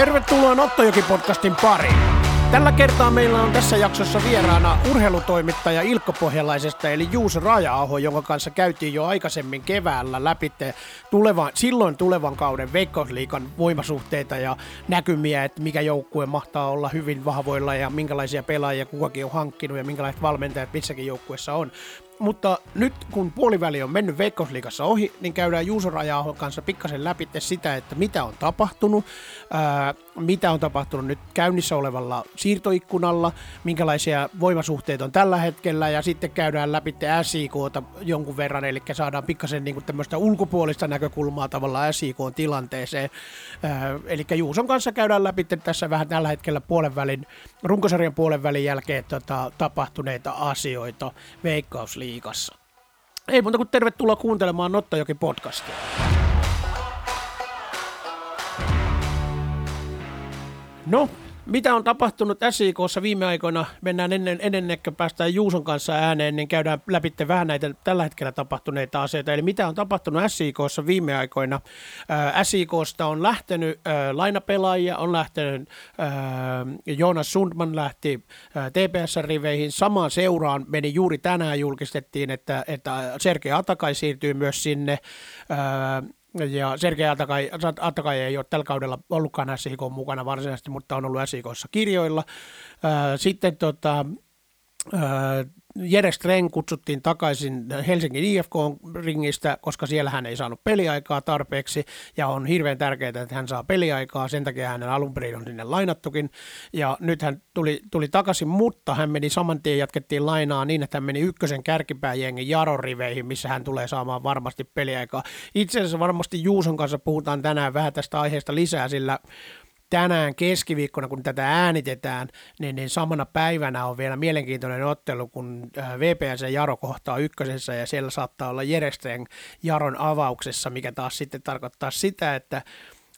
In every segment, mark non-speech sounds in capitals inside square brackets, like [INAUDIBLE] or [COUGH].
Tervetuloa Nottojoki-podcastin pariin. Tällä kertaa meillä on tässä jaksossa vieraana urheilutoimittaja Ilkko Pohjalaisesta eli Juuso Raja-aho, jonka kanssa käytiin jo aikaisemmin keväällä läpi tulevan, silloin tulevan kauden Veikkausliikan voimasuhteita ja näkymiä, että mikä joukkue mahtaa olla hyvin vahvoilla ja minkälaisia pelaajia kukakin on hankkinut ja minkälaiset valmentajat missäkin joukkueessa on. Mutta nyt kun puoliväli on mennyt Veikkausliigassa ohi, niin käydään Juuso kanssa pikkasen läpi sitä, että mitä on tapahtunut, ää, mitä on tapahtunut nyt käynnissä olevalla siirtoikkunalla, minkälaisia voimasuhteita on tällä hetkellä ja sitten käydään läpi SIKta jonkun verran, eli saadaan pikkasen niin tämmöistä ulkopuolista näkökulmaa tavallaan SIK-tilanteeseen. eli Juuson kanssa käydään läpi tässä vähän tällä hetkellä puolen välin, runkosarjan puolen välin jälkeen tota, tapahtuneita asioita Veikkausliigassa. Ei muuta kuin tervetuloa kuuntelemaan Nottajoki podcastia. No, mitä on tapahtunut SIKssa viime aikoina? Mennään ennen, ennen kuin päästään Juuson kanssa ääneen, niin käydään läpi vähän näitä tällä hetkellä tapahtuneita asioita. Eli mitä on tapahtunut SIKssa viime aikoina? Äh, SIKsta on lähtenyt äh, lainapelaajia, on lähtenyt äh, Jonas Sundman lähti äh, TPS-riveihin. Samaan seuraan meni juuri tänään julkistettiin, että, että Sergei Atakai siirtyy myös sinne. Ja Sergei Atakai, Atakai ei ole tällä kaudella ollutkaan SIK mukana varsinaisesti, mutta on ollut SIKssa kirjoilla. Sitten tota, Jere Streng kutsuttiin takaisin Helsingin IFK-ringistä, koska siellä hän ei saanut peliaikaa tarpeeksi. Ja on hirveän tärkeää, että hän saa peliaikaa, sen takia hänen alun perin on sinne lainattukin. Ja nyt hän tuli, tuli takaisin, mutta hän meni saman tien, jatkettiin lainaa niin, että hän meni ykkösen kärkipääjengin Jaron riveihin, missä hän tulee saamaan varmasti peliaikaa. Itse asiassa varmasti Juuson kanssa puhutaan tänään vähän tästä aiheesta lisää, sillä tänään keskiviikkona, kun tätä äänitetään, niin, niin samana päivänä on vielä mielenkiintoinen ottelu, kun äh, VPS ja Jaro kohtaa ykkösessä ja siellä saattaa olla Jerestren Jaron avauksessa, mikä taas sitten tarkoittaa sitä, että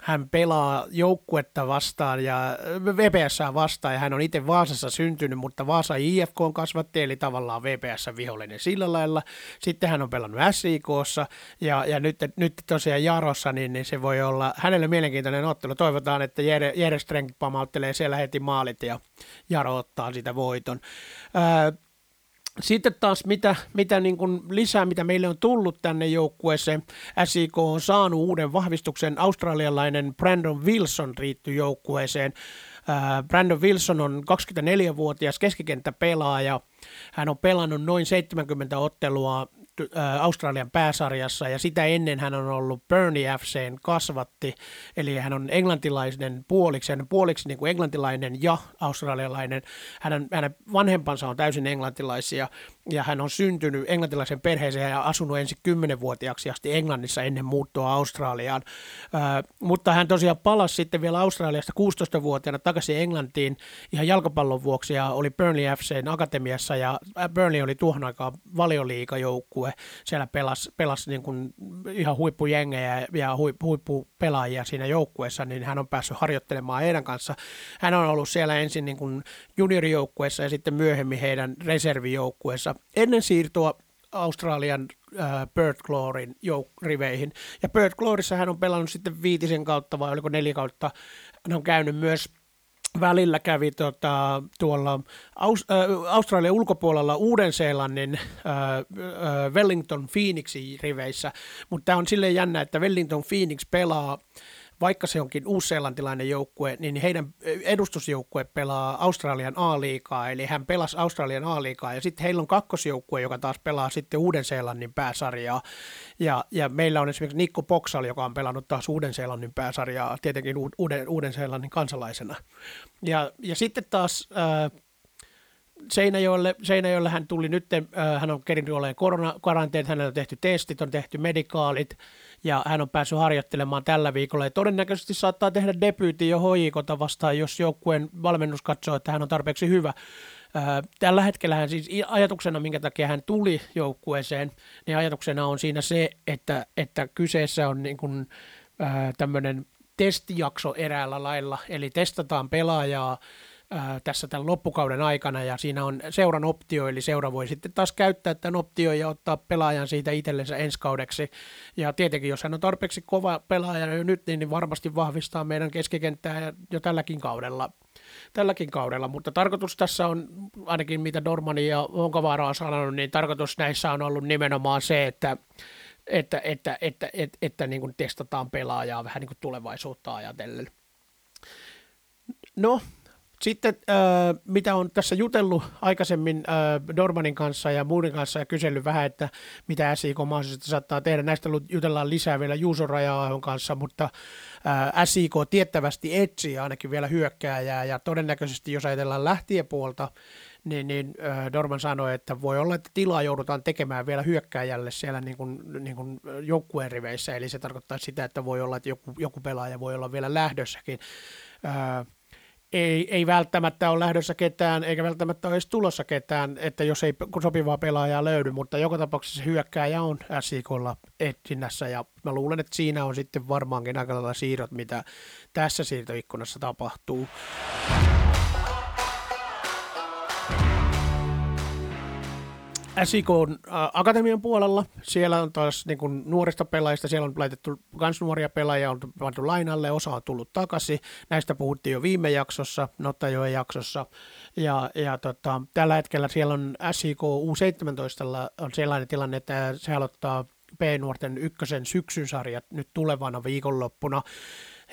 hän pelaa joukkuetta vastaan ja VPS vastaan ja hän on itse Vaasassa syntynyt, mutta Vaasa IFK on kasvatti, eli tavallaan VPS vihollinen sillä lailla. Sitten hän on pelannut SIKssa ja, ja nyt, nyt tosiaan Jarossa, niin, niin, se voi olla hänelle mielenkiintoinen ottelu. Toivotaan, että Jere, Jere pamauttelee siellä heti maalit ja Jaro ottaa sitä voiton. Ää, sitten taas mitä, mitä niin kuin lisää, mitä meille on tullut tänne joukkueeseen, SIK on saanut uuden vahvistuksen, australialainen Brandon Wilson riitty joukkueeseen. Brandon Wilson on 24-vuotias keskikenttäpelaaja, hän on pelannut noin 70 ottelua Australian pääsarjassa ja sitä ennen hän on ollut Burnley FCn kasvatti, eli hän on englantilainen puoliksi, hän on puoliksi niin kuin englantilainen ja australialainen. Hänen, hänen vanhempansa on täysin englantilaisia ja hän on syntynyt englantilaisen perheeseen ja asunut ensin 10-vuotiaaksi asti Englannissa ennen muuttoa Australiaan. Äh, mutta hän tosiaan palasi sitten vielä Australiasta 16-vuotiaana takaisin Englantiin ihan jalkapallon vuoksi ja oli Burnley FCn akatemiassa ja Burnley oli tuohon aikaan valioliikajoukkue siellä pelasi, pelasi niin kuin ihan huippujengejä ja huippupelaajia siinä joukkueessa, niin hän on päässyt harjoittelemaan heidän kanssa. Hän on ollut siellä ensin niin kuin juniorijoukkueessa ja sitten myöhemmin heidän reservijoukkueessa. Ennen siirtoa Australian äh, Bird Glorin jouk- riveihin. Ja Bird Glorissa hän on pelannut sitten viitisen kautta vai oliko neljä kautta. Hän on käynyt myös välillä kävi tota, tuolla Aus, äh, Australian ulkopuolella Uuden-Seelannin äh, äh, Wellington Phoenixin riveissä, mutta tämä on silleen jännä, että Wellington Phoenix pelaa vaikka se onkin uusseelantilainen joukkue, niin heidän edustusjoukkue pelaa Australian A-liigaa, eli hän pelasi Australian A-liigaa, ja sitten heillä on kakkosjoukkue, joka taas pelaa sitten Uuden-Seelannin pääsarjaa, ja, ja meillä on esimerkiksi Nikko Poksal, joka on pelannut taas Uuden-Seelannin pääsarjaa, tietenkin Uuden, Uuden-Seelannin kansalaisena. Ja, ja sitten taas äh, Seinäjoelle, Seinäjoelle hän tuli nyt, äh, hän on kerinyt olemaan koronakaranteet, hänellä on tehty testit, on tehty medikaalit ja hän on päässyt harjoittelemaan tällä viikolla ja todennäköisesti saattaa tehdä debyytin jo hoikota vastaan, jos joukkueen valmennus katsoo, että hän on tarpeeksi hyvä. Tällä hetkellä hän siis ajatuksena, minkä takia hän tuli joukkueeseen, niin ajatuksena on siinä se, että, että kyseessä on niin kuin, tämmöinen testijakso eräällä lailla, eli testataan pelaajaa tässä tämän loppukauden aikana ja siinä on seuran optio, eli seura voi sitten taas käyttää tämän optio ja ottaa pelaajan siitä itsellensä ensi kaudeksi. Ja tietenkin, jos hän on tarpeeksi kova pelaaja jo nyt, niin varmasti vahvistaa meidän keskikenttää jo tälläkin kaudella. Tälläkin kaudella, mutta tarkoitus tässä on, ainakin mitä Dormani ja Honkavaara on sanonut, niin tarkoitus näissä on ollut nimenomaan se, että että, että, että, että, että niin testataan pelaajaa vähän niin kuin tulevaisuutta ajatellen. No, sitten äh, mitä on tässä jutellut aikaisemmin äh, Dormanin kanssa ja muiden kanssa ja kysellyt vähän, että mitä SIK mahdollisesti saattaa tehdä. Näistä jutellaan lisää vielä Juuso raja kanssa, mutta äh, SIK tiettävästi etsii ainakin vielä hyökkääjää ja todennäköisesti jos ajatellaan lähtiepuolta, niin, niin Dorman sanoi, että voi olla, että tilaa joudutaan tekemään vielä hyökkääjälle siellä niin kuin, niin kuin joukkueen riveissä, eli se tarkoittaa sitä, että voi olla, että joku, joku pelaaja voi olla vielä lähdössäkin. Äh, ei, ei välttämättä ole lähdössä ketään, eikä välttämättä ole edes tulossa ketään, että jos ei sopivaa pelaajaa löydy, mutta joka tapauksessa hyökkääjä on SIKlla etsinnässä, ja mä luulen, että siinä on sitten varmaankin aika siirrot, mitä tässä siirtoikkunassa tapahtuu. SIK on akatemian puolella, siellä on taas niin kuin nuorista pelaajista, siellä on laitettu myös nuoria pelaajia, on pantu lainalle, osa on tullut takaisin, näistä puhuttiin jo viime jaksossa, Nottajoen jaksossa, ja, ja tota, tällä hetkellä siellä on SIK U17 on sellainen tilanne, että se aloittaa P-nuorten ykkösen syksyn sarjat nyt tulevana viikonloppuna,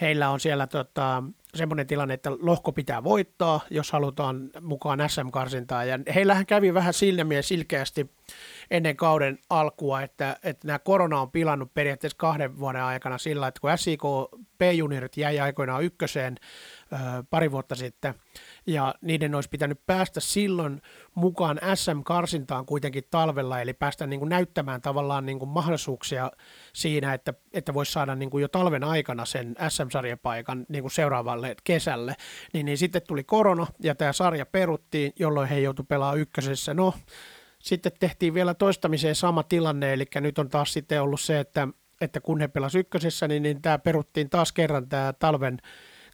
heillä on siellä tota, semmoinen tilanne, että lohko pitää voittaa, jos halutaan mukaan SM-karsintaan. Ja heillähän kävi vähän silmiä silkeästi ennen kauden alkua, että, että nämä korona on pilannut periaatteessa kahden vuoden aikana sillä, että kun SIK P-juniorit jäi aikoinaan ykköseen ö, pari vuotta sitten, ja niiden olisi pitänyt päästä silloin mukaan SM-karsintaan kuitenkin talvella, eli päästä niin kuin näyttämään tavallaan niin kuin mahdollisuuksia siinä, että, että voisi saada niin kuin jo talven aikana sen SM-sarjapaikan niin kuin seuraavalle kesälle, niin, niin sitten tuli korona, ja tämä sarja peruttiin, jolloin he joutuivat pelaamaan ykkösessä. No, sitten tehtiin vielä toistamiseen sama tilanne, eli nyt on taas sitten ollut se, että, että kun he pelasivat ykkösessä, niin, niin tämä peruttiin taas kerran tämä talven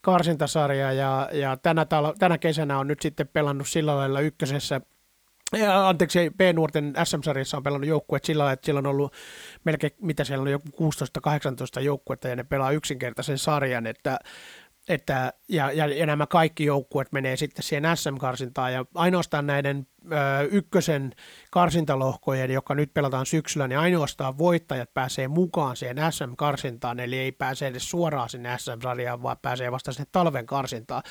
karsintasarja, ja, ja tänä, tal- tänä kesänä on nyt sitten pelannut sillä lailla ykkösessä. Ja, anteeksi, B-nuorten SM-sarjassa on pelannut joukkueet sillä lailla, että siellä on ollut melkein, mitä siellä on, joku 16-18 joukkuetta, ja ne pelaa yksinkertaisen sarjan, että että, ja, ja, ja nämä kaikki joukkueet menee sitten siihen SM-karsintaan ja ainoastaan näiden ö, ykkösen karsintalohkojen, joka nyt pelataan syksyllä, niin ainoastaan voittajat pääsee mukaan siihen SM-karsintaan, eli ei pääse edes suoraan sinne SM-sarjaan, vaan pääsee vasta sinne talven karsintaan.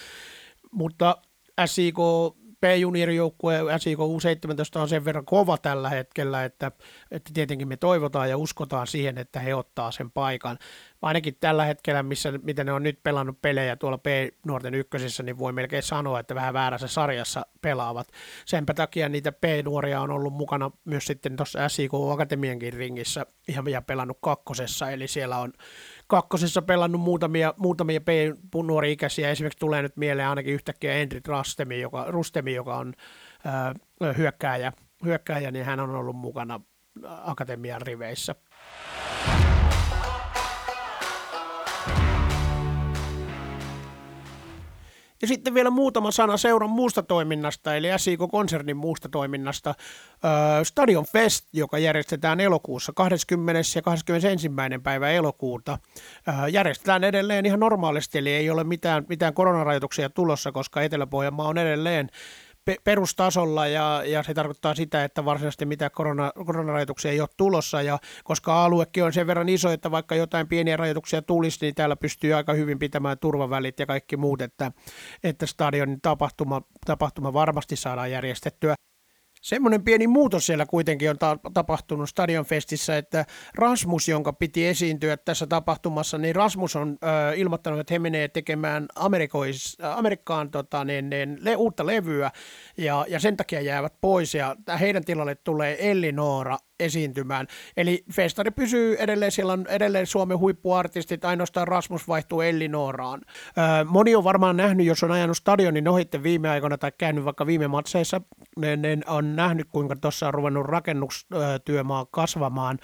Mutta SIK P-juniorijoukkue SIK U17 on sen verran kova tällä hetkellä, että, että tietenkin me toivotaan ja uskotaan siihen, että he ottaa sen paikan ainakin tällä hetkellä, missä, miten ne on nyt pelannut pelejä tuolla P-nuorten ykkösissä, niin voi melkein sanoa, että vähän väärässä sarjassa pelaavat. Senpä takia niitä P-nuoria on ollut mukana myös sitten tuossa SIK Akatemiankin ringissä ja, ja pelannut kakkosessa, eli siellä on kakkosessa pelannut muutamia, muutamia P-nuori-ikäisiä, esimerkiksi tulee nyt mieleen ainakin yhtäkkiä Endrit Rustemi, joka, Rustemi, joka on ää, hyökkääjä, hyökkääjä, niin hän on ollut mukana akatemian riveissä. Ja sitten vielä muutama sana seuran muusta toiminnasta, eli SIK-konsernin muusta toiminnasta. Stadion Fest, joka järjestetään elokuussa 20. ja 21. päivä elokuuta, järjestetään edelleen ihan normaalisti, eli ei ole mitään, mitään koronarajoituksia tulossa, koska Etelä-Pohjanmaa on edelleen perustasolla ja, ja se tarkoittaa sitä, että varsinaisesti mitään korona, koronarajoituksia ei ole tulossa ja koska aluekin on sen verran iso, että vaikka jotain pieniä rajoituksia tulisi, niin täällä pystyy aika hyvin pitämään turvavälit ja kaikki muut, että, että stadionin tapahtuma, tapahtuma varmasti saadaan järjestettyä. Semmoinen pieni muutos siellä kuitenkin on ta- tapahtunut Stadionfestissä, että Rasmus, jonka piti esiintyä tässä tapahtumassa, niin Rasmus on ö, ilmoittanut, että he menee tekemään Amerikois, Amerikkaan tota, niin, niin, le, uutta levyä ja, ja sen takia jäävät pois. Ja heidän tilalle tulee Elli Noora esiintymään. Eli festari pysyy edelleen, siellä on edelleen Suomen huippuartistit, ainoastaan Rasmus vaihtuu Elli Nooraan. Öö, moni on varmaan nähnyt, jos on ajanut stadionin ohitte viime aikoina tai käynyt vaikka viime matseissa, ne, ne on nähnyt, kuinka tuossa on ruvennut rakennustyömaa kasvamaan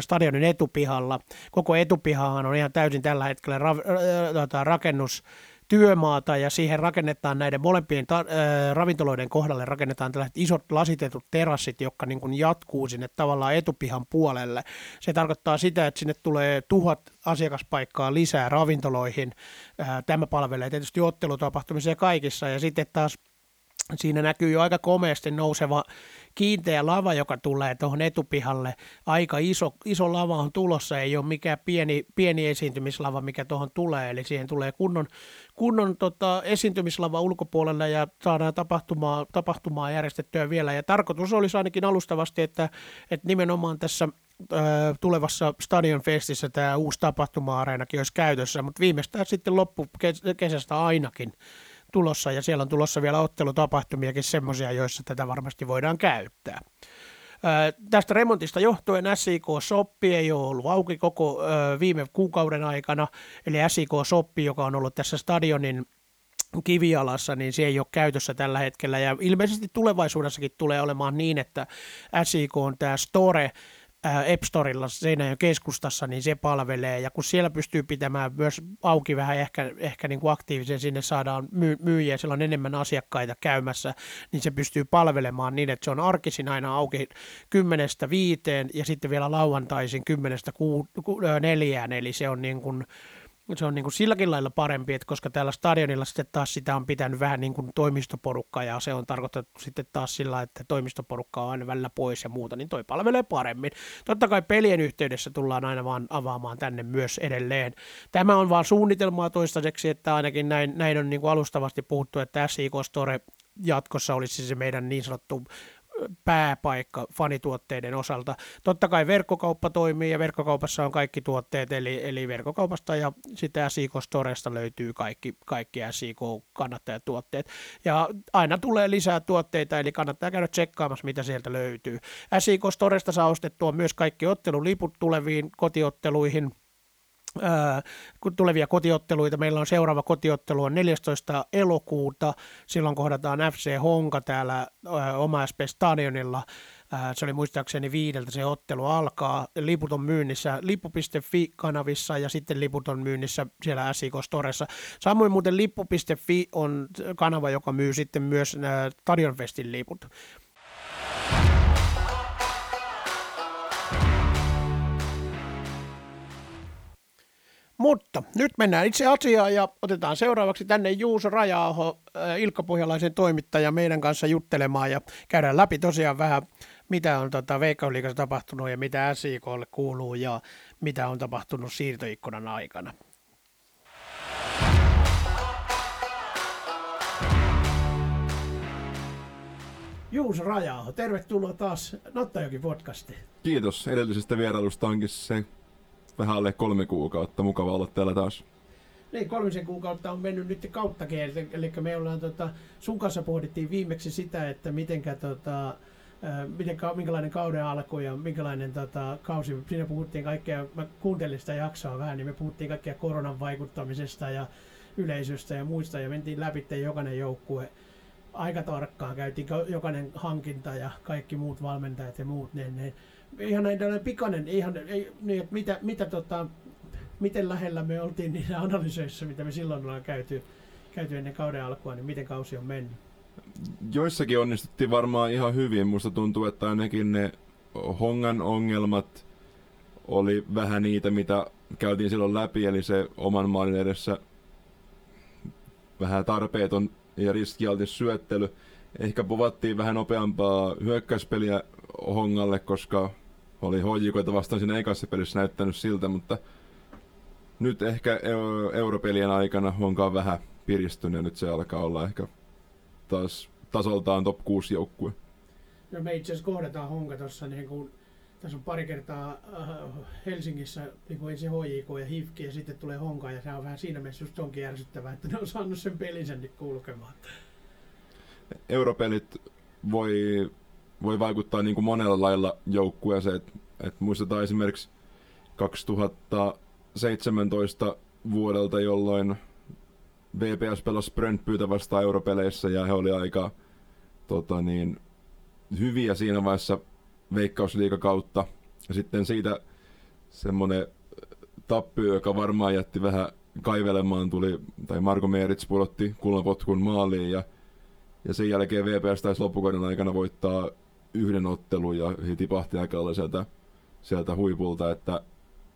stadionin etupihalla. Koko etupihahan on ihan täysin tällä hetkellä ra- ra- tota, rakennus työmaata ja siihen rakennetaan näiden molempien ta- äh, ravintoloiden kohdalle rakennetaan tällaiset isot lasitetut terassit, jotka niin kuin jatkuu sinne tavallaan etupihan puolelle. Se tarkoittaa sitä, että sinne tulee tuhat asiakaspaikkaa lisää ravintoloihin. Äh, tämä palvelee tietysti ottelutapahtumisia kaikissa ja sitten taas Siinä näkyy jo aika komeasti nouseva kiinteä lava, joka tulee tuohon etupihalle. Aika iso, iso lava on tulossa, ei ole mikään pieni, pieni esiintymislava, mikä tuohon tulee. Eli siihen tulee kunnon, kunnon tota, esiintymislava ulkopuolelle ja saadaan tapahtumaa, tapahtumaa järjestettyä vielä. Ja tarkoitus olisi ainakin alustavasti, että, että nimenomaan tässä tulevassa Stadion Festissä tämä uusi tapahtuma-areenakin olisi käytössä, mutta viimeistään sitten loppukesästä ainakin tulossa ja siellä on tulossa vielä ottelutapahtumiakin semmoisia, joissa tätä varmasti voidaan käyttää. Ää, tästä remontista johtuen SIK Soppi ei ole ollut auki koko ää, viime kuukauden aikana, eli SIK Soppi, joka on ollut tässä stadionin kivialassa, niin se ei ole käytössä tällä hetkellä. Ja ilmeisesti tulevaisuudessakin tulee olemaan niin, että SIK on tämä Store, Epstorilla Seinäjön keskustassa, niin se palvelee. Ja kun siellä pystyy pitämään myös auki vähän ehkä, ehkä niin kuin aktiivisen, sinne saadaan myy- myyjiä, siellä on enemmän asiakkaita käymässä, niin se pystyy palvelemaan niin, että se on arkisin aina auki kymmenestä viiteen ja sitten vielä lauantaisin kymmenestä neljään, eli se on niin kuin se on niin kuin silläkin lailla parempi, että koska täällä stadionilla sitten taas sitä on pitänyt vähän niin kuin toimistoporukka ja se on tarkoitettu sitten taas sillä, että toimistoporukka on aina välillä pois ja muuta, niin toi palvelee paremmin. Totta kai pelien yhteydessä tullaan aina vaan avaamaan tänne myös edelleen. Tämä on vaan suunnitelmaa toistaiseksi, että ainakin näin, näin on niin kuin alustavasti puhuttu, että SIK Store jatkossa olisi se meidän niin sanottu pääpaikka fanituotteiden osalta. Totta kai verkkokauppa toimii ja verkkokaupassa on kaikki tuotteet, eli, eli verkkokaupasta ja sitten SIK Storesta löytyy kaikki, kaikki SIK kannattajatuotteet. Ja aina tulee lisää tuotteita, eli kannattaa käydä tsekkaamassa, mitä sieltä löytyy. SIK Storesta saa ostettua myös kaikki otteluliput tuleviin kotiotteluihin – tulevia kotiotteluita. Meillä on seuraava kotiottelu on 14. elokuuta. Silloin kohdataan FC Honka täällä Oma SP Stadionilla. Se oli muistaakseni viideltä se ottelu alkaa. Liput on myynnissä lippu.fi-kanavissa ja sitten liput on myynnissä siellä SIK Storessa. Samoin muuten lippu.fi on kanava, joka myy sitten myös Stadionfestin liput. Mutta nyt mennään itse asiaan ja otetaan seuraavaksi tänne Juuso Rajaaho, äh, Ilkka Pohjalaisen toimittaja meidän kanssa juttelemaan ja käydään läpi tosiaan vähän, mitä on tota Veikkausliigassa tapahtunut ja mitä SIKlle kuuluu ja mitä on tapahtunut siirtoikkunan aikana. Juuso Rajaaho, tervetuloa taas Nottajoki podcastiin. Kiitos edellisestä vierailusta onkin se vähän alle kolme kuukautta. Mukava olla täällä taas. Niin, kolmisen kuukautta on mennyt nyt kautta eli, eli me ollaan tota, sun kanssa pohdittiin viimeksi sitä, että mitenkä tota, miten, minkälainen kauden alku ja minkälainen tota, kausi. Siinä puhuttiin kaikkea, mä kuuntelin sitä jaksoa vähän, niin me puhuttiin kaikkea koronan vaikuttamisesta ja yleisöstä ja muista ja mentiin läpi jokainen joukkue aika tarkkaan. Käytiin jokainen hankinta ja kaikki muut valmentajat ja muut. Niin, niin ihan näin pikainen, ihan, ei, niin, että mitä, mitä tota, miten lähellä me oltiin niissä analyseissa, mitä me silloin ollaan käyty, käyty ennen kauden alkua, niin miten kausi on mennyt? Joissakin onnistuttiin varmaan ihan hyvin. Musta tuntuu, että ainakin ne Hongan ongelmat oli vähän niitä, mitä käytiin silloin läpi, eli se oman maalin edessä vähän tarpeeton ja riskialtis syöttely. Ehkä povattiin vähän nopeampaa hyökkäyspeliä Hongalle, koska oli hoijikoita vastaan siinä ekassa pelissä näyttänyt siltä, mutta nyt ehkä europelien aikana onkaan vähän piristynyt ja nyt se alkaa olla ehkä taas tasoltaan top 6 joukkue. No me itse asiassa kohdataan Honka tuossa niin kun tässä on pari kertaa äh, Helsingissä niin kuin ensin HJK ja HIFK ja sitten tulee Honka ja se on vähän siinä mielessä just onkin järsyttävää, että ne on saanut sen pelin nyt kulkemaan. Europelit voi voi vaikuttaa niin kuin monella lailla joukkueeseen. Et, et muistetaan esimerkiksi 2017 vuodelta, jolloin VPS pelasi Brentbytä vastaan europeleissä ja he oli aika tota niin, hyviä siinä vaiheessa veikkausliikakautta. Ja sitten siitä semmoinen tappio, joka varmaan jätti vähän kaivelemaan tuli, tai Marko Meerits pudotti kulmapotkun maaliin ja, ja sen jälkeen VPS taisi loppukauden aikana voittaa yhden ottelun ja he tipahti aika sieltä, sieltä huipulta, että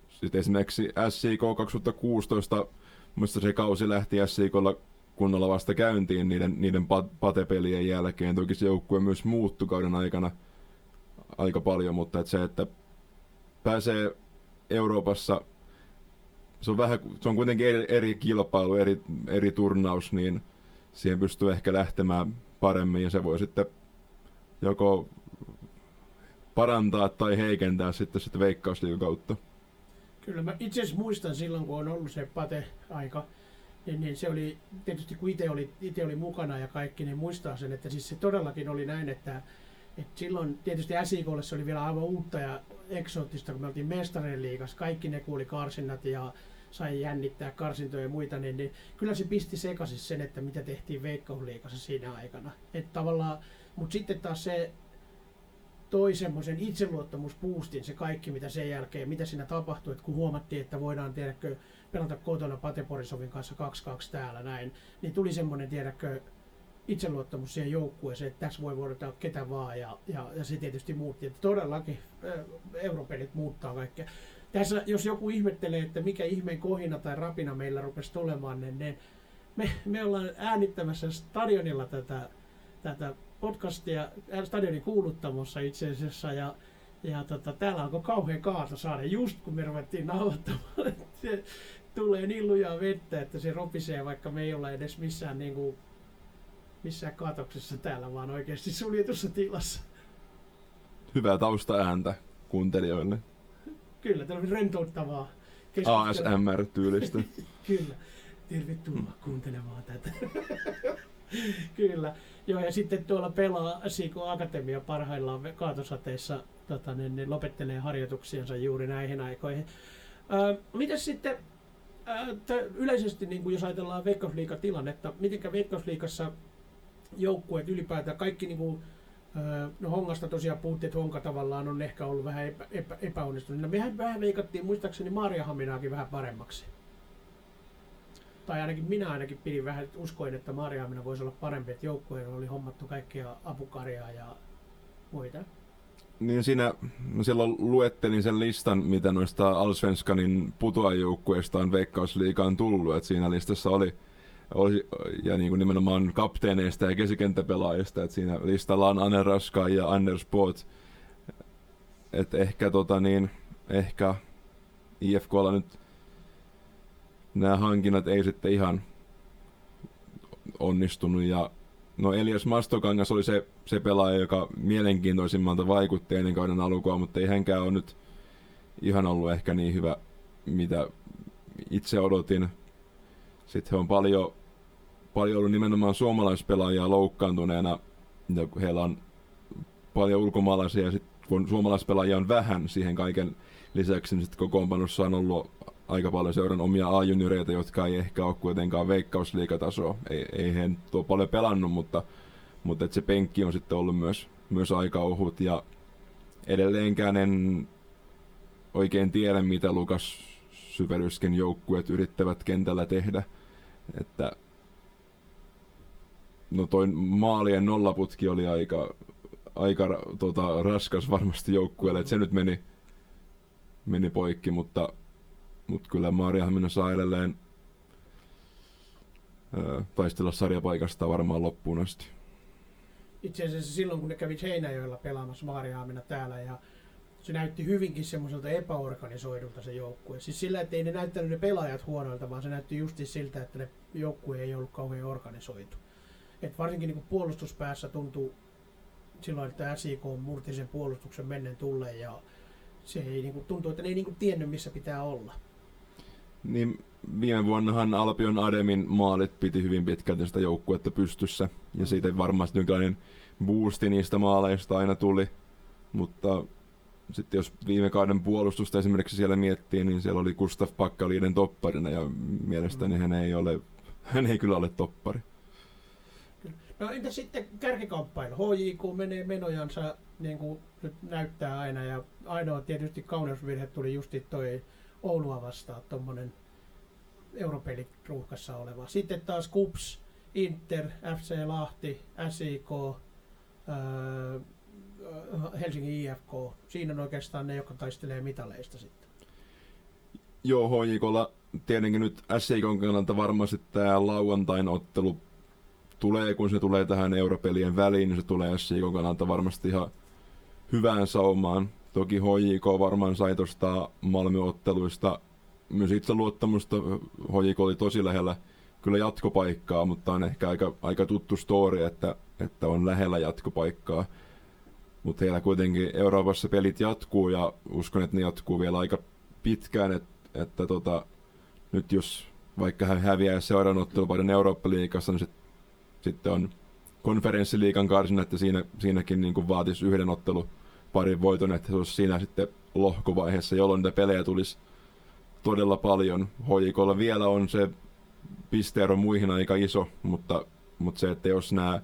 sitten esimerkiksi SIK 2016, muista se kausi lähti SIKlla kunnolla vasta käyntiin niiden, niiden patepelien jälkeen. Toki se joukkue myös muuttui kauden aikana aika paljon, mutta että se, että pääsee Euroopassa, se on, vähän, se on kuitenkin eri, eri kilpailu, eri, eri turnaus, niin siihen pystyy ehkä lähtemään paremmin ja se voi sitten joko parantaa tai heikentää sitten, sitten veikkausliikan kautta. Kyllä mä itse asiassa muistan silloin, kun on ollut se pate-aika, niin, niin se oli, tietysti kun itse oli, itse oli mukana ja kaikki, niin muistaa sen, että siis se todellakin oli näin, että, että silloin tietysti SIKlle se oli vielä aivan uutta ja eksoottista, kun me oltiin mestarien liigassa, kaikki ne kuuli karsinnat ja sai jännittää karsintoja ja muita, niin, niin kyllä se pisti sekaisin sen, että mitä tehtiin Veikkausliigassa siinä aikana. Että tavallaan, mutta sitten taas se toi semmoisen itseluottamuspuustin se kaikki, mitä sen jälkeen, mitä siinä tapahtui, että kun huomattiin, että voidaan tiedäkö, pelata kotona Pate Porisovin kanssa 2-2 täällä näin, niin tuli semmoinen, tiedäkö, itseluottamus siihen joukkueeseen, että tässä voi voida ketä vaan ja, ja, ja se tietysti muutti. Että todellakin europelit muuttaa kaikkea. Tässä, jos joku ihmettelee, että mikä ihmeen kohina tai rapina meillä rupesi tulemaan, niin ne, me, me ollaan äänittämässä stadionilla tätä, tätä podcastia stadionin kuuluttamossa itse asiassa ja, ja tota, täällä alkoi kauhean saada just kun me ruvettiin nauhoittamaan. [LAUGHS] se tulee niin lujaa vettä, että se ropisee, vaikka me ei olla edes missään, niin kuin, missään kaatoksessa täällä, vaan oikeasti suljetussa tilassa. Hyvää taustaääntä kuuntelijoille. Kyllä, tämä on rentouttavaa. ASMR-tyylistä. [LAUGHS] Kyllä. Tervetuloa kuuntelemaan tätä. [LAUGHS] Kyllä. Joo, ja sitten tuolla pelaa Siiko Akatemia parhaillaan kaatosateissa tota, ne, ne lopettelee harjoituksiansa juuri näihin aikoihin. Ää, mitäs sitten t- yleisesti, niin kuin jos ajatellaan Veikkausliiga-tilannetta, mitenkä Veikkausliigassa joukkueet ylipäätään, kaikki niin kuin, no Hongasta tosiaan puhuttiin, että Honka tavallaan on ehkä ollut vähän epä, epä, epäonnistunut. No, mehän vähän veikattiin muistaakseni Maariahaminaakin vähän paremmaksi tai ainakin minä ainakin pidin vähän, että uskoin, että Marjaamina voisi olla parempi, että joukkueella oli hommattu kaikkia apukarjaa ja muita. Niin siinä, silloin luettelin sen listan, mitä noista Alsvenskanin putoajoukkueista on Veikkausliikaan tullut, että siinä listassa oli, oli ja niin kuin nimenomaan kapteeneista ja keskikenttäpelaajista, että siinä listalla on Anne Raska ja Anders Poot, että ehkä tota niin, ehkä IFKlla nyt nämä hankinnat ei sitten ihan onnistunut. Ja no Elias Mastokangas oli se, se pelaaja, joka mielenkiintoisimmalta vaikutti ennen kauden alkua, mutta ei hänkään ole nyt ihan ollut ehkä niin hyvä, mitä itse odotin. Sitten he on paljon, paljon ollut nimenomaan suomalaispelaajia loukkaantuneena, ja heillä on paljon ulkomaalaisia, ja sitten kun suomalaispelaajia on vähän siihen kaiken lisäksi, niin sitten kokoonpanossa on ollut aika paljon seuran omia A-junioreita, jotka ei ehkä ole kuitenkaan veikkausliikatasoa. Ei, ei he tuo paljon pelannut, mutta, mutta et se penkki on sitten ollut myös, myös aika ohut. Ja edelleenkään en oikein tiedä, mitä Lukas Syverysken joukkueet yrittävät kentällä tehdä. Että no toi maalien nollaputki oli aika, aika tota, raskas varmasti joukkueelle, että se nyt meni, meni poikki, mutta mutta kyllä Maariahamina saa edelleen ö, taistella sarjapaikasta varmaan loppuun asti. Itse asiassa silloin, kun ne kävi Heinäjoella pelaamassa Maariahamina täällä ja se näytti hyvinkin semmoiselta epäorganisoidulta se joukkue. Siis sillä, että ei ne näyttänyt ne pelaajat huonoilta, vaan se näytti justi siltä, että ne joukkue ei ollut kauhean organisoitu. Et varsinkin niin puolustuspäässä tuntuu silloin, että SIK murti sen puolustuksen mennen tulleen ja se ei niin kuin, tuntuu, että ne ei niin kuin, tiennyt, missä pitää olla. Niin viime vuonnahan Alpion Ademin maalit piti hyvin pitkälti sitä joukkuetta pystyssä. Ja siitä varmasti jonkinlainen boosti niistä maaleista aina tuli. Mutta sitten jos viime kauden puolustusta esimerkiksi siellä miettii, niin siellä oli Gustaf Pakkaliiden topparina ja mielestäni mm. hän ei, ole, hän ei kyllä ole toppari. No entä sitten kärkikamppailu? HJK menee menojansa niin kuin nyt näyttää aina ja ainoa tietysti kauneusvirhe tuli justi toi Oulua vastaan tuommoinen europelit ruuhkassa oleva. Sitten taas KUPS, Inter, FC Lahti, SIK, öö, Helsingin IFK. Siinä on oikeastaan ne, jotka taistelee mitaleista sitten. Joo, HJKlla tietenkin nyt SIK kannalta varmasti tämä lauantain ottelu tulee, kun se tulee tähän europelien väliin, niin se tulee SIK kannalta varmasti ihan hyvään saumaan. Toki HJK varmaan sai tuosta Malmö-otteluista myös itse luottamusta. HJK oli tosi lähellä kyllä jatkopaikkaa, mutta on ehkä aika, aika tuttu story, että, että on lähellä jatkopaikkaa. Mutta heillä kuitenkin Euroopassa pelit jatkuu ja uskon, että ne jatkuu vielä aika pitkään, että, että tota, nyt jos vaikka hän häviää seuraavan ottelupaiden Eurooppa-liigassa, niin sit, sitten on konferenssiliikan karsina, että siinä, siinäkin niin vaatisi yhden ottelu parin voiton, että se olisi siinä sitten lohkovaiheessa, jolloin niitä pelejä tulisi todella paljon. Hoikolla vielä on se pisteero muihin aika iso, mutta, mutta se, että jos nämä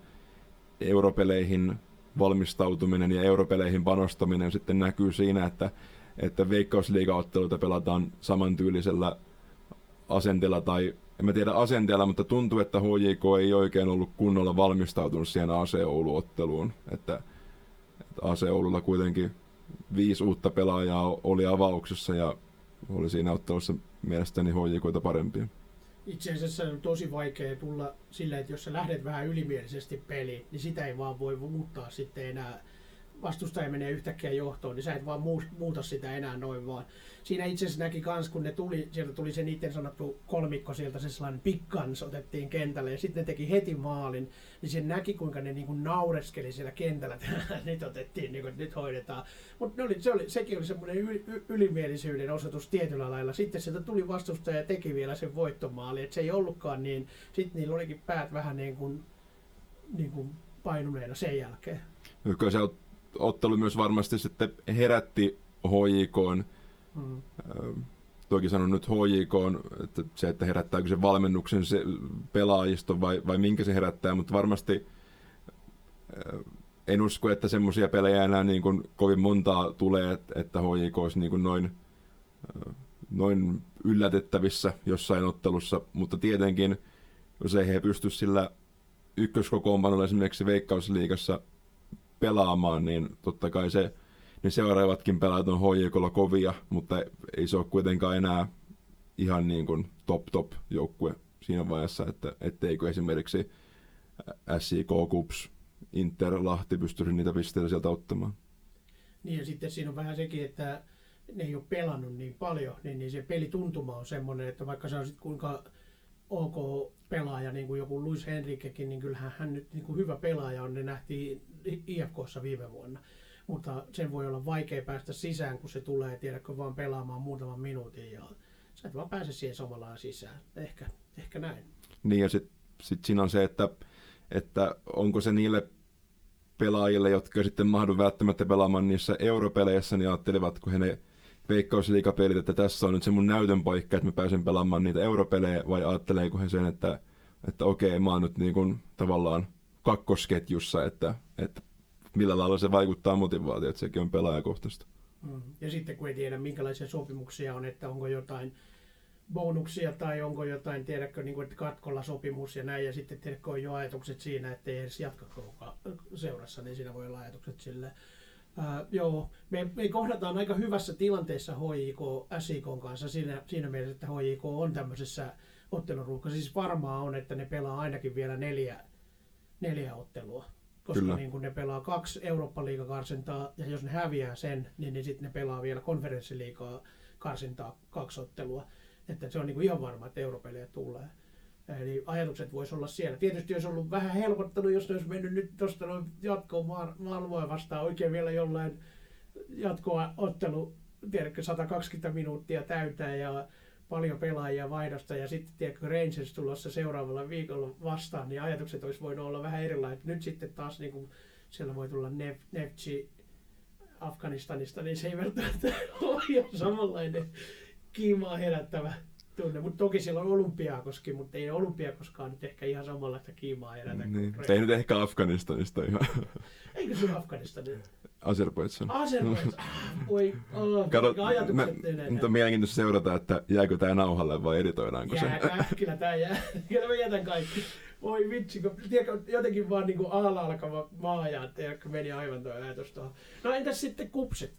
europeleihin valmistautuminen ja europeleihin panostaminen sitten näkyy siinä, että, että veikkausliigaotteluita pelataan samantyylisellä asenteella tai en mä tiedä asenteella, mutta tuntuu, että HJK ei oikein ollut kunnolla valmistautunut siihen AC-Oulu-otteluun. Että, AC-Oululla kuitenkin viisi uutta pelaajaa oli avauksessa ja oli siinä ottelussa mielestäni HJKita parempia. Itse asiassa on tosi vaikea tulla silleen, että jos sä lähdet vähän ylimielisesti peliin, niin sitä ei vaan voi muuttaa sitten enää vastustaja menee yhtäkkiä johtoon, niin sä et vaan muuta sitä enää noin vaan. Siinä itse asiassa näki kans, kun ne tuli, sieltä tuli se niiden sanottu kolmikko sieltä, se sellainen pikkans otettiin kentälle ja sitten ne teki heti maalin, niin se näki kuinka ne niinku naureskeli siellä kentällä, että [LAUGHS] nyt otettiin, niinku, nyt hoidetaan. Mutta oli, se oli, sekin oli semmoinen yl, ylimielisyyden osoitus tietyllä lailla. Sitten sieltä tuli vastustaja ja teki vielä sen voittomaali, että se ei ollutkaan niin, sitten niillä olikin päät vähän niin kuin, niin kuin painuneena sen jälkeen. Kyllä se ottelu myös varmasti sitten herätti HJK. Mm. Toki sanon nyt HJK, että se, että herättääkö se valmennuksen se pelaajisto vai, vai minkä se herättää, mutta varmasti en usko, että semmoisia pelejä enää niin kuin kovin montaa tulee, että HJK olisi niin kuin noin, noin yllätettävissä jossain ottelussa, mutta tietenkin jos ei he pysty sillä ykköskokoonpanolla esimerkiksi Veikkausliigassa pelaamaan, niin totta kai se, ne seuraavatkin pelaajat on HJKlla kovia, mutta ei se ole kuitenkaan enää ihan niin kuin top top joukkue siinä vaiheessa, että etteikö esimerkiksi SIK, KUPS, Inter, Lahti pystyisi niitä pisteitä sieltä ottamaan. Niin ja sitten siinä on vähän sekin, että ne ei ole pelannut niin paljon, niin, niin se pelituntuma on semmoinen, että vaikka on sitten kuinka ok pelaaja, niin kuin joku Luis Henrikekin, niin kyllähän hän nyt niin kuin hyvä pelaaja on, ne nähtiin IFKssa viime vuonna. Mutta sen voi olla vaikea päästä sisään, kun se tulee, tiedätkö, vaan pelaamaan muutaman minuutin ja sä et vaan pääse siihen samalla sisään. Ehkä, ehkä näin. Niin ja sitten sit siinä on se, että, että onko se niille pelaajille, jotka sitten mahdu välttämättä pelaamaan niissä europeleissä, niin ajattelevatko he ne veikkausliikapelit, että tässä on nyt se mun näytön paikka, että mä pääsen pelaamaan niitä europelejä, vai ajatteleeko he sen, että, että okei, mä oon nyt niin kuin tavallaan kakkosketjussa, että, että millä lailla se vaikuttaa motivaatioon, että sekin on pelaajakohtaista. Mm. Ja sitten kun ei tiedä, minkälaisia sopimuksia on, että onko jotain bonuksia tai onko jotain, tiedätkö, niin kuin, että katkolla sopimus ja näin, ja sitten tiedätkö, on jo ajatukset siinä, että ei edes jatka seurassa, niin siinä voi olla ajatukset silleen. Uh, joo, me, me kohdataan aika hyvässä tilanteessa HJK SIK kanssa siinä, siinä mielessä, että HJK on tämmöisessä otteluruuhkassa. Siis varmaa on, että ne pelaa ainakin vielä neljä, neljä ottelua. Koska niin kun ne pelaa kaksi Eurooppa-liigakarsintaa ja jos ne häviää sen, niin, niin sitten ne pelaa vielä konferenssiliigaa karsintaa kaksi ottelua. Että se on niin kuin ihan varma, että europelejä tulee. Eli ajatukset voisi olla siellä. Tietysti olisi ollut vähän helpottanut, jos ne olisi mennyt nyt tuosta noin jatkoon Malmoa vastaan oikein vielä jollain jatkoa ottelu, tiedätkö, 120 minuuttia täytää ja paljon pelaajia vaihdosta ja sitten tiedätkö, Rangers tulossa seuraavalla viikolla vastaan, niin ajatukset olisi voinut olla vähän erilaiset. Nyt sitten taas niin kuin, siellä voi tulla Nef, Nefci Afganistanista, niin se ei välttämättä [LAUGHS] ole ihan samanlainen kiimaa herättävä tunne. Mutta toki siellä on Olympiakoski, mutta ei Olympiakoskaan nyt ehkä ihan samanlaista kiimaa herätä. Niin. Ei nyt ehkä Afganistanista ihan. [LAUGHS] Eikö se ole Afganistan? Azerbaidsan. Azerbaidsan. Ah, Voi, oh, [LAUGHS] Kato, ajatukset me, nyt on mielenkiintoista seurata, että jääkö tämä nauhalle vai editoidaanko se. Jää, kyllä tää jää. [LAUGHS] Kyllä mä jätän kaikki. Voi vitsi, kun tiedätkö, jotenkin vaan niinku aalla alkava maaja, tiedätkö, meni aivan tuo ajatus tuohon. No entäs sitten kupsi?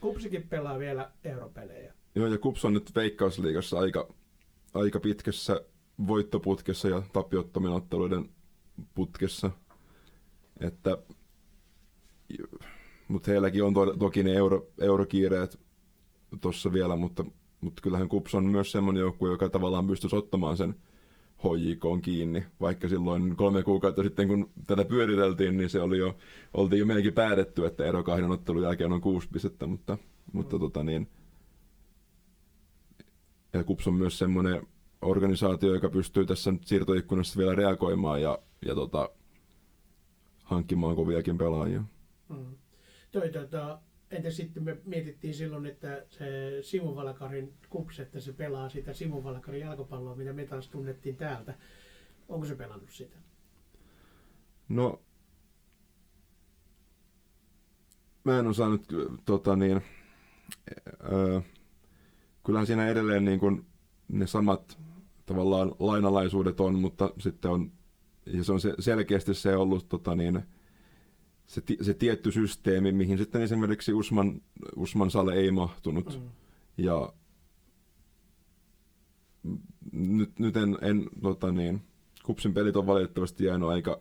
Kupsikin pelaa vielä europelejä. Joo, ja Kups on nyt Veikkausliigassa aika, aika pitkässä voittoputkessa ja tappiottomien otteluiden putkessa. Että, mutta heilläkin on to, toki ne euro, eurokiireet tuossa vielä, mutta, mutta kyllähän Kups on myös semmoinen joukkue, joka tavallaan pystyisi ottamaan sen HJK kiinni, vaikka silloin kolme kuukautta sitten, kun tätä pyöriteltiin, niin se oli jo, oltiin jo melkein päätetty, että ero kahden ottelun jälkeen on kuusi pistettä, mutta, mutta Mm. tota niin, ja KUPS on myös semmoinen organisaatio, joka pystyy tässä nyt siirtoikkunassa vielä reagoimaan ja, ja tota, hankkimaan koviakin pelaajia. Mm. Toi, tota, entä sitten me mietittiin silloin, että se Simon Valakarin kups, että se pelaa sitä Simon Valakarin jalkapalloa, mitä me taas tunnettiin täältä. Onko se pelannut sitä? No, mä en osaa nyt, tota niin, öö, kyllähän siinä edelleen niin kuin ne samat tavallaan lainalaisuudet on, mutta sitten on, ja se on se, selkeästi se ollut tota niin, se, se tietty systeemi, mihin sitten esimerkiksi Usman, Usman Sale ei mahtunut. Mm. Ja nyt, nyt en, en tota niin, kupsin pelit on valitettavasti jäänyt aika,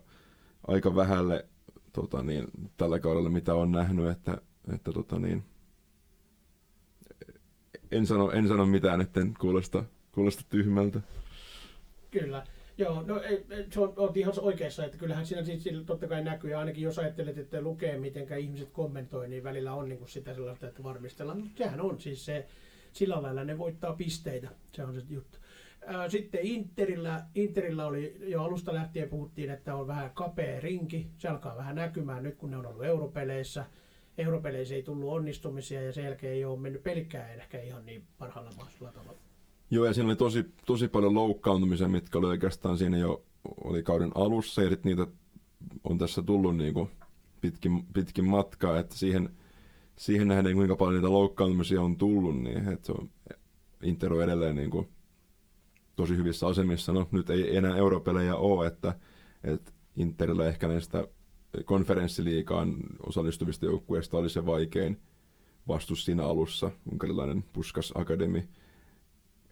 aika vähälle tota niin, tällä kaudella, mitä on nähnyt, että, että tota niin, en sano, en sano mitään, etten kuulosta, kuulosta tyhmältä. Kyllä. Joo, no ei, se on, olet ihan oikeassa, että kyllähän siinä siis totta kai näkyy, ja ainakin jos ajattelet, että lukee, miten ihmiset kommentoi, niin välillä on niin kuin sitä sellaista, että varmistellaan. Mutta sehän on siis se, sillä lailla ne voittaa pisteitä, se on se juttu. Sitten Interillä, Interillä oli jo alusta lähtien puhuttiin, että on vähän kapea rinki. Se alkaa vähän näkymään nyt, kun ne on ollut europeleissä. Europeleissä ei tullut onnistumisia ja sen jälkeen ei ole mennyt pelikään ehkä ihan niin parhaalla mahdollisella tavalla. Joo, ja siinä oli tosi, tosi paljon loukkaantumisia, mitkä oli oikeastaan siinä jo oli kauden alussa, ja niitä on tässä tullut niin kuin pitkin, pitkin matkaa, että siihen, siihen nähden, kuinka paljon niitä loukkaantumisia on tullut, niin että se on, Inter on edelleen niin kuin tosi hyvissä asemissa. No, nyt ei enää europelejä ole, että, että Interillä ehkä näistä konferenssiliikaan osallistuvista joukkueista oli se vaikein vastus siinä alussa, unkarilainen Puskas Academy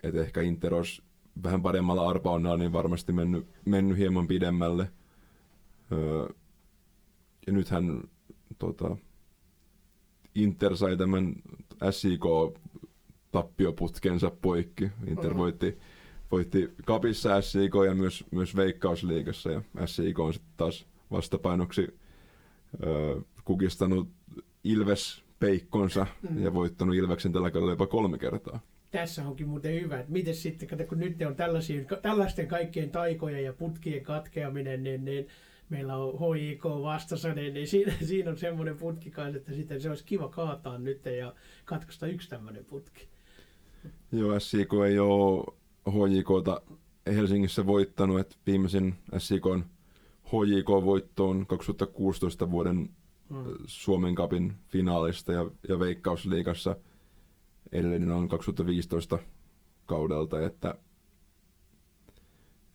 että ehkä Inter olisi vähän paremmalla arpaonnalla niin varmasti mennyt, mennyt hieman pidemmälle. Öö, ja nythän tota, Inter sai tämän SIK-tappioputkensa poikki. Inter Mhm. voitti, voitti kapissa SIK ja myös, myös Veikkausliigassa. Ja SIK on sitten taas vastapainoksi öö, kukistanut Ilves peikkonsa Mm. ja voittanut Ilveksen tällä kaudella jopa kolme kertaa. tässä onkin muuten hyvä, että miten sitten, kato, kun nyt on tällaisia, tällaisten kaikkien taikojen ja putkien katkeaminen, niin, niin meillä on HIK vastassa, niin, niin siinä, [LAUGHS] siinä, on semmoinen putki kanssa, että sitten se olisi kiva kaataa nyt ja katkaista yksi tämmöinen putki. Joo, SIK ei ole HJKta Helsingissä voittanut, että viimeisin SIKn HJK-voitto on 2016 vuoden Mm. Suomen Cupin finaalista ja, ja Veikkausliigassa. Edellinen on 2015 kaudelta, että,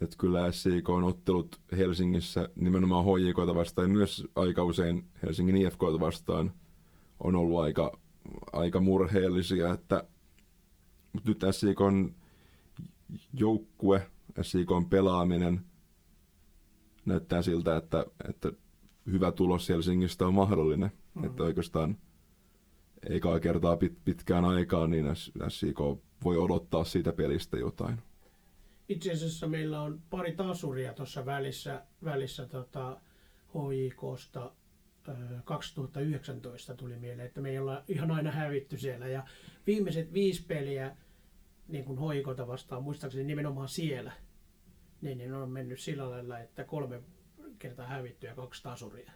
että kyllä SIK on ottelut Helsingissä nimenomaan HJKta vastaan. Ja myös aika usein Helsingin IFKta vastaan on ollut aika, aika murheellisia, että mutta nyt SIK on joukkue, SIK on pelaaminen näyttää siltä, että, että hyvä tulos Helsingistä on mahdollinen. Mm. Että oikeastaan eikä kertaa pit, pitkään aikaan, niin SIK voi odottaa siitä pelistä jotain. Itse asiassa meillä on pari tasuria tuossa välissä, välissä tota HJKsta. ö, 2019 tuli mieleen, että me ei olla ihan aina hävitty siellä. Ja viimeiset viisi peliä niin kuin hoikota vastaan, muistaakseni nimenomaan siellä, niin, niin on mennyt sillä lailla, että kolme kertaa hävitty ja kaksi tasuria.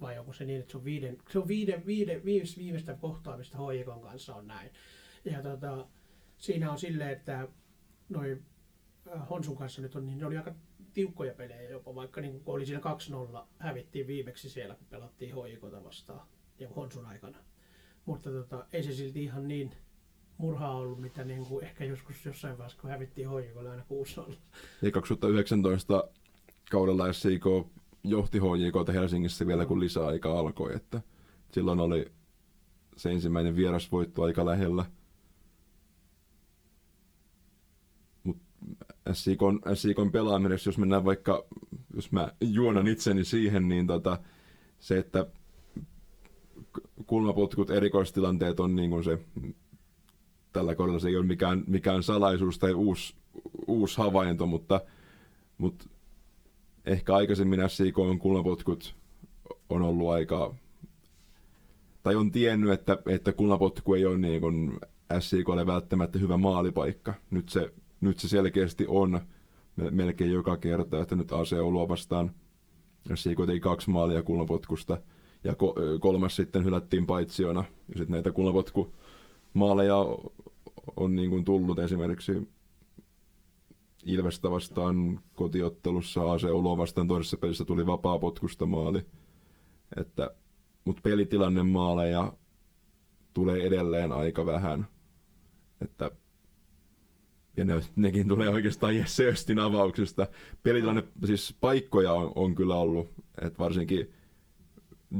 Vai onko se niin, että se on viiden, se on viiden, viiden, viimeistä, viimeistä kohtaamista hoikon kanssa on näin. Ja tota, siinä on silleen, että noin Honsun kanssa nyt on, niin ne oli aika tiukkoja pelejä jopa, vaikka niin kun oli siinä 2-0, hävittiin viimeksi siellä, kun pelattiin hoikota vastaan ja Honsun aikana. Mutta tota, ei se silti ihan niin murhaa ollut, mitä niin kuin ehkä joskus jossain vaiheessa, kun hävittiin hoikolla aina 6-0. Ja 2019 kaudella SIK johti HJK Helsingissä vielä, kun lisäaika alkoi, että silloin oli se ensimmäinen vierasvoitto aika lähellä. SIKon, SIKon pelaaminen, jos mennään vaikka, jos mä juonan itseni siihen, niin tota, se, että kulmapotkut erikoistilanteet on niin kuin se, tällä kohdalla se ei ole mikään, mikään salaisuus tai uusi, uusi havainto, mutta, mutta ehkä aikaisemmin SIKon kulmapotkut on ollut aika, tai on tiennyt, että, että kulmapotku ei ole niin kuin SIKlle välttämättä hyvä maalipaikka. Nyt se nyt se selkeästi on melkein joka kerta, että nyt AC Oulua vastaan siinä teki kaksi maalia kulmapotkusta ja kolmas sitten hylättiin paitsiona. Ja sitten näitä kulmapotkumaaleja on niin kuin tullut esimerkiksi Ilvestä vastaan kotiottelussa, AC Oulua vastaan toisessa pelissä tuli vapaa potkusta maali. Että, mutta pelitilanne maaleja tulee edelleen aika vähän. Että ja ne, nekin tulee oikeastaan Jesse Östin avauksesta. Pelitilanne, siis paikkoja on, on kyllä ollut, että varsinkin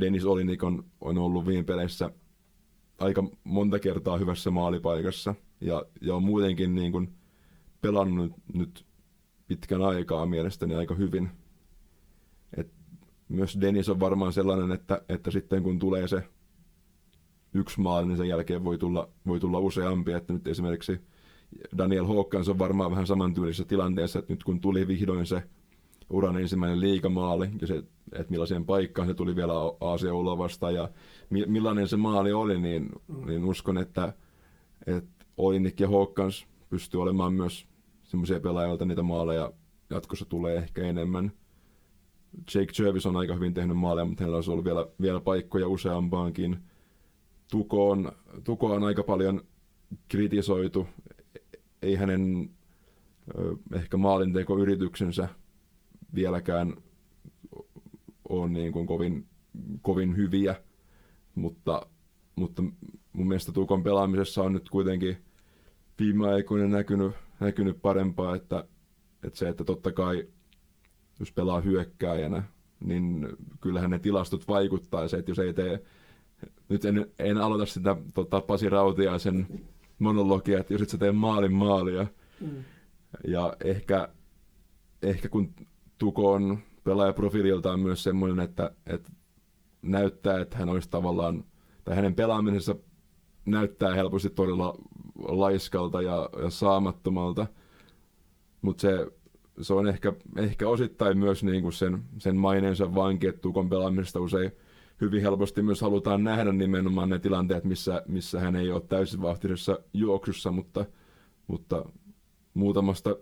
Dennis Olinik on, on ollut viime peleissä aika monta kertaa hyvässä maalipaikassa ja, ja on muutenkin niin kuin pelannut nyt pitkän aikaa mielestäni aika hyvin. Et myös Dennis on varmaan sellainen, että, että sitten kun tulee se yksi maali, niin sen jälkeen voi tulla, voi tulla useampi. Että nyt esimerkiksi Daniel Hawkins on varmaan vähän samantyylisessä tilanteessa, että nyt kun tuli vihdoin se uran ensimmäinen liikamaali ja se, että millaiseen paikkaan se tuli vielä Aasia Ulovasta ja mi, millainen se maali oli, niin, niin uskon, että, että Olinik ja Hawkins pystyy olemaan myös semmoisia pelaajia, joilta niitä maaleja jatkossa tulee ehkä enemmän. Jake Jervis on aika hyvin tehnyt maaleja, mutta hänellä olisi ollut vielä, vielä paikkoja useampaankin. Tuko on, Tuko on aika paljon kritisoitu ei hänen ehkä maalintekoyrityksensä vieläkään ole niin kuin kovin, kovin hyviä, mutta, mutta mun mielestä Tukon pelaamisessa on nyt kuitenkin viime aikoina näkynyt, näkynyt parempaa, että, että se, että totta kai jos pelaa hyökkääjänä, niin kyllähän ne tilastot vaikuttaa. Se, että jos ei tee, nyt en, en aloita sitä tota, Pasi Rautiaisen monologia, että jos et sä tee maalin maalia. Mm. Ja ehkä, ehkä kun Tuko on pelaajaprofiililtaan myös semmoinen, että, että näyttää, että hän olisi tavallaan, tai hänen pelaamisensa näyttää helposti todella laiskalta ja, ja saamattomalta, mutta se, se on ehkä, ehkä osittain myös niin kuin sen, sen maineensa vanki, että Tukon pelaamisesta usein hyvin helposti myös halutaan nähdä nimenomaan ne tilanteet, missä, missä hän ei ole täysin vahtisessa juoksussa, mutta, mutta muutamasta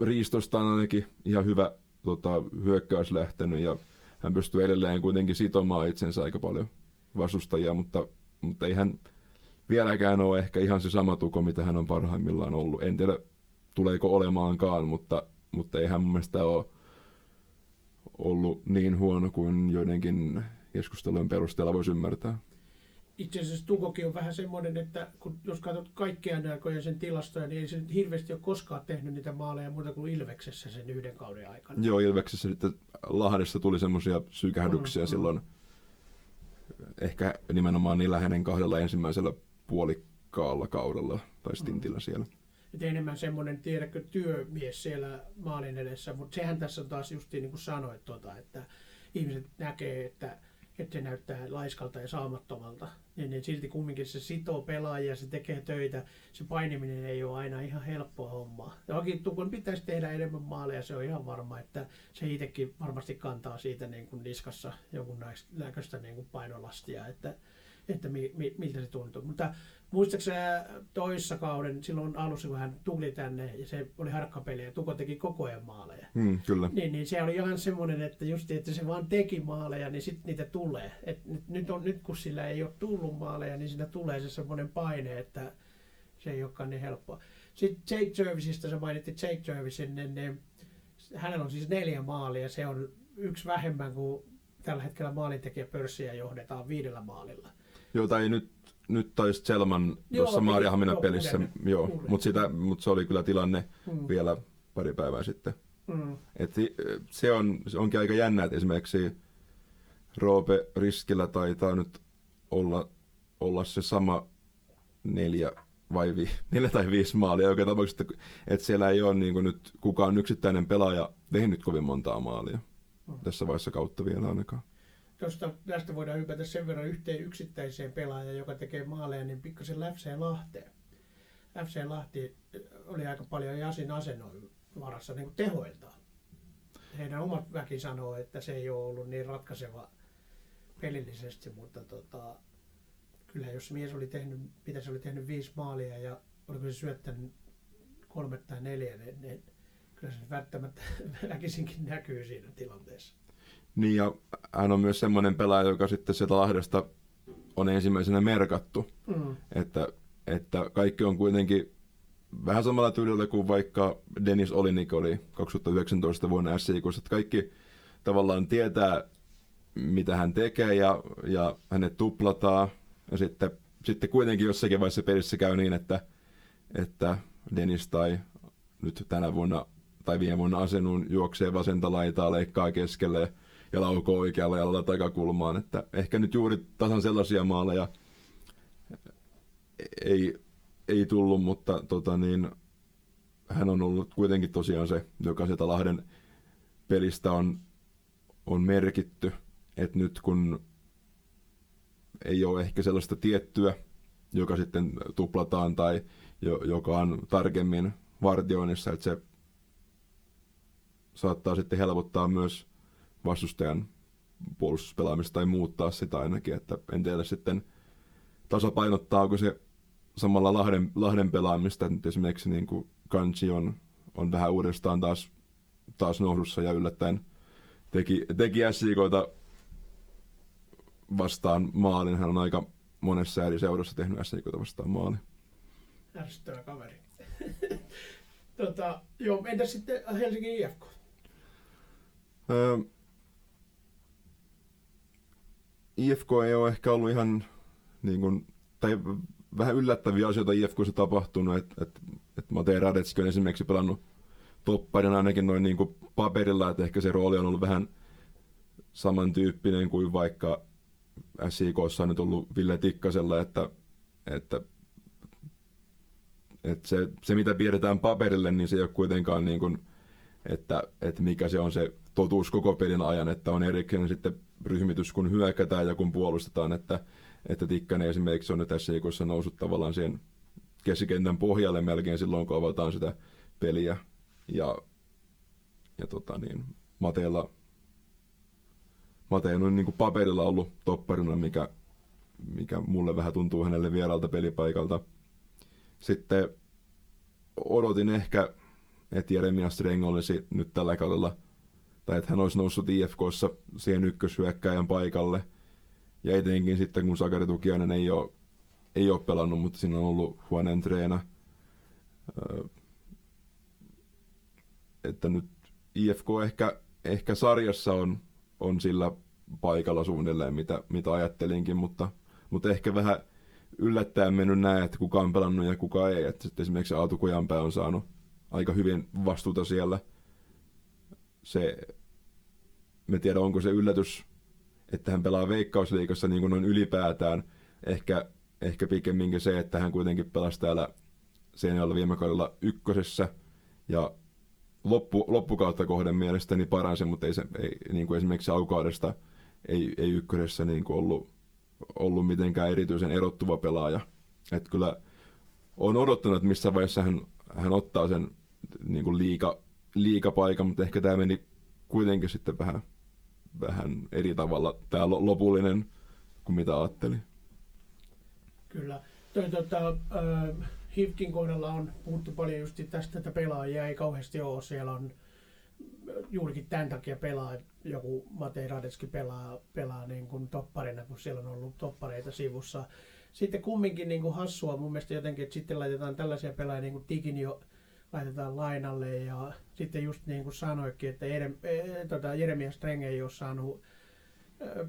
riistosta on ainakin ihan hyvä tota, hyökkäys lähtenyt ja hän pystyy edelleen kuitenkin sitomaan itsensä aika paljon vastustajia, mutta, mutta ei hän vieläkään ole ehkä ihan se sama tuko, mitä hän on parhaimmillaan ollut. En tiedä, tuleeko olemaankaan, mutta, mutta ei hän mun mielestä ole ollut niin huono kuin joidenkin keskustelujen perusteella voisi ymmärtää. Itse asiassa Tukokin on vähän semmoinen, että kun jos katsot kaikkia näköjä sen tilastoja, niin ei se hirveästi ole koskaan tehnyt niitä maaleja muuta kuin Ilveksessä sen yhden kauden aikana. Joo, Ilveksessä sitten Lahdessa tuli semmoisia sykähdyksiä mm, silloin. Mm. Ehkä nimenomaan niillä hänen kahdella ensimmäisellä puolikkaalla kaudella tai stintillä mm. siellä. Et enemmän semmoinen, tiedätkö, työmies siellä maalin edessä, mutta sehän tässä on taas just niin kuin sanoit, tuota, että ihmiset näkee, että että se näyttää laiskalta ja saamattomalta, niin, niin silti kumminkin se sitoo pelaajia, se tekee töitä, se painiminen ei ole aina ihan helppoa hommaa. Oikein Tukon pitäisi tehdä enemmän maaleja, se on ihan varma, että se itsekin varmasti kantaa siitä niin kuin niskassa jonkun näköistä niin kuin painolastia, että, että mi, mi, miltä se tuntuu. Mutta muistaakseni toissa kauden, silloin alussa kun hän tuli tänne ja se oli harkkapeli ja Tuko teki koko ajan maaleja. Mm, kyllä. Niin, niin se oli ihan semmoinen, että just että se vaan teki maaleja, niin sitten niitä tulee. Et nyt, nyt, on, nyt kun sillä ei ole tullut maaleja, niin siinä tulee se semmoinen paine, että se ei olekaan niin helppoa. Sitten Jake Jervisistä, sä mainittit Jake Jervisin, niin, niin hänellä on siis neljä maalia. Se on yksi vähemmän kuin tällä hetkellä maalintekijäpörssiä johdetaan viidellä maalilla. Joo, tai nyt, nyt taisi Selman tuossa Maariahaminan pelissä, joo, mutta mut se oli kyllä tilanne hmm. vielä pari päivää sitten. Hmm. Et se, on, se onkin aika jännä, että esimerkiksi Roope Riskillä taitaa nyt olla, olla se sama neljä vai vi, [LAUGHS] neljä tai viisi maalia joka tapauksessa, että, että siellä ei ole niin nyt kukaan yksittäinen pelaaja tehnyt kovin montaa maalia mm. tässä vaiheessa kautta vielä ainakaan. Tuosta, tästä voidaan hypätä sen verran yhteen yksittäiseen pelaajaan, joka tekee maaleja, niin pikkasen FC Lahteen. FC Lahti oli aika paljon Jasin asennoin varassa niin kuin tehoiltaan. Heidän omat väki sanoo, että se ei ole ollut niin ratkaiseva pelillisesti, mutta tota, kyllä jos mies oli tehnyt, mitä se oli tehnyt viisi maalia ja oliko se syöttänyt kolme tai neljä, niin, niin kyllä se välttämättä [LAUGHS] väkisinkin näkyy siinä tilanteessa. Niin ja hän on myös semmoinen pelaaja, joka sitten sieltä Lahdesta on ensimmäisenä merkattu. Mm. Että, että kaikki on kuitenkin vähän samalla tyylillä kuin vaikka Dennis Olinik oli 2019 vuonna SIK, että kaikki tavallaan tietää, mitä hän tekee ja, ja hänet tuplataan ja sitten, sitten kuitenkin jossakin vaiheessa pelissä käy niin, että, että Dennis tai nyt tänä vuonna tai viime vuonna asennun juoksee vasenta laitaa, leikkaa keskelle ja laukoo oikealla jalalla takakulmaan. Että ehkä nyt juuri tasan sellaisia maaleja ei, ei tullut, mutta tota niin, hän on ollut kuitenkin tosiaan se, joka sieltä Lahden pelistä on, on merkitty. Että nyt kun ei ole ehkä sellaista tiettyä, joka sitten tuplataan tai jo, joka on tarkemmin vartioinnissa, että se saattaa sitten helpottaa myös vastustajan puolustuspelaamista tai muuttaa sitä ainakin, että en tiedä sitten tasapainottaako se samalla Lahden, Lahden pelaamista, että esimerkiksi niin kuin Kanchi on, on vähän uudestaan taas, taas nousussa ja yllättäen teki, teki SIKoita vastaan maalin. Hän on aika monessa eri seurassa tehnyt SIKta vastaan maalin. Ärsyttävä kaveri. [LAUGHS] tota, joo, entä sitten Helsingin IFK? Öö, IFK ei ole ehkä ollut ihan niin kuin, tai vähän yllättäviä asioita IFKssa tapahtunut, että et, et Matei Radetski on esimerkiksi pelannut topparina ainakin noin niin kuin paperilla, että ehkä se rooli on ollut vähän samantyyppinen kuin vaikka SIKssa on nyt ollut Ville Tikkasella, että, että, että se, se, mitä piirretään paperille, niin se ei ole kuitenkaan niin kuin, että, että mikä se on se totuus koko pelin ajan, että on erikseen sitten ryhmitys, kun hyökätään ja kun puolustetaan, että, että Tikkanen esimerkiksi on nyt SIKssa noussut tavallaan siihen keskikentän pohjalle melkein silloin, kun avataan sitä peliä. Ja, ja tota niin, Mateella Mate on niin kuin paperilla ollut topparina, mikä, mikä mulle vähän tuntuu hänelle vieraalta pelipaikalta. Sitten odotin ehkä, että Jeremia Streng olisi nyt tällä kaudella, tai että hän olisi noussut IFKssa siihen ykköshyökkäjän paikalle. Ja etenkin sitten, kun Sakari Tukiainen ei ole, ei ole pelannut, mutta siinä on ollut huoneen treena. Että nyt IFK ehkä, ehkä sarjassa on on sillä paikalla suunnilleen, mitä, mitä ajattelinkin, mutta, mutta ehkä vähän yllättäen mennyt näin, että kuka on pelannut ja kuka ei. Että esimerkiksi Aatu Kujanpää on saanut aika hyvin vastuuta siellä. Se, me tiedä onko se yllätys, että hän pelaa Veikkausliikassa niin kuin noin ylipäätään. Ehkä, ehkä pikemminkin se, että hän kuitenkin pelasi täällä Seinäjoella viime kaudella ykkösessä ja loppu, loppukautta kohden mielestäni paransi, mutta ei, se, ei niin kuin esimerkiksi Aukaudesta ei, ei ykkösessä niin kuin ollut, ollut mitenkään erityisen erottuva pelaaja. Että kyllä on odottanut, että missä vaiheessa hän, hän ottaa sen niin kuin liika, liikapaikan, mutta ehkä tämä meni kuitenkin sitten vähän, vähän eri tavalla tämä lopullinen kuin mitä ajattelin. Kyllä. Toi, tota, äh, Hivkin kohdalla on puhuttu paljon just tästä, että pelaajia ei kauheasti ole. Siellä on juurikin tämän takia pelaa, joku Matei Radetski pelaa, pelaa niin kuin topparina, kun siellä on ollut toppareita sivussa. sitten kumminkin niin kuin hassua mun mielestä jotenkin, että sitten laitetaan tällaisia pelaajia niin kuin Tikin jo laitetaan lainalle ja sitten just niin kuin sanoikin, että e, tota, Jeremia Streng ei ole saanut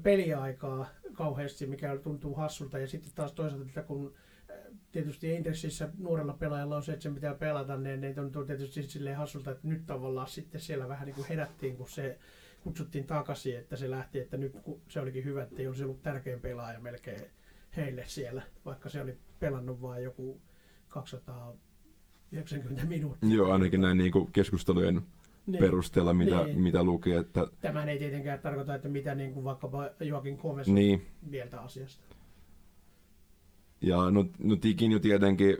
peliaikaa kauheasti, mikä tuntuu hassulta. Ja sitten taas toisaalta, että kun tietysti intressissä nuorella pelaajalla on se, että sen pitää pelata, niin, niin tuntuu tietysti silleen hassulta, että nyt tavallaan sitten siellä vähän niin kuin herättiin, kun se kutsuttiin takaisin, että se lähti, että nyt kun se olikin hyvä, että ei olisi ollut tärkein pelaaja melkein heille siellä, vaikka se oli pelannut vain joku 290 minuuttia. Joo, ainakin näin niin kuin keskustelujen niin. perusteella, mitä, niin. mitä luki. Että... Tämä ei tietenkään tarkoita, että mitä niin kuin vaikkapa Joakin Komes niin. mieltä asiasta. Ja no, no Tikin jo tietenkin,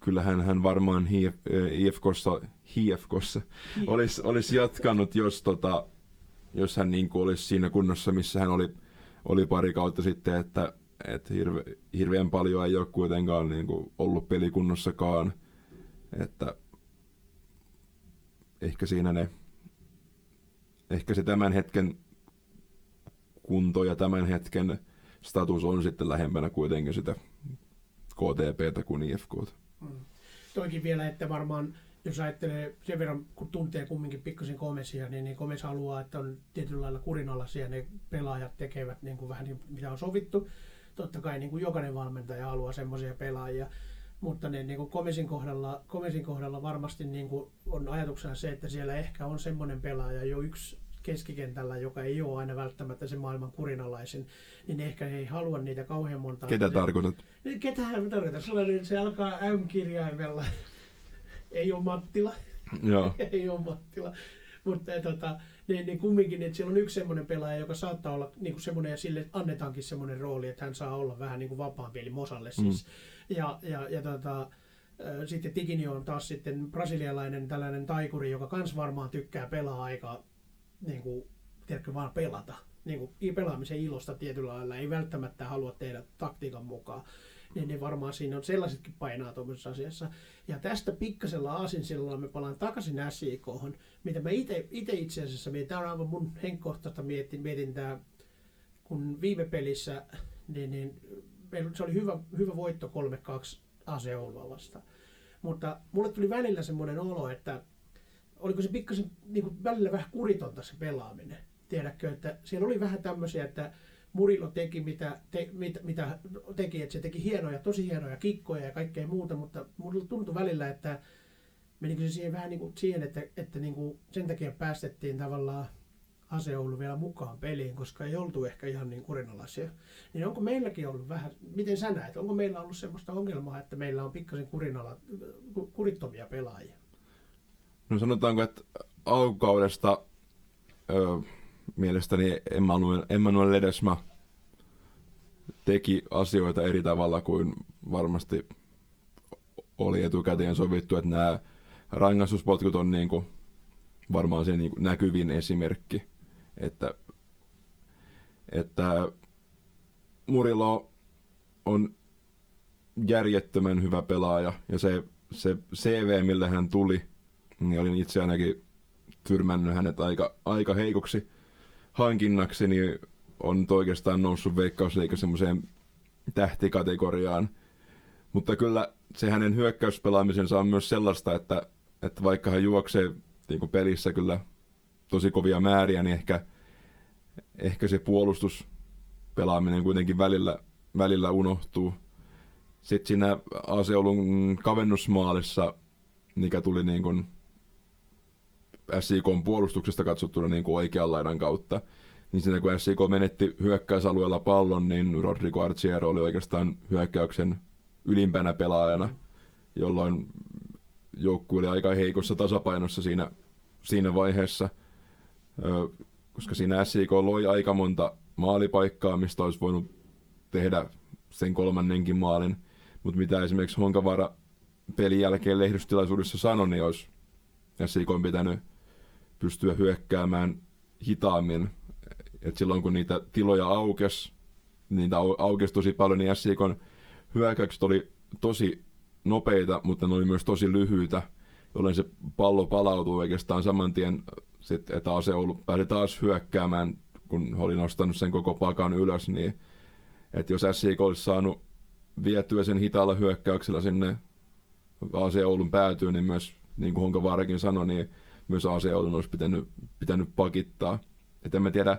kyllähän hän varmaan HIF, IFKssa, HIFKssa niin. olisi, olisi jatkanut, jos, tota, jos hän niin kuin olisi siinä kunnossa, missä hän oli, oli pari kautta sitten, että, että hirve, hirveän paljon ei ole kuitenkaan niin kuin ollut pelikunnossakaan. Että ehkä siinä ne, ehkä se tämän hetken kunto ja tämän hetken status on sitten lähempänä kuitenkin sitä KTPtä kuin IFKta. Mm. Toikin vielä, että varmaan jos ajattelee sen verran, kun tuntee kumminkin pikkasen Komesia, niin, niin Komes haluaa, että on tietyllä lailla kurinalaisia ne pelaajat tekevät niin kuin vähän niin, mitä on sovittu. Totta kai niin kuin jokainen valmentaja haluaa semmoisia pelaajia, mutta ne, niin kuin Komesin, kohdalla, Komesin kohdalla varmasti niin kuin on ajatuksena se, että siellä ehkä on semmoinen pelaaja jo yksi keskikentällä, joka ei ole aina välttämättä se maailman kurinalaisin, niin ehkä he ei halua niitä kauhean monta. Ketä tarkoitat? Ketähän tarkoitan? Sellainen, se alkaa M-kirjaimella. [LAUGHS] ei ole Mattila. Joo. [LAUGHS] ei ole Mattila. Mutta eh, tota, niin, niin kumminkin, että siellä on yksi semmoinen pelaaja, joka saattaa olla niin kuin semmoinen, ja sille annetaankin semmoinen rooli, että hän saa olla vähän niin kuin vapaampi, eli Mosalle siis. Mm. Ja, ja, ja tota, sitten Tikini on taas sitten brasilialainen tällainen taikuri, joka kans varmaan tykkää pelaa aika, niin kuin, tiedätkö, vaan pelata. Niin kuin, pelaamisen ilosta tietyllä lailla, ei välttämättä halua tehdä taktiikan mukaan. Niin, niin varmaan siinä on sellaisetkin painaa tuommoisessa asiassa. Ja tästä pikkasella aasinsillalla me palaan takaisin SIK, mitä mä itse itse asiassa mietin, tämä on aivan mun henkkohtaista mietin, mietintää, kun viime pelissä, niin, niin se oli hyvä, hyvä voitto 3-2 Aseulua vasta. Mutta mulle tuli välillä semmoinen olo, että oliko se pikkasen niin kuin välillä vähän kuritonta se pelaaminen. Tiedätkö, että siellä oli vähän tämmöisiä, että Murilo teki mitä, te, mit, mitä teki, että se teki hienoja, tosi hienoja kikkoja ja kaikkea muuta, mutta mulle tuntui välillä, että menikö se siihen vähän niin kuin siihen, että, että niin kuin sen takia päästettiin tavallaan Aseoulu vielä mukaan peliin, koska ei oltu ehkä ihan niin kurinalaisia. Niin onko meilläkin ollut vähän, miten sä näet, onko meillä ollut sellaista ongelmaa, että meillä on pikkasen kurinala, kurittomia pelaajia? No sanotaanko, että alkukaudesta ö, mielestäni Emmanuel, Emmanuel Ledesma teki asioita eri tavalla kuin varmasti oli etukäteen sovittu, että nämä rangaistuspotkut on niin kuin varmaan se niin kuin näkyvin esimerkki, että, että Murilo on järjettömän hyvä pelaaja ja se, se CV, millä hän tuli, niin olin itse ainakin tyrmännyt hänet aika, aika heikoksi hankinnaksi, niin on oikeastaan noussut veikkausliikä semmoiseen tähtikategoriaan. Mutta kyllä se hänen hyökkäyspelaamisensa on myös sellaista, että, että vaikka hän juoksee niin kuin pelissä kyllä tosi kovia määriä, niin ehkä, ehkä se puolustuspelaaminen kuitenkin välillä, välillä unohtuu. Sitten siinä Aseolun kavennusmaalissa, mikä tuli niin kuin SIK puolustuksesta katsottuna niin kuin oikean laidan kautta. Niin siinä kun SIK menetti hyökkäysalueella pallon, niin Rodrigo Arciero oli oikeastaan hyökkäyksen ylimpänä pelaajana, jolloin joukkue oli aika heikossa tasapainossa siinä, siinä vaiheessa, koska siinä SIK loi aika monta maalipaikkaa, mistä olisi voinut tehdä sen kolmannenkin maalin, mutta mitä esimerkiksi Honkavara pelin jälkeen lehdystilaisuudessa sanoi, niin olisi SIK on pitänyt pystyä hyökkäämään hitaammin. Et silloin kun niitä tiloja aukesi, niitä aukesi tosi paljon, niin SIKon hyökkäykset oli tosi nopeita, mutta ne oli myös tosi lyhyitä, jolloin se pallo palautuu oikeastaan saman tien, sit, että Aseoulu pääsi taas hyökkäämään, kun oli nostanut sen koko pakan ylös, niin että jos SIK olisi saanut vietyä sen hitaalla hyökkäyksellä sinne AC Oulun päätyyn, niin myös, niin kuin Honka Vaarakin sanoi, niin myös Oulun olisi pitänyt, pitänyt pakittaa. Et en mä tiedä,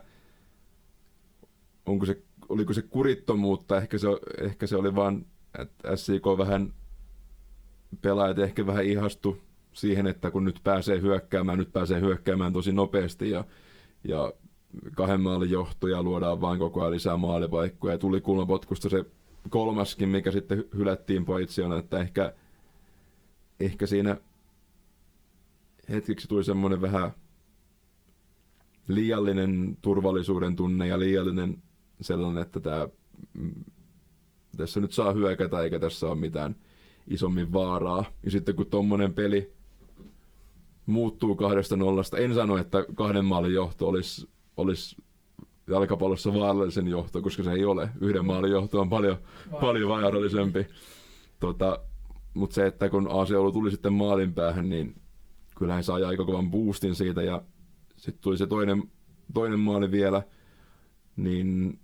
onko se, oliko se kurittomuutta, ehkä se, ehkä se oli vaan, että SIK vähän pelaajat ehkä vähän ihastu siihen, että kun nyt pääsee hyökkäämään, nyt pääsee hyökkäämään tosi nopeasti ja, ja kahden maalin johtoja luodaan vain koko ajan lisää maalipaikkoja. Ja tuli kulmapotkusta se kolmaskin, mikä sitten hylättiin Paitsioon, että ehkä, ehkä siinä hetkeksi tuli semmoinen vähän liiallinen turvallisuuden tunne ja liiallinen sellainen, että tämä, mm, tässä nyt saa hyökätä eikä tässä ole mitään isommin vaaraa. Ja sitten kun tuommoinen peli muuttuu kahdesta nollasta, en sano, että kahden maalin johto olisi, olisi jalkapallossa vaarallisen johto, koska se ei ole. Yhden maalin johto on paljon, Vai. paljon vaarallisempi. Tota, mutta se, että kun AC tuli sitten maalin päähän, niin kyllähän sai aika kovan boostin siitä ja sitten tuli se toinen, toinen maali vielä, niin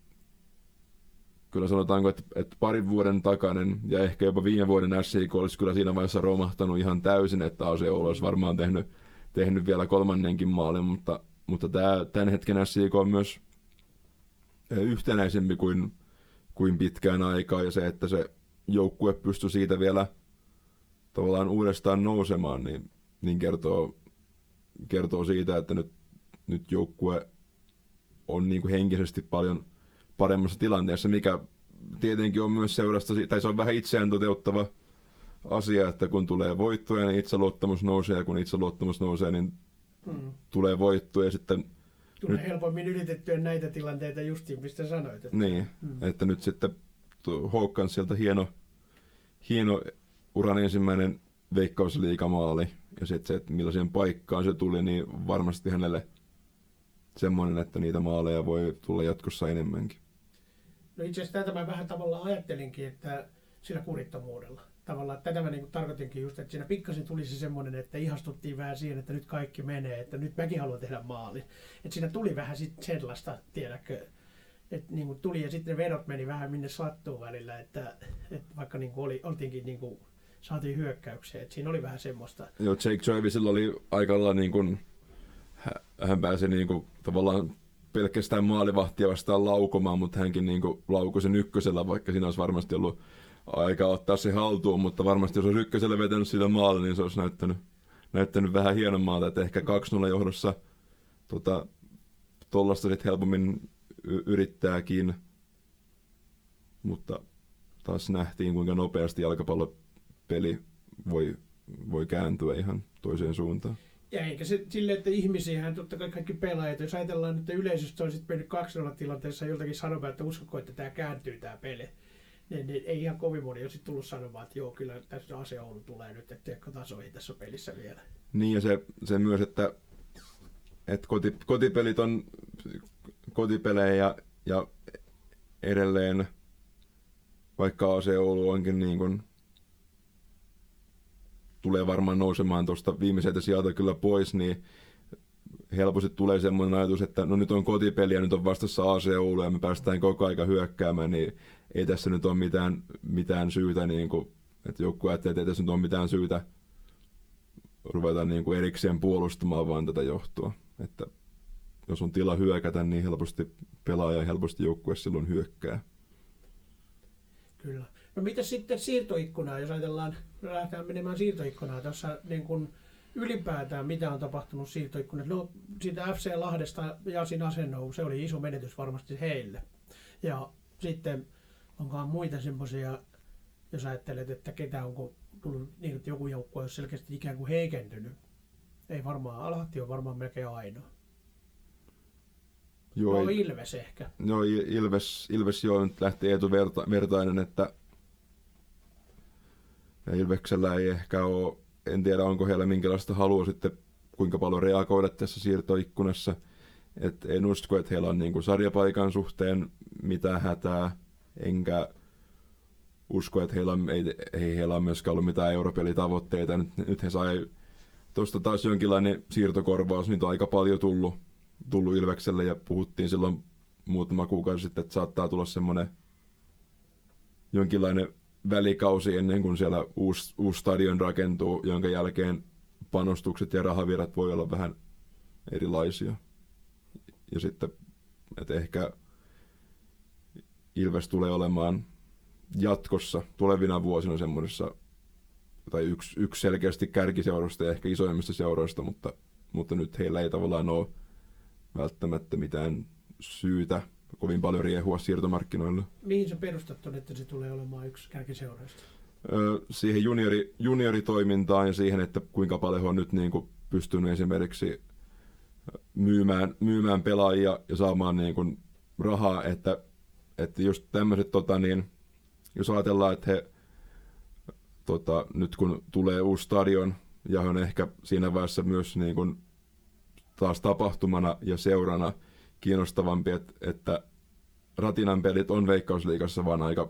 kyllä sanotaanko, että, että parin vuoden takainen ja ehkä jopa viime vuoden SIK olisi kyllä siinä vaiheessa romahtanut ihan täysin, että AC olisi varmaan tehnyt, tehnyt vielä kolmannenkin maalin, mutta, mutta tämä, tämän hetken SIK on myös yhtenäisempi kuin, kuin pitkään aikaa ja se, että se joukkue pystyi siitä vielä tavallaan uudestaan nousemaan, niin, niin kertoo, kertoo siitä, että nyt, nyt joukkue on niin kuin henkisesti paljon paremmassa tilanteessa, mikä tietenkin on myös seurasta, tai se on vähän itseään toteuttava asia, että kun tulee voittoja, niin itseluottamus nousee, ja kun itseluottamus nousee, niin hmm. tulee voittoja, ja sitten Tulee nyt, helpommin ylitettyä näitä tilanteita justiin, mistä sanoit. Että, niin, hmm. että nyt sitten Houkkan sieltä hieno, hieno uran ensimmäinen veikkausliikamaali, ja sitten se, että millaiseen paikkaan se tuli, niin varmasti hänelle semmoinen, että niitä maaleja voi tulla jatkossa enemmänkin. No itse asiassa tätä mä vähän tavallaan ajattelinkin, että sillä kurittomuudella. Tavallaan tätä mä niin kuin tarkoitinkin just, että siinä pikkasen tulisi semmoinen, että ihastuttiin vähän siihen, että nyt kaikki menee, että nyt mäkin haluan tehdä maalin. Että siinä tuli vähän sitten sellaista, tiedäkö, että niin kuin tuli ja sitten ne vedot meni vähän minne sattuu välillä, että, että vaikka niin kuin oli, oltiinkin niin kuin, saatiin hyökkäyksiä, että siinä oli vähän semmoista. Joo, Jake Jarvisilla oli aika lailla niin kuin, hän pääsi niin kuin, tavallaan pelkästään maalivahtia vastaan laukomaan, mutta hänkin niin kuin laukoi sen ykkösellä, vaikka siinä olisi varmasti ollut aika ottaa se haltuun, mutta varmasti jos olisi ykkösellä vetänyt sitä maalle, niin se olisi näyttänyt, näyttänyt vähän hienommalta, että ehkä 2-0 johdossa tota, tuollaista sitten helpommin yrittääkin, mutta taas nähtiin, kuinka nopeasti jalkapallopeli voi, voi kääntyä ihan toiseen suuntaan. Ja eikä se sille, että ihmisiähän totta kai kaikki pelaajat, jos ajatellaan, että yleisöstä on sitten mennyt 2 tilanteessa joltakin sanomaan, että uskoko, että tämä kääntyy tämä peli. Niin, niin, ei ihan kovin moni ole tullut sanomaan, että joo, kyllä tässä ase Oulu tulee nyt, että tasoihin tässä pelissä vielä. Niin ja se, se myös, että, että koti, kotipelit on kotipelejä ja, ja edelleen, vaikka ase Oulu onkin niin kuin tulee varmaan nousemaan tuosta viimeiseltä sieltä kyllä pois, niin helposti tulee semmoinen ajatus, että no nyt on kotipeli ja nyt on vastassa AC Oulu ja me päästään koko aika hyökkäämään, niin ei tässä nyt ole mitään, mitään syytä, niin kuin, että joku ajattelee, että ei tässä nyt ole mitään syytä ruveta niin kuin erikseen puolustamaan vaan tätä johtoa. Että jos on tila hyökätä, niin helposti pelaaja ja helposti joukkue silloin hyökkää. Kyllä. No mitä sitten siirtoikkunaa, jos ajatellaan, lähdetään menemään siirtoikkunaa tuossa niin kuin ylipäätään, mitä on tapahtunut siirtoikkunassa. No siitä FC Lahdesta Jasin asennou, se oli iso menetys varmasti heille. Ja sitten onkaan muita semmoisia, jos ajattelet, että ketä onko tullut, niin että joku joukkue on selkeästi ikään kuin heikentynyt. Ei varmaan, Alhatti on varmaan melkein ainoa. Joo, no Ilves ehkä. No Ilves, Ilves joo, nyt lähti Eetu Verta, Vertainen, että ja Ilveksellä ei ehkä ole, en tiedä onko heillä minkälaista halua sitten kuinka paljon reagoida tässä siirtoikkunassa. Et en usko, että heillä on niin kuin sarjapaikan suhteen mitään hätää, enkä usko, että heillä on, ei, ei heillä on myöskään ollut mitään europelitavoitteita. Nyt, nyt he sai tuosta taas jonkinlainen siirtokorvaus, nyt on aika paljon tullut, tullut Ilvekselle ja puhuttiin silloin muutama kuukausi sitten, että saattaa tulla semmoinen jonkinlainen välikausi ennen kuin siellä uusi, uusi stadion rakentuu, jonka jälkeen panostukset ja rahavirrat voi olla vähän erilaisia. Ja sitten, että ehkä Ilves tulee olemaan jatkossa tulevina vuosina semmoisessa, tai yksi, yksi selkeästi kärkiseurasta ja ehkä isoimmista seuroista, mutta, mutta nyt heillä ei tavallaan ole välttämättä mitään syytä kovin paljon riehua siirtomarkkinoilla. Mihin se perustat on, että se tulee olemaan yksi kärkiseuroista? Öö, siihen juniori, junioritoimintaan ja siihen, että kuinka paljon on nyt niin kuin pystynyt esimerkiksi myymään, myymään pelaajia ja saamaan niin kuin rahaa, että, että just tämmöiset, tota niin, jos ajatellaan, että he tota, nyt kun tulee uusi stadion ja on ehkä siinä vaiheessa myös niin kuin taas tapahtumana ja seurana kiinnostavampi, että, että Ratinan pelit on Veikkausliigassa vaan aika,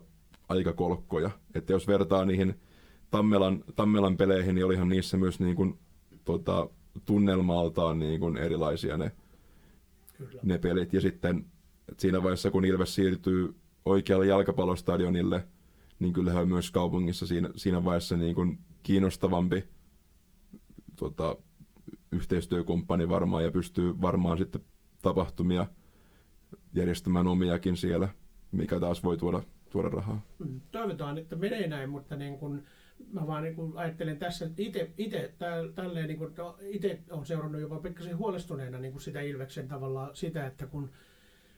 aika kolkkoja. Että jos vertaa niihin Tammelan, Tammelan peleihin, niin olihan niissä myös niin kuin, tota, tunnelmaltaan niin kuin erilaisia ne, Kyllä. ne pelit. Ja sitten siinä vaiheessa, kun Ilves siirtyy oikealle jalkapallostadionille, niin kyllähän myös kaupungissa siinä, siinä vaiheessa niin kuin kiinnostavampi tota, yhteistyökumppani varmaan ja pystyy varmaan sitten tapahtumia järjestämään omiakin siellä, mikä taas voi tuoda, tuoda rahaa. Mm, toivotaan, että menee näin, mutta niin kun, mä vaan niin kun ajattelen tässä, itse, tälleen niin kun, no, itse on seurannut jopa pikkasen huolestuneena niin kun sitä Ilveksen tavallaan sitä, että kun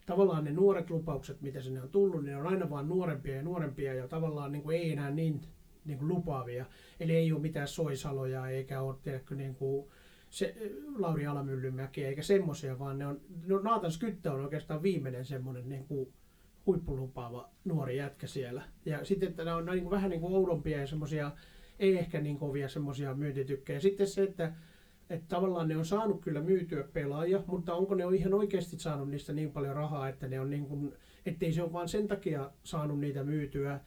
tavallaan ne nuoret lupaukset, mitä sinne on tullut, niin on aina vaan nuorempia ja nuorempia ja tavallaan niin kuin ei enää niin, niin lupaavia. Eli ei ole mitään soisaloja eikä ole tiedätkö, niin kuin se, Lauri Alamyllymäki eikä semmoisia, vaan ne on, no Naatan Skyttä on oikeastaan viimeinen semmoinen niin kuin huippulupaava nuori jätkä siellä. Ja sitten, että ne on niin kuin, vähän niin kuin oudompia ja semmoisia, ei ehkä niin kovia semmoisia myyntitykkejä. Sitten se, että että tavallaan ne on saanut kyllä myytyä pelaajia, mutta onko ne ihan oikeasti saanut niistä niin paljon rahaa, että ne on niin kuin, ettei se ole vain sen takia saanut niitä myytyä,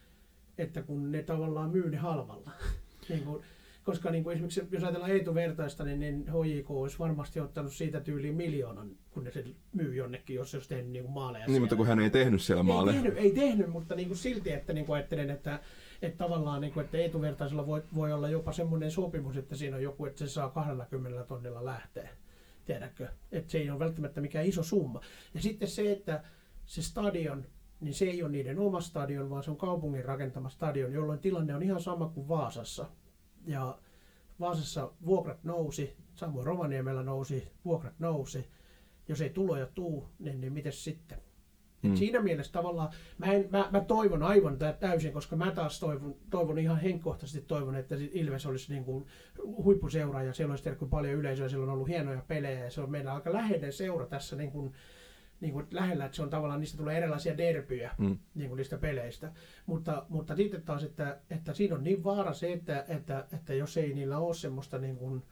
että kun ne tavallaan myy ne halvalla. [LAUGHS] niin kuin, koska niin kuin esimerkiksi jos ajatellaan Eetu Vertaista, niin, niin HJK olisi varmasti ottanut siitä tyyliin miljoonan, kun ne se myy jonnekin, jos se olisi tehnyt niin kuin maaleja. Niin, siellä. mutta kun hän ei tehnyt siellä maaleja. Ei tehnyt, ei tehnyt mutta niin kuin silti, että niin kuin ajattelen, että että tavallaan, niin kuin, että etuvertaisella voi, voi olla jopa semmoinen sopimus, että siinä on joku, että se saa 20 tonnilla lähteä. Tiedätkö? Että se ei ole välttämättä mikään iso summa. Ja sitten se, että se stadion, niin se ei ole niiden oma stadion, vaan se on kaupungin rakentama stadion, jolloin tilanne on ihan sama kuin Vaasassa. Ja Vaasassa vuokrat nousi, samoin Rovaniemellä nousi, vuokrat nousi. Jos ei tuloja tuu, niin, niin miten sitten? Mm. siinä mielessä tavallaan, mä, en, mä, mä toivon aivan täysin, koska mä taas toivon, toivon ihan henkkohtaisesti toivon, että Ilves olisi niin kuin huippuseura ja siellä olisi paljon yleisöä, siellä on ollut hienoja pelejä ja se on meidän aika läheinen seura tässä niin kuin, niin kuin lähellä, että se on tavallaan, niistä tulee erilaisia derbyjä mm. niin kuin niistä peleistä. Mutta, mutta sitten taas, että, että siinä on niin vaara se, että, että, että jos ei niillä ole semmoista niin kuin,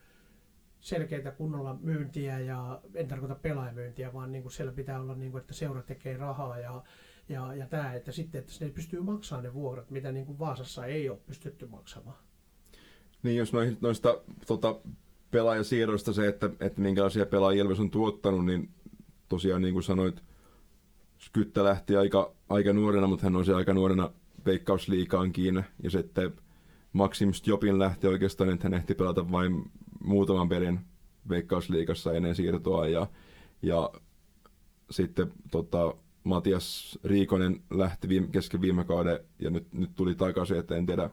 selkeitä kunnolla myyntiä ja en tarkoita pelaajamyyntiä, vaan niin kuin siellä pitää olla, niin kuin, että seura tekee rahaa ja, ja, ja tämä, että sitten että ne pystyy maksamaan ne vuokrat, mitä niin kuin Vaasassa ei ole pystytty maksamaan. Niin, jos noista, noista tota, pelaajasiirroista se, että, että minkälaisia pelaajia Ilves on tuottanut, niin tosiaan niin kuin sanoit, Skyttä lähti aika, aika nuorena, mutta hän on se aika nuorena veikkausliikaan kiinni. Ja sitten Maxim Stjopin lähti oikeastaan, että hän ehti pelata vain muutaman pelin Veikkausliikassa ennen siirtoa ja, ja sitten tota, Matias Riikonen lähti viime, kesken viime kauden ja nyt, nyt tuli takaisin, että en tiedä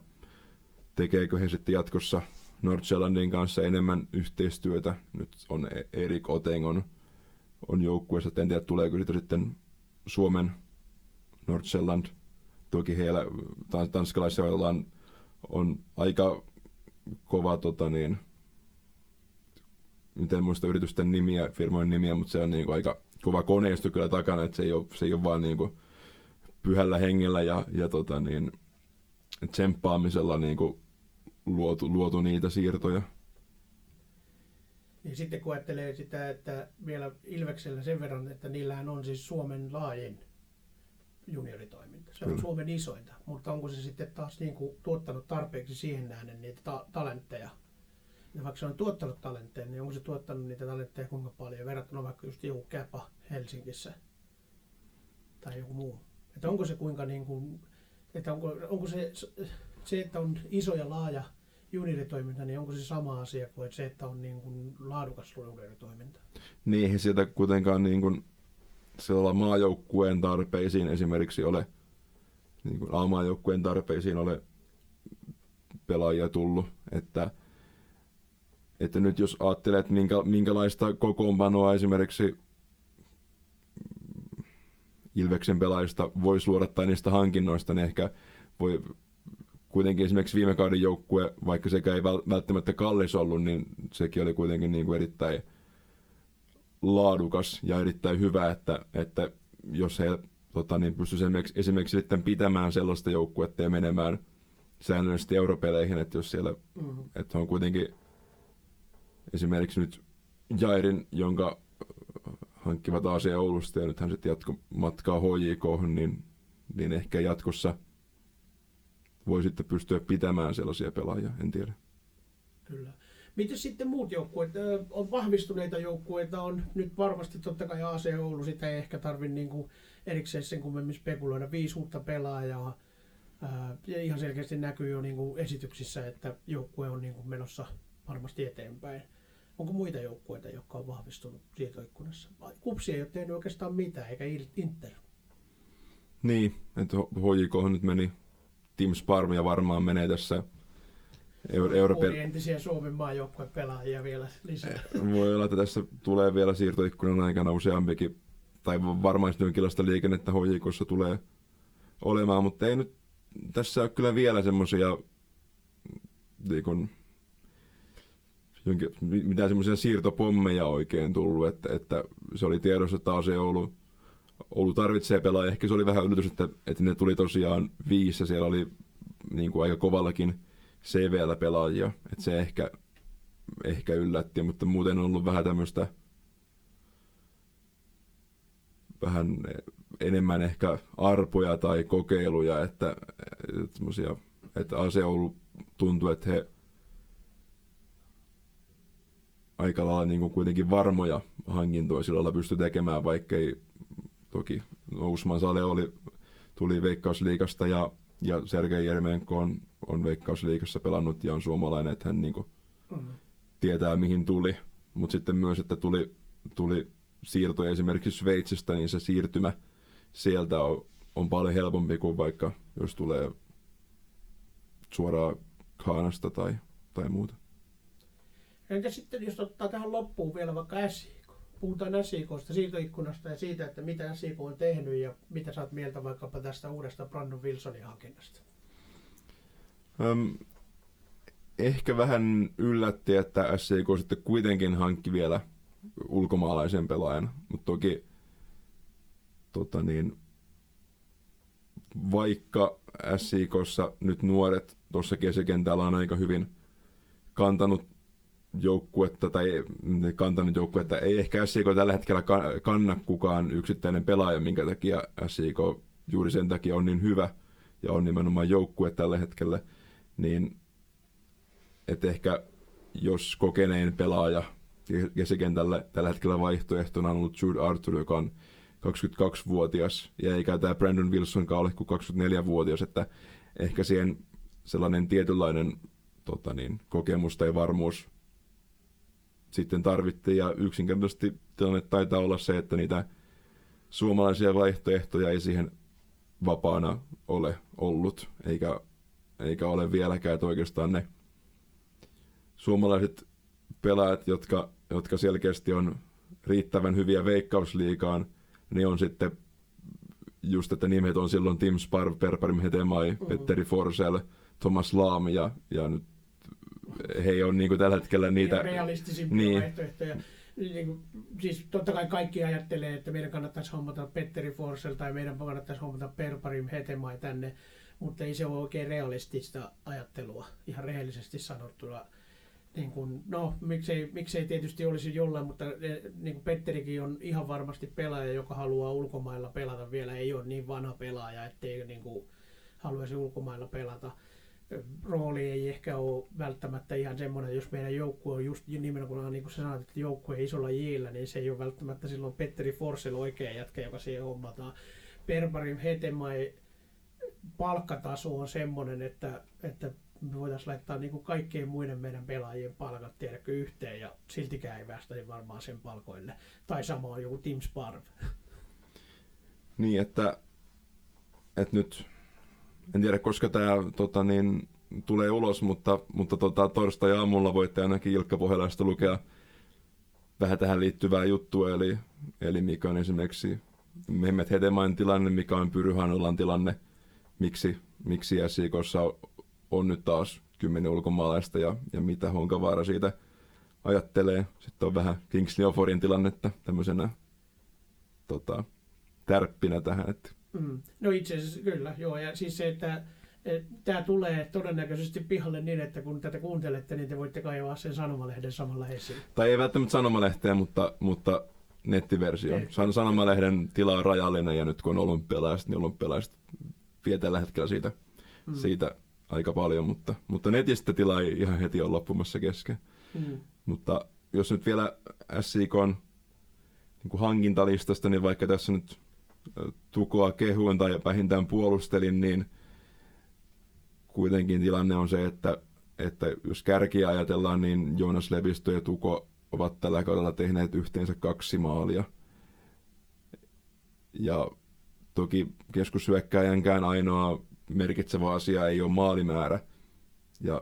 tekeekö he sitten jatkossa Nordsjællandin kanssa enemmän yhteistyötä. Nyt on e- Erik Oteng on, joukkueessa, en tiedä tuleeko sitten Suomen Nordsjælland. Toki heillä tanskalaisilla on, on aika kova tota niin, nyt en muista yritysten nimiä, firmojen nimiä, mutta se on niin kuin aika kova koneisto kyllä takana, että se ei ole, se ei ole vaan niin kuin pyhällä hengellä ja, ja tota niin, tsemppaamisella niin kuin luotu, luotu niitä siirtoja. Niin sitten kun ajattelee sitä, että vielä Ilveksellä sen verran, että niillähän on siis Suomen laajin junioritoiminta. Se on Kyllä. Suomen isointa, mutta onko se sitten taas niin kuin tuottanut tarpeeksi siihen nähden niitä ta- talentteja, ja vaikka se on tuottanut talentteja, niin onko se tuottanut niitä talentteja kuinka paljon verrattuna vaikka just joku Käpa Helsingissä tai joku muu. Että onko se kuinka niin kuin Että onko, onko se, se, että on iso ja laaja junioritoiminta, niin onko se sama asia kuin se, että on niin kuin laadukas junioritoiminta? Niin, eihän sieltä kuitenkaan niin kuin maajoukkueen tarpeisiin esimerkiksi ole, niin kuin A-maajoukkueen tarpeisiin ole pelaajia tullut, että, että nyt jos ajattelet, että minkä, minkälaista kokoonpanoa esimerkiksi Ilveksen pelaajista voi suodattaa niistä hankinnoista, niin ehkä voi kuitenkin esimerkiksi viime kauden joukkue, vaikka sekä ei välttämättä kallis ollut, niin sekin oli kuitenkin niin kuin erittäin laadukas ja erittäin hyvä, että, että jos he tota, niin pystyisi esimerkiksi, esimerkiksi sitten pitämään sellaista joukkuetta ja menemään säännöllisesti europeleihin, että jos siellä, mm-hmm. että on kuitenkin esimerkiksi nyt Jairin, jonka hankkivat AC Oulusta ja nyt hän sitten jatko matkaa HJK, niin, niin ehkä jatkossa voi sitten pystyä pitämään sellaisia pelaajia, en tiedä. Kyllä. Miten sitten muut joukkueet? On vahvistuneita joukkueita, on nyt varmasti totta kai AC Oulu, sitä ei ehkä tarvitse niin kuin erikseen sen kummemmin spekuloida. Viisi uutta pelaajaa. Ja ihan selkeästi näkyy jo niin kuin esityksissä, että joukkue on niin kuin menossa varmasti eteenpäin. Onko muita joukkueita, jotka on vahvistunut siirtoikkunassa? Kupsi ei ole tehnyt oikeastaan mitään, eikä Inter. Niin, että HJK nyt meni, Team Sparmia varmaan menee tässä Euro- Euroopan... entisiä Suomen pelaajia vielä lisää. Voi olla, että tässä tulee vielä siirtoikkunan aikana useampikin, tai varmaan jonkinlaista liikennettä HJKssa tulee olemaan, mutta ei nyt tässä ole kyllä vielä semmoisia niin mitään semmoisia siirtopommeja oikein tullut, että, että se oli tiedossa, että taas Oulu, Oulu tarvitsee pelaajia. Ehkä se oli vähän yllätys, että, että ne tuli tosiaan viisi ja siellä oli niin kuin aika kovallakin CVllä pelaajia. Että se ehkä, ehkä yllätti, mutta muuten on ollut vähän tämmöistä vähän enemmän ehkä arpoja tai kokeiluja, että, että, että ase Oulu tuntuu, että he aika lailla niin kuin kuitenkin varmoja hankintoja sillä lailla pysty tekemään, vaikkei toki Usman Sale oli, tuli Veikkausliikasta ja, ja Sergei Jermenko on, on Veikkausliikassa pelannut ja on suomalainen, että hän niin kuin mm. tietää mihin tuli. Mutta sitten myös, että tuli, tuli siirtoja esimerkiksi Sveitsistä, niin se siirtymä sieltä on, on paljon helpompi kuin vaikka jos tulee suoraan Kaanasta tai, tai muuta. Entä sitten, jos ottaa tähän loppuun vielä vaikka SIK? Puhutaan SIKsta, siirtoikkunasta ja siitä, että mitä SIK on tehnyt ja mitä saat mieltä vaikkapa tästä uudesta Brandon Wilsonin hankinnasta? Öm, ehkä vähän yllätti, että SIK sitten kuitenkin hankki vielä ulkomaalaisen pelaajan, mutta toki tota niin, vaikka SIKssa nyt nuoret tuossa kesäkentällä on aika hyvin kantanut joukkuetta tai kantanut joukkuetta. Ei ehkä SIK tällä hetkellä kanna kukaan yksittäinen pelaaja, minkä takia SIK juuri sen takia on niin hyvä ja on nimenomaan joukkue tällä hetkellä, niin että ehkä jos kokenein pelaaja keskikentällä tällä hetkellä vaihtoehtona on ollut Jude Arthur, joka on 22-vuotias, ja eikä tämä Brandon Wilson ole kuin 24-vuotias, että ehkä siihen sellainen tietynlainen tota niin, kokemus tai varmuus sitten tarvittiin ja yksinkertaisesti tilanne taitaa olla se, että niitä suomalaisia vaihtoehtoja ei siihen vapaana ole ollut, eikä, eikä ole vieläkään, että oikeastaan ne suomalaiset pelaajat, jotka, jotka selkeästi on riittävän hyviä veikkausliikaan, niin on sitten just, että nimet on silloin Tim Sparv, Perparim Hetemai, mm-hmm. Petteri Forsell, Thomas Laam ja, ja nyt he ei ole niin kuin tällä hetkellä niitä... Realistisimpia niin. vaihtoehtoja. Niin kuin, siis totta kai kaikki ajattelee, että meidän kannattaisi hommata Petteri Forsell tai meidän kannattaisi hommata Perparim Hetemai tänne, mutta ei se ole oikein realistista ajattelua, ihan rehellisesti sanottuna. Niin kuin, no, miksei, miksei tietysti olisi jollain, mutta eh, niin kuin Petterikin on ihan varmasti pelaaja, joka haluaa ulkomailla pelata vielä. Ei ole niin vanha pelaaja, ettei niin kuin, haluaisi ulkomailla pelata rooli ei ehkä ole välttämättä ihan semmoinen, jos meidän joukkue on just nimenomaan niin kuin sä sanoit, että joukkue isolla jillä, niin se ei ole välttämättä silloin Petteri Forsell oikea jätkä, joka siihen hommataan. Perbarin Hetemai palkkataso on semmoinen, että, että me voitaisiin laittaa niin kuin kaikkien muiden meidän pelaajien palkat tiedäkö yhteen ja siltikään ei päästä niin varmaan sen palkoille. Tai sama joku Tim Sparv. Niin, että, että nyt, en tiedä koska tämä tota, niin, tulee ulos, mutta, mutta tota, torstai-aamulla voitte ainakin Ilkka Pohjalaista lukea vähän tähän liittyvää juttua, eli, eli mikä on esimerkiksi Mehmet Hedemain tilanne, mikä on Pyryhanolan tilanne, miksi, miksi SIKossa on nyt taas kymmenen ulkomaalaista ja, ja mitä Honkavaara siitä ajattelee. Sitten on vähän Kingsley Offorin tilannetta tämmöisenä tota, tärppinä tähän. Että. Mm. No itse asiassa kyllä, joo. Ja siis se, että tämä tulee todennäköisesti pihalle niin, että kun tätä kuuntelette, niin te voitte kaivaa sen sanomalehden samalla esiin. Tai ei välttämättä sanomalehteä, mutta, mutta nettiversio. Ei. Sanomalehden tila on rajallinen ja nyt kun on olympialaiset, niin olympialaiset vie tällä hetkellä siitä, mm. siitä aika paljon, mutta, mutta netistä tila ei ihan heti ole loppumassa kesken. Mm. Mutta jos nyt vielä SIK on niin hankintalistasta, niin vaikka tässä nyt tukoa kehuin tai vähintään puolustelin, niin kuitenkin tilanne on se, että, että jos kärkiä ajatellaan, niin Joonas Levistö ja Tuko ovat tällä kaudella tehneet yhteensä kaksi maalia. Ja toki keskushyökkäjänkään ainoa merkitsevä asia ei ole maalimäärä. Ja,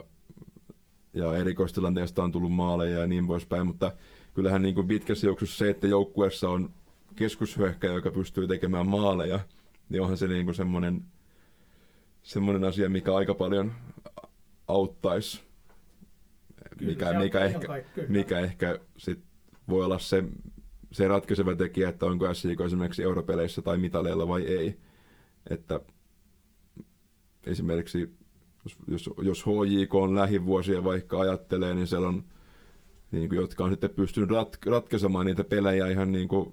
ja erikoistilanteesta on tullut maaleja ja niin poispäin, mutta kyllähän niin kuin pitkässä juoksussa se, että joukkueessa on keskushyökkäjä, joka pystyy tekemään maaleja, niin onhan se niin kuin semmoinen, semmoinen asia, mikä aika paljon auttaisi. Mikä, mikä, ehkä, mikä ehkä sit voi olla se, se ratkaiseva tekijä, että onko SIK esimerkiksi europeleissä tai mitaleilla vai ei. Että esimerkiksi jos, jos, jos HJK on lähivuosia vaikka ajattelee, niin siellä on niin kuin, jotka on sitten pystynyt rat, ratkaisemaan niitä pelejä ihan niin kuin,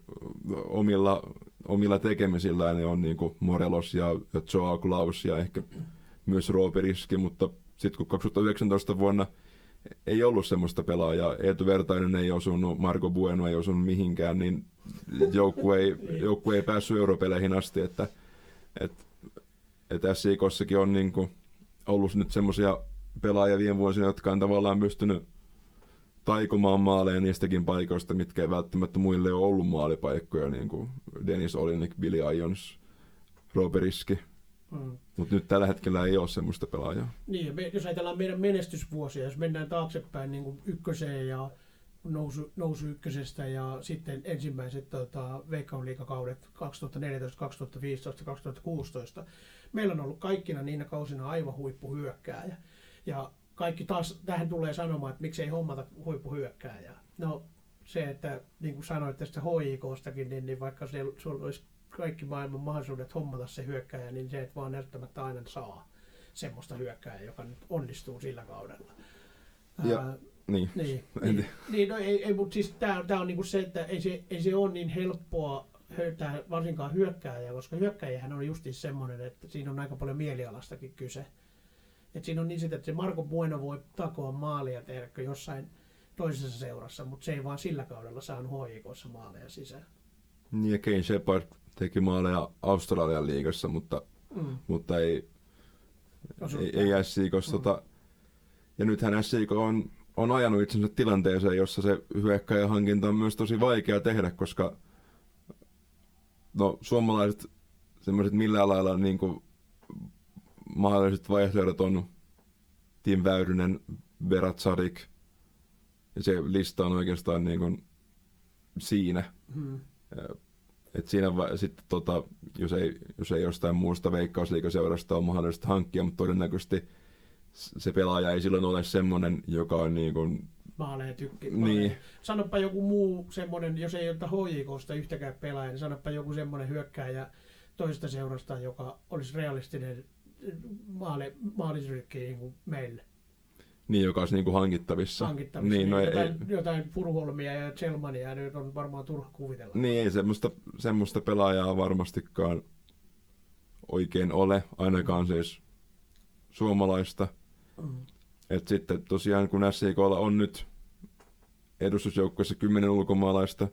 omilla, omilla tekemisillään, niin on niin kuin Morelos ja, Joao Klaus ja ehkä myös Rooperiski, mutta sitten kun 2019 vuonna ei ollut semmoista pelaajaa, Eetu Vertainen ei osunut, Marko Bueno ei osunut mihinkään, niin joukkue ei, joukkue ei päässyt europeleihin asti, että, että että SIKossakin on niin kuin ollut nyt semmoisia pelaajia viime vuosina, jotka on tavallaan pystynyt taikomaan maaleja niistäkin paikoista, mitkä ei välttämättä muille ole ollut maalipaikkoja, niin kuin Dennis Olinik, Billy Ions, Roberiski. Mm. Mutta nyt tällä hetkellä ei ole semmoista pelaajaa. Niin, me, jos ajatellaan meidän menestysvuosia, jos mennään taaksepäin niin kuin ykköseen ja nousu, nousu ykkösestä ja sitten ensimmäiset tota, Veikkausliikakaudet 2014, 2015, 2016, meillä on ollut kaikkina niinä kausina aivan huippuhyökkääjä. Ja kaikki taas tähän tulee sanomaan, että miksei hommata huippuhyökkääjää. No se, että niin kuin sanoit tästä HIKstakin, niin, niin vaikka se, sulla olisi kaikki maailman mahdollisuudet hommata se hyökkääjä, niin se et vaan näyttämättä aina saa semmoista hyökkääjää, joka nyt onnistuu sillä kaudella. Ja, Ää, niin. Niin, niin, niin no ei, ei mutta siis tämä on niinku se, että ei se, ei se ole niin helppoa höytää varsinkaan hyökkääjä, koska hyökkääjähän on justi semmoinen, että siinä on aika paljon mielialastakin kyse. Et siinä on niin sitä, että se Marko Bueno voi takoa maalia tehdä jossain toisessa seurassa, mutta se ei vaan sillä kaudella saanut HJKssa maaleja sisään. Niin ja Kane Shepard teki maaleja Australian liigassa, mutta, mm. mutta ei, ei, ei SIKossa. Mm. Tota, ja nythän SIK on, on ajanut itsensä tilanteeseen, jossa se hyökkäjähankinta on myös tosi vaikea tehdä, koska no suomalaiset semmoiset millä lailla niin kuin, mahdolliset vaihtoehdot on Tim Väyrynen, Berat Sadik, ja se lista on oikeastaan niin kuin siinä. Hmm. Et siinä va- sitten tota, jos, ei, jos ei jostain muusta veikkausliikaseurasta ole mahdollista hankkia, mutta todennäköisesti se pelaaja ei silloin ole semmoinen, joka on niin kuin maaleja tykki. Niin. Sanopa joku muu semmoinen, jos ei ota HJKsta yhtäkään pelaaja, niin sanopa joku semmoinen hyökkääjä toista seurasta, joka olisi realistinen maali, maalisyrkki niin kuin meille. Niin, joka olisi niin kuin hankittavissa. Hankittavissa. Niin, no niin, jotain, ei, jotain Furholmia ja Chelmania nyt on varmaan turha kuvitella. Niin, ei semmoista, semmoista pelaajaa varmastikaan oikein ole, ainakaan siis suomalaista. Mm. Et sitten tosiaan kun SIKlla on nyt edustusjoukkueessa kymmenen ulkomaalaista,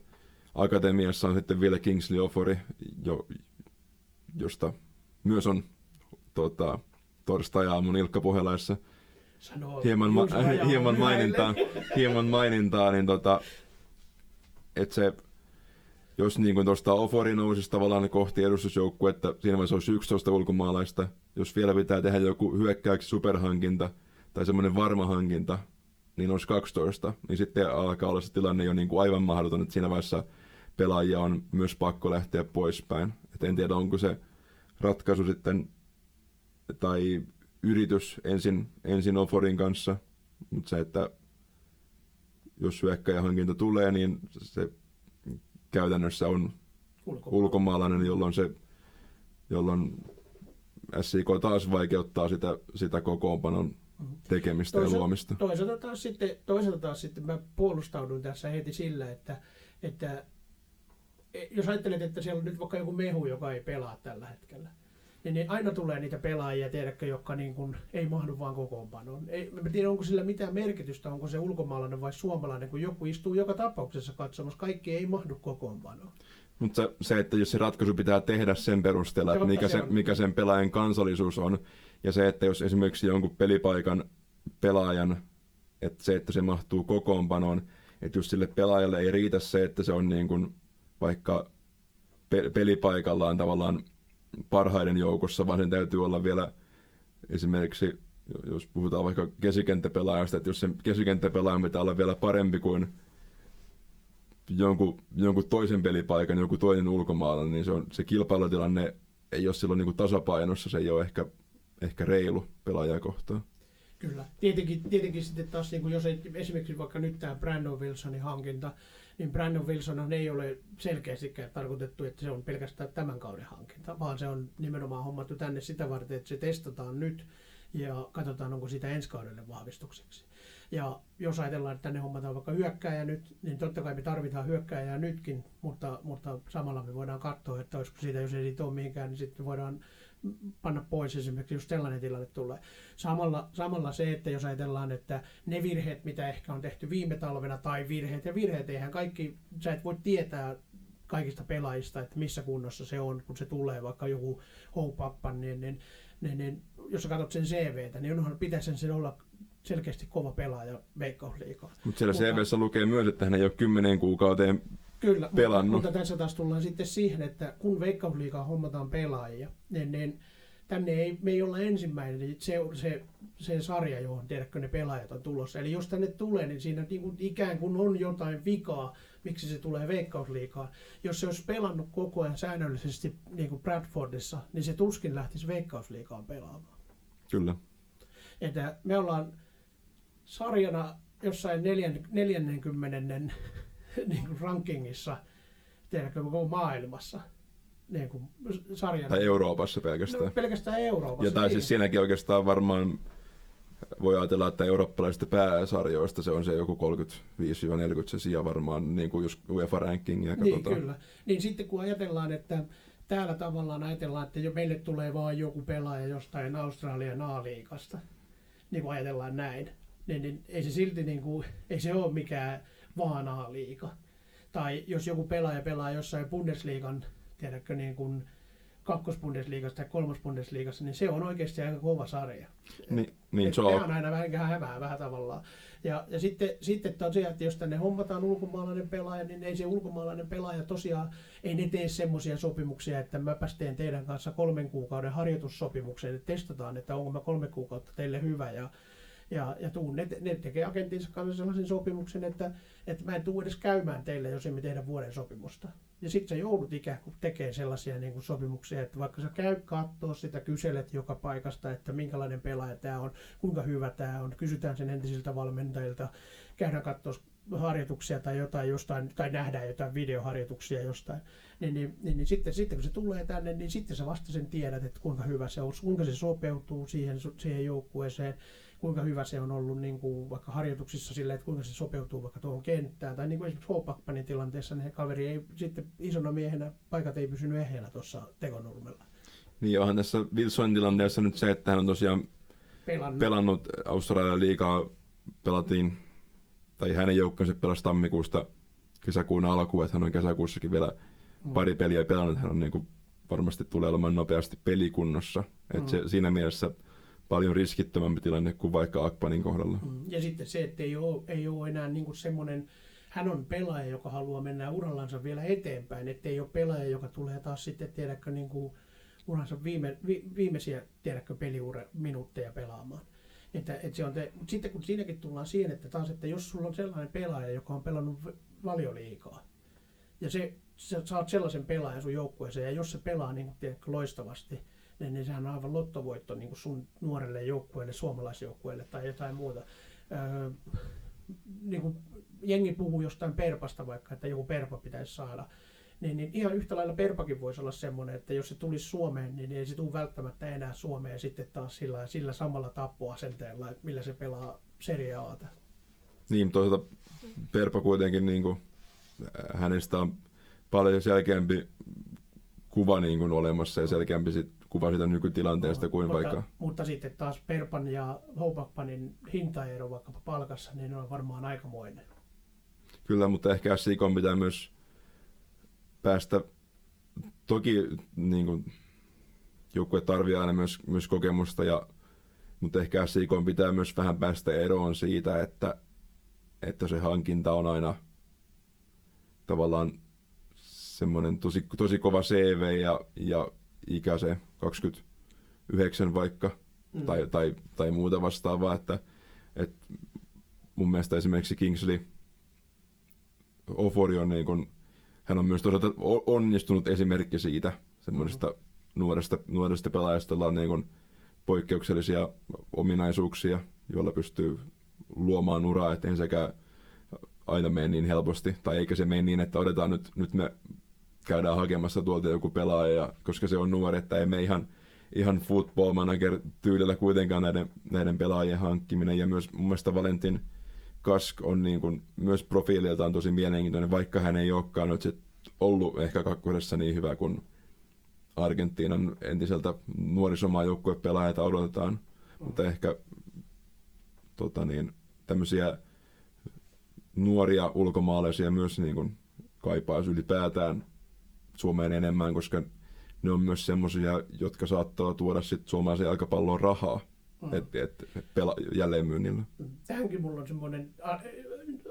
akatemiassa on sitten vielä Kingsley Offori, jo, josta myös on tota, torstai-aamun Ilkka Pohjalaissa Sanoo hieman, ma- hieman, mainintaa, hieman mainintaa, niin tota, että se, jos niin kuin tuosta Ofori nousisi tavallaan kohti edustusjoukkuetta, siinä vaiheessa olisi 11 ulkomaalaista. Jos vielä pitää tehdä joku hyökkäyksi superhankinta tai semmoinen varma hankinta, niin olisi 12. Niin sitten alkaa olla se tilanne jo niin kuin aivan mahdoton, että siinä vaiheessa pelaajia on myös pakko lähteä poispäin. Et en tiedä, onko se ratkaisu sitten tai yritys ensin, ensin Oforin kanssa, mutta se, että jos hyökkäjähankinta tulee, niin se käytännössä on Ulkomailla. ulkomaalainen, jolloin se jolloin SIK taas vaikeuttaa sitä, sitä kokoonpanon tekemistä ja Toisaalta- luomista. Toisaalta taas, sitten, toisaalta taas sitten mä puolustaudun tässä heti sillä, että, että e- jos ajattelet, että siellä on nyt vaikka joku mehu, joka ei pelaa tällä hetkellä, niin, niin aina tulee niitä pelaajia, tiedätkö, jotka niin kuin ei mahdu vaan kokoonpanoon. Ei, mä tiedän, onko sillä mitään merkitystä, onko se ulkomaalainen vai suomalainen, kun joku istuu joka tapauksessa katsomassa. Kaikki ei mahdu kokoonpanoon. Mutta se, että jos se ratkaisu pitää tehdä sen perusteella, että mikä, se se, mikä sen pelaajan kansallisuus on, ja se, että jos esimerkiksi jonkun pelipaikan pelaajan, että se, että se mahtuu kokoonpanoon, että just sille pelaajalle ei riitä se, että se on niin kuin vaikka pe- pelipaikallaan tavallaan parhaiden joukossa, vaan sen täytyy olla vielä esimerkiksi, jos puhutaan vaikka keskikenttäpelaajasta, että jos sen keskikenttäpelaajan pitää olla vielä parempi kuin jonkun, jonkun toisen pelipaikan, joku toinen ulkomaalainen, niin se, on, se kilpailutilanne ei ole silloin niin tasapainossa, se ei ole ehkä, ehkä reilu pelaajaa kohtaan. Kyllä. Tietenkin, tietenkin sitten taas, niin kuin jos ei, esimerkiksi vaikka nyt tämä Brandon Wilsonin hankinta, niin Brandon Wilson ei ole selkeästikään tarkoitettu, että se on pelkästään tämän kauden hankinta, vaan se on nimenomaan hommattu tänne sitä varten, että se testataan nyt ja katsotaan, onko sitä ensi kaudelle vahvistukseksi. Ja jos ajatellaan, että tänne hommataan vaikka hyökkääjä nyt, niin totta kai me tarvitaan hyökkääjää nytkin, mutta, mutta samalla me voidaan katsoa, että olisiko siitä, jos ei siitä ole mihinkään, niin sitten voidaan panna pois esimerkiksi, jos sellainen tilanne tulee. Samalla, samalla se, että jos ajatellaan, että ne virheet, mitä ehkä on tehty viime talvena, tai virheet, ja virheet eihän kaikki, sä et voi tietää kaikista pelaajista, että missä kunnossa se on, kun se tulee vaikka joku houpappan, niin, niin, niin, niin, jos sä katsot sen CVtä, niin onhan pitäisi sen olla selkeästi kova pelaaja Veikkausliigaa. Mutta siellä Mutta- CVssä lukee myös, että hän ei ole kymmenen kuukauteen Kyllä, pelannut. Mutta, mutta tässä taas tullaan sitten siihen, että kun Veikkausliigaa hommataan pelaajia, niin, niin tänne ei, me ei olla ensimmäinen niin se, se, se sarja, johon tiedätkö ne pelaajat on tulossa. Eli jos tänne tulee, niin siinä niin kuin ikään kuin on jotain vikaa, miksi se tulee Veikkausliigaan. Jos se olisi pelannut koko ajan säännöllisesti niin kuin Bradfordissa, niin se tuskin lähtisi Veikkausliigaan pelaamaan. Kyllä. Että me ollaan sarjana jossain neljän, 40 [LAUGHS] niin kuin rankingissa, tiedätkö, koko maailmassa. Niin kuin sarjana. Tai Euroopassa pelkästään. No, pelkästään Euroopassa. Ja tai niin. siis siinäkin oikeastaan varmaan voi ajatella, että eurooppalaisista pääsarjoista se on se joku 35-40 se sija varmaan, niin kuin jos UEFA-rankingia Niin, katsotaan. kyllä. Niin sitten kun ajatellaan, että täällä tavallaan ajatellaan, että jo meille tulee vain joku pelaaja jostain Australian A-liigasta, niin kuin ajatellaan näin, niin, niin ei se silti niin kuin, ei se ole mikään vaan A-liiga. Tai jos joku pelaaja pelaa jossain Bundesliigan, tiedätkö, niin kuin kakkosbundesliigassa tai kolmosbundesliigassa, niin se on oikeasti aika kova sarja. Niin, niin se on. on aina vähän, vähän hämää vähän tavallaan. Ja, ja sitten, sitten tosiaan, että jos tänne hommataan ulkomaalainen pelaaja, niin ei se ulkomaalainen pelaaja tosiaan, ei ne tee semmoisia sopimuksia, että mäpäs teen teidän kanssa kolmen kuukauden harjoitussopimuksen, että testataan, että onko mä kolme kuukautta teille hyvä ja ja, ja tuu, ne, ne tekee agenttinsa kanssa sellaisen sopimuksen, että, että mä en tule edes käymään teille, jos emme tehdä vuoden sopimusta. Ja sitten sä joudut ikään kuin tekemään sellaisia niin kuin sopimuksia, että vaikka sä käy kattoo sitä, kyselet joka paikasta, että minkälainen pelaaja tämä on, kuinka hyvä tämä on, kysytään sen entisiltä valmentajilta, käydään katsoa harjoituksia tai jotain jostain, tai nähdään jotain videoharjoituksia jostain, niin, niin, niin, niin sitten, sitten kun se tulee tänne, niin sitten sä vasta sen tiedät, että kuinka hyvä se on, kuinka se sopeutuu siihen, siihen joukkueeseen, kuinka hyvä se on ollut niin kuin vaikka harjoituksissa silleen, että kuinka se sopeutuu vaikka tuohon kenttään. Tai niin kuin esimerkiksi Hopakpanin tilanteessa, niin kaveri ei sitten isona miehenä, paikat ei pysynyt ehjänä tuossa tekonurmella. Niin onhan tässä Wilsonin tilanteessa nyt se, että hän on tosiaan Pelannut. pelannut Australian liigaa, pelattiin, tai hänen joukkueensa pelasi tammikuusta kesäkuun alkuun, että hän on kesäkuussakin vielä Mm. pari peliä pelannut, hän on niin kuin varmasti tulee olemaan nopeasti pelikunnossa. Et mm. se, siinä mielessä paljon riskittömämpi tilanne kuin vaikka Akpanin kohdalla. Mm. Ja sitten se, että ei ole, ei ole enää niin semmoinen, hän on pelaaja, joka haluaa mennä urallansa vielä eteenpäin, että ei ole pelaaja, joka tulee taas sitten, tiedätkö, niin kuin uransa viime, vi, viimeisiä, tiedätkö, peliura minuutteja pelaamaan. Että, että se on te, mutta sitten kun siinäkin tullaan siihen, että taas, että jos sulla on sellainen pelaaja, joka on pelannut valioliikaa, ja se, sä saat sellaisen pelaajan sun joukkueeseen, ja jos se pelaa niin tiedätkö, loistavasti, niin, niin sehän on aivan lottovoitto niin kuin sun nuorelle joukkueelle, suomalaisjoukkueelle tai jotain muuta. Öö, niin kuin jengi puhuu jostain perpasta vaikka, että joku perpa pitäisi saada, niin, niin ihan yhtä lailla perpakin voisi olla semmoinen, että jos se tulisi Suomeen, niin ei se tule välttämättä enää Suomeen sitten taas sillä, sillä samalla tappoasenteella, millä se pelaa Serie Ata. Niin, toisaalta Perpa kuitenkin niin kuin, hänestä on paljon selkeämpi kuva niin kuin olemassa ja selkeämpi sit kuva siitä nykytilanteesta no, kuin mutta, vaikka... Mutta sitten taas Perpan ja Hopakpanin hintaero vaikkapa palkassa, niin on varmaan aikamoinen. Kyllä, mutta ehkä SIK pitää myös päästä, toki niin kuin, joukkue tarvii aina myös, myös kokemusta, ja, mutta ehkä SIK pitää myös vähän päästä eroon siitä, että, että se hankinta on aina tavallaan semmoinen tosi, tosi kova CV ja, ja ikä se 29 vaikka mm. tai, tai, tai muuta vastaavaa, että, että mun mielestä esimerkiksi Kingsley Ofori on niin kuin, hän on myös toisaalta onnistunut esimerkki siitä semmoisesta mm. nuoresta, nuoresta pelaajasta, jolla on niin kuin poikkeuksellisia ominaisuuksia, joilla pystyy luomaan uraa, että ensinnäkään aina mene niin helposti, tai eikä se mene niin, että otetaan nyt, nyt me käydään hakemassa tuolta joku pelaaja, koska se on nuori, että ei me ihan, ihan football manager tyylillä kuitenkaan näiden, näiden pelaajien hankkiminen. Ja myös mun mielestä Valentin Kask on niin kuin, myös profiililtaan tosi mielenkiintoinen, vaikka hän ei olekaan nyt sit ollut ehkä kakkosessa niin hyvä kuin Argentiinan entiseltä nuorisomaa joukkuepelaajata odotetaan. Mutta ehkä tota niin, tämmöisiä nuoria ulkomaalaisia myös niin kuin kaipaisi ylipäätään Suomeen enemmän, koska ne on myös semmoisia, jotka saattaa tuoda sitten suomalaisen jalkapalloon rahaa mm. et, et, pela- jälleenmyynnillä. Tähänkin mulla on semmoinen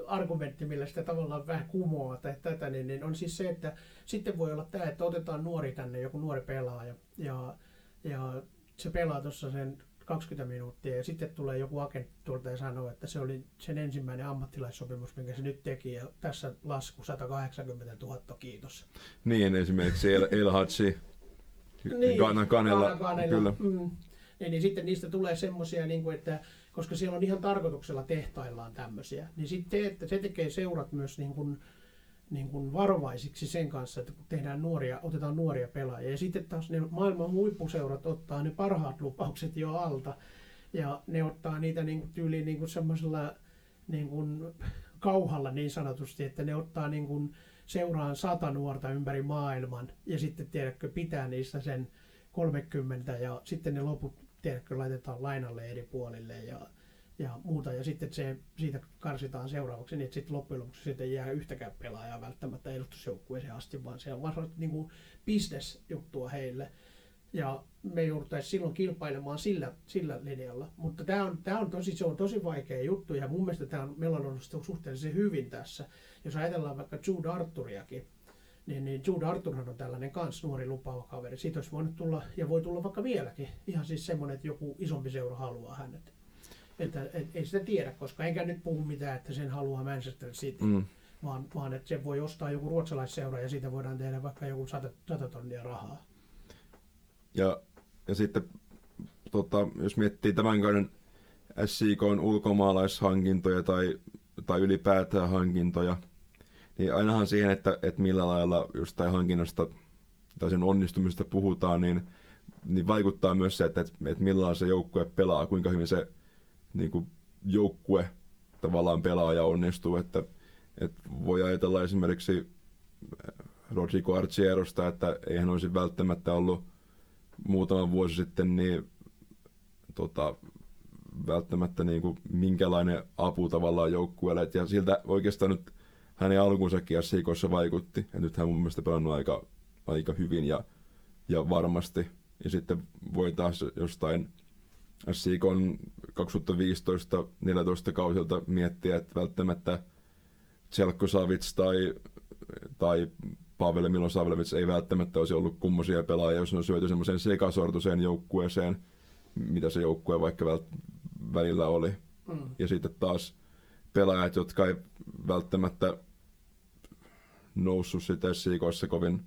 argumentti, millä sitä tavallaan vähän kumoaa tai tätä, niin, niin on siis se, että sitten voi olla tämä, että otetaan nuori tänne, joku nuori pelaaja, ja, ja se pelaa tuossa sen 20 minuuttia ja sitten tulee joku agentti tuolta ja sanoo, että se oli sen ensimmäinen ammattilaissopimus, minkä se nyt teki ja tässä lasku 180 000, kiitos. Niin, esimerkiksi El, El Hadji, niin, Ghana Kanella, kyllä. Mm. Niin, niin sitten niistä tulee semmoisia, niin kuin, että koska siellä on ihan tarkoituksella tehtaillaan tämmöisiä, niin sitten että se tekee seurat myös niin kuin, niin kuin varovaisiksi sen kanssa, että kun tehdään nuoria, otetaan nuoria pelaajia. Ja sitten taas ne maailman huippuseurat ottaa ne parhaat lupaukset jo alta. Ja ne ottaa niitä niin kuin tyyliin niin kuin semmoisella niin kuin kauhalla niin sanotusti, että ne ottaa niin kuin seuraan sata nuorta ympäri maailman ja sitten tiedätkö pitää niistä sen 30 ja sitten ne loput tiedätkö laitetaan lainalle eri puolille ja ja muuta. Ja sitten se, siitä karsitaan seuraavaksi, niin että sitten loppujen lopuksi sitten ei jää yhtäkään pelaajaa välttämättä edustusjoukkueeseen asti, vaan se on varmaan niin kuin bisnesjuttua heille. Ja me jouduttaisiin silloin kilpailemaan sillä, sillä linjalla. Mutta tämä on, tämä on, tosi, se on tosi vaikea juttu ja mun mielestä tämä on, meillä on suhteellisen hyvin tässä. Jos ajatellaan vaikka Jude Arturiakin, niin, niin Jude Arthurhan on tällainen kans nuori lupaava kaveri. Siitä olisi voinut tulla, ja voi tulla vaikka vieläkin, ihan siis semmoinen, että joku isompi seura haluaa hänet. Että et, ei sitä tiedä, koska enkä nyt puhu mitään, että sen haluaa Manchester City. Mm. Vaan, vaan että se voi ostaa joku ruotsalaisseura ja siitä voidaan tehdä vaikka joku 100, 100 tonnia rahaa. Ja, ja sitten tota, jos miettii tämän kauden SIKn ulkomaalaishankintoja tai, tai ylipäätään hankintoja, niin ainahan siihen, että, että millä lailla jostain hankinnasta tai sen onnistumisesta puhutaan, niin, niin vaikuttaa myös se, että, että, että millä se joukkue pelaa, kuinka hyvin se niin kuin joukkue tavallaan pelaaja onnistuu, että, että voi ajatella esimerkiksi äh, Rodrigo Archierosta, että eihän olisi välttämättä ollut muutama vuosi sitten niin tota, välttämättä niin kuin minkälainen apu tavallaan joukkueelle. Ja siltä oikeastaan nyt hänen alkuunsakin SIKossa vaikutti. Ja nyt hän mun mielestä pelannut aika, aika hyvin ja ja varmasti. Ja sitten voi taas jostain SIK 2015-14 kausilta miettiä, että välttämättä Tselko Savits tai, tai Pavel Milosavlevits ei välttämättä olisi ollut kummosia pelaajia, jos ne on syöty semmoiseen sekasortoiseen joukkueeseen, mitä se joukkue vaikka vält- välillä oli. Mm. Ja sitten taas pelaajat, jotka ei välttämättä noussut sitten SIKoissa kovin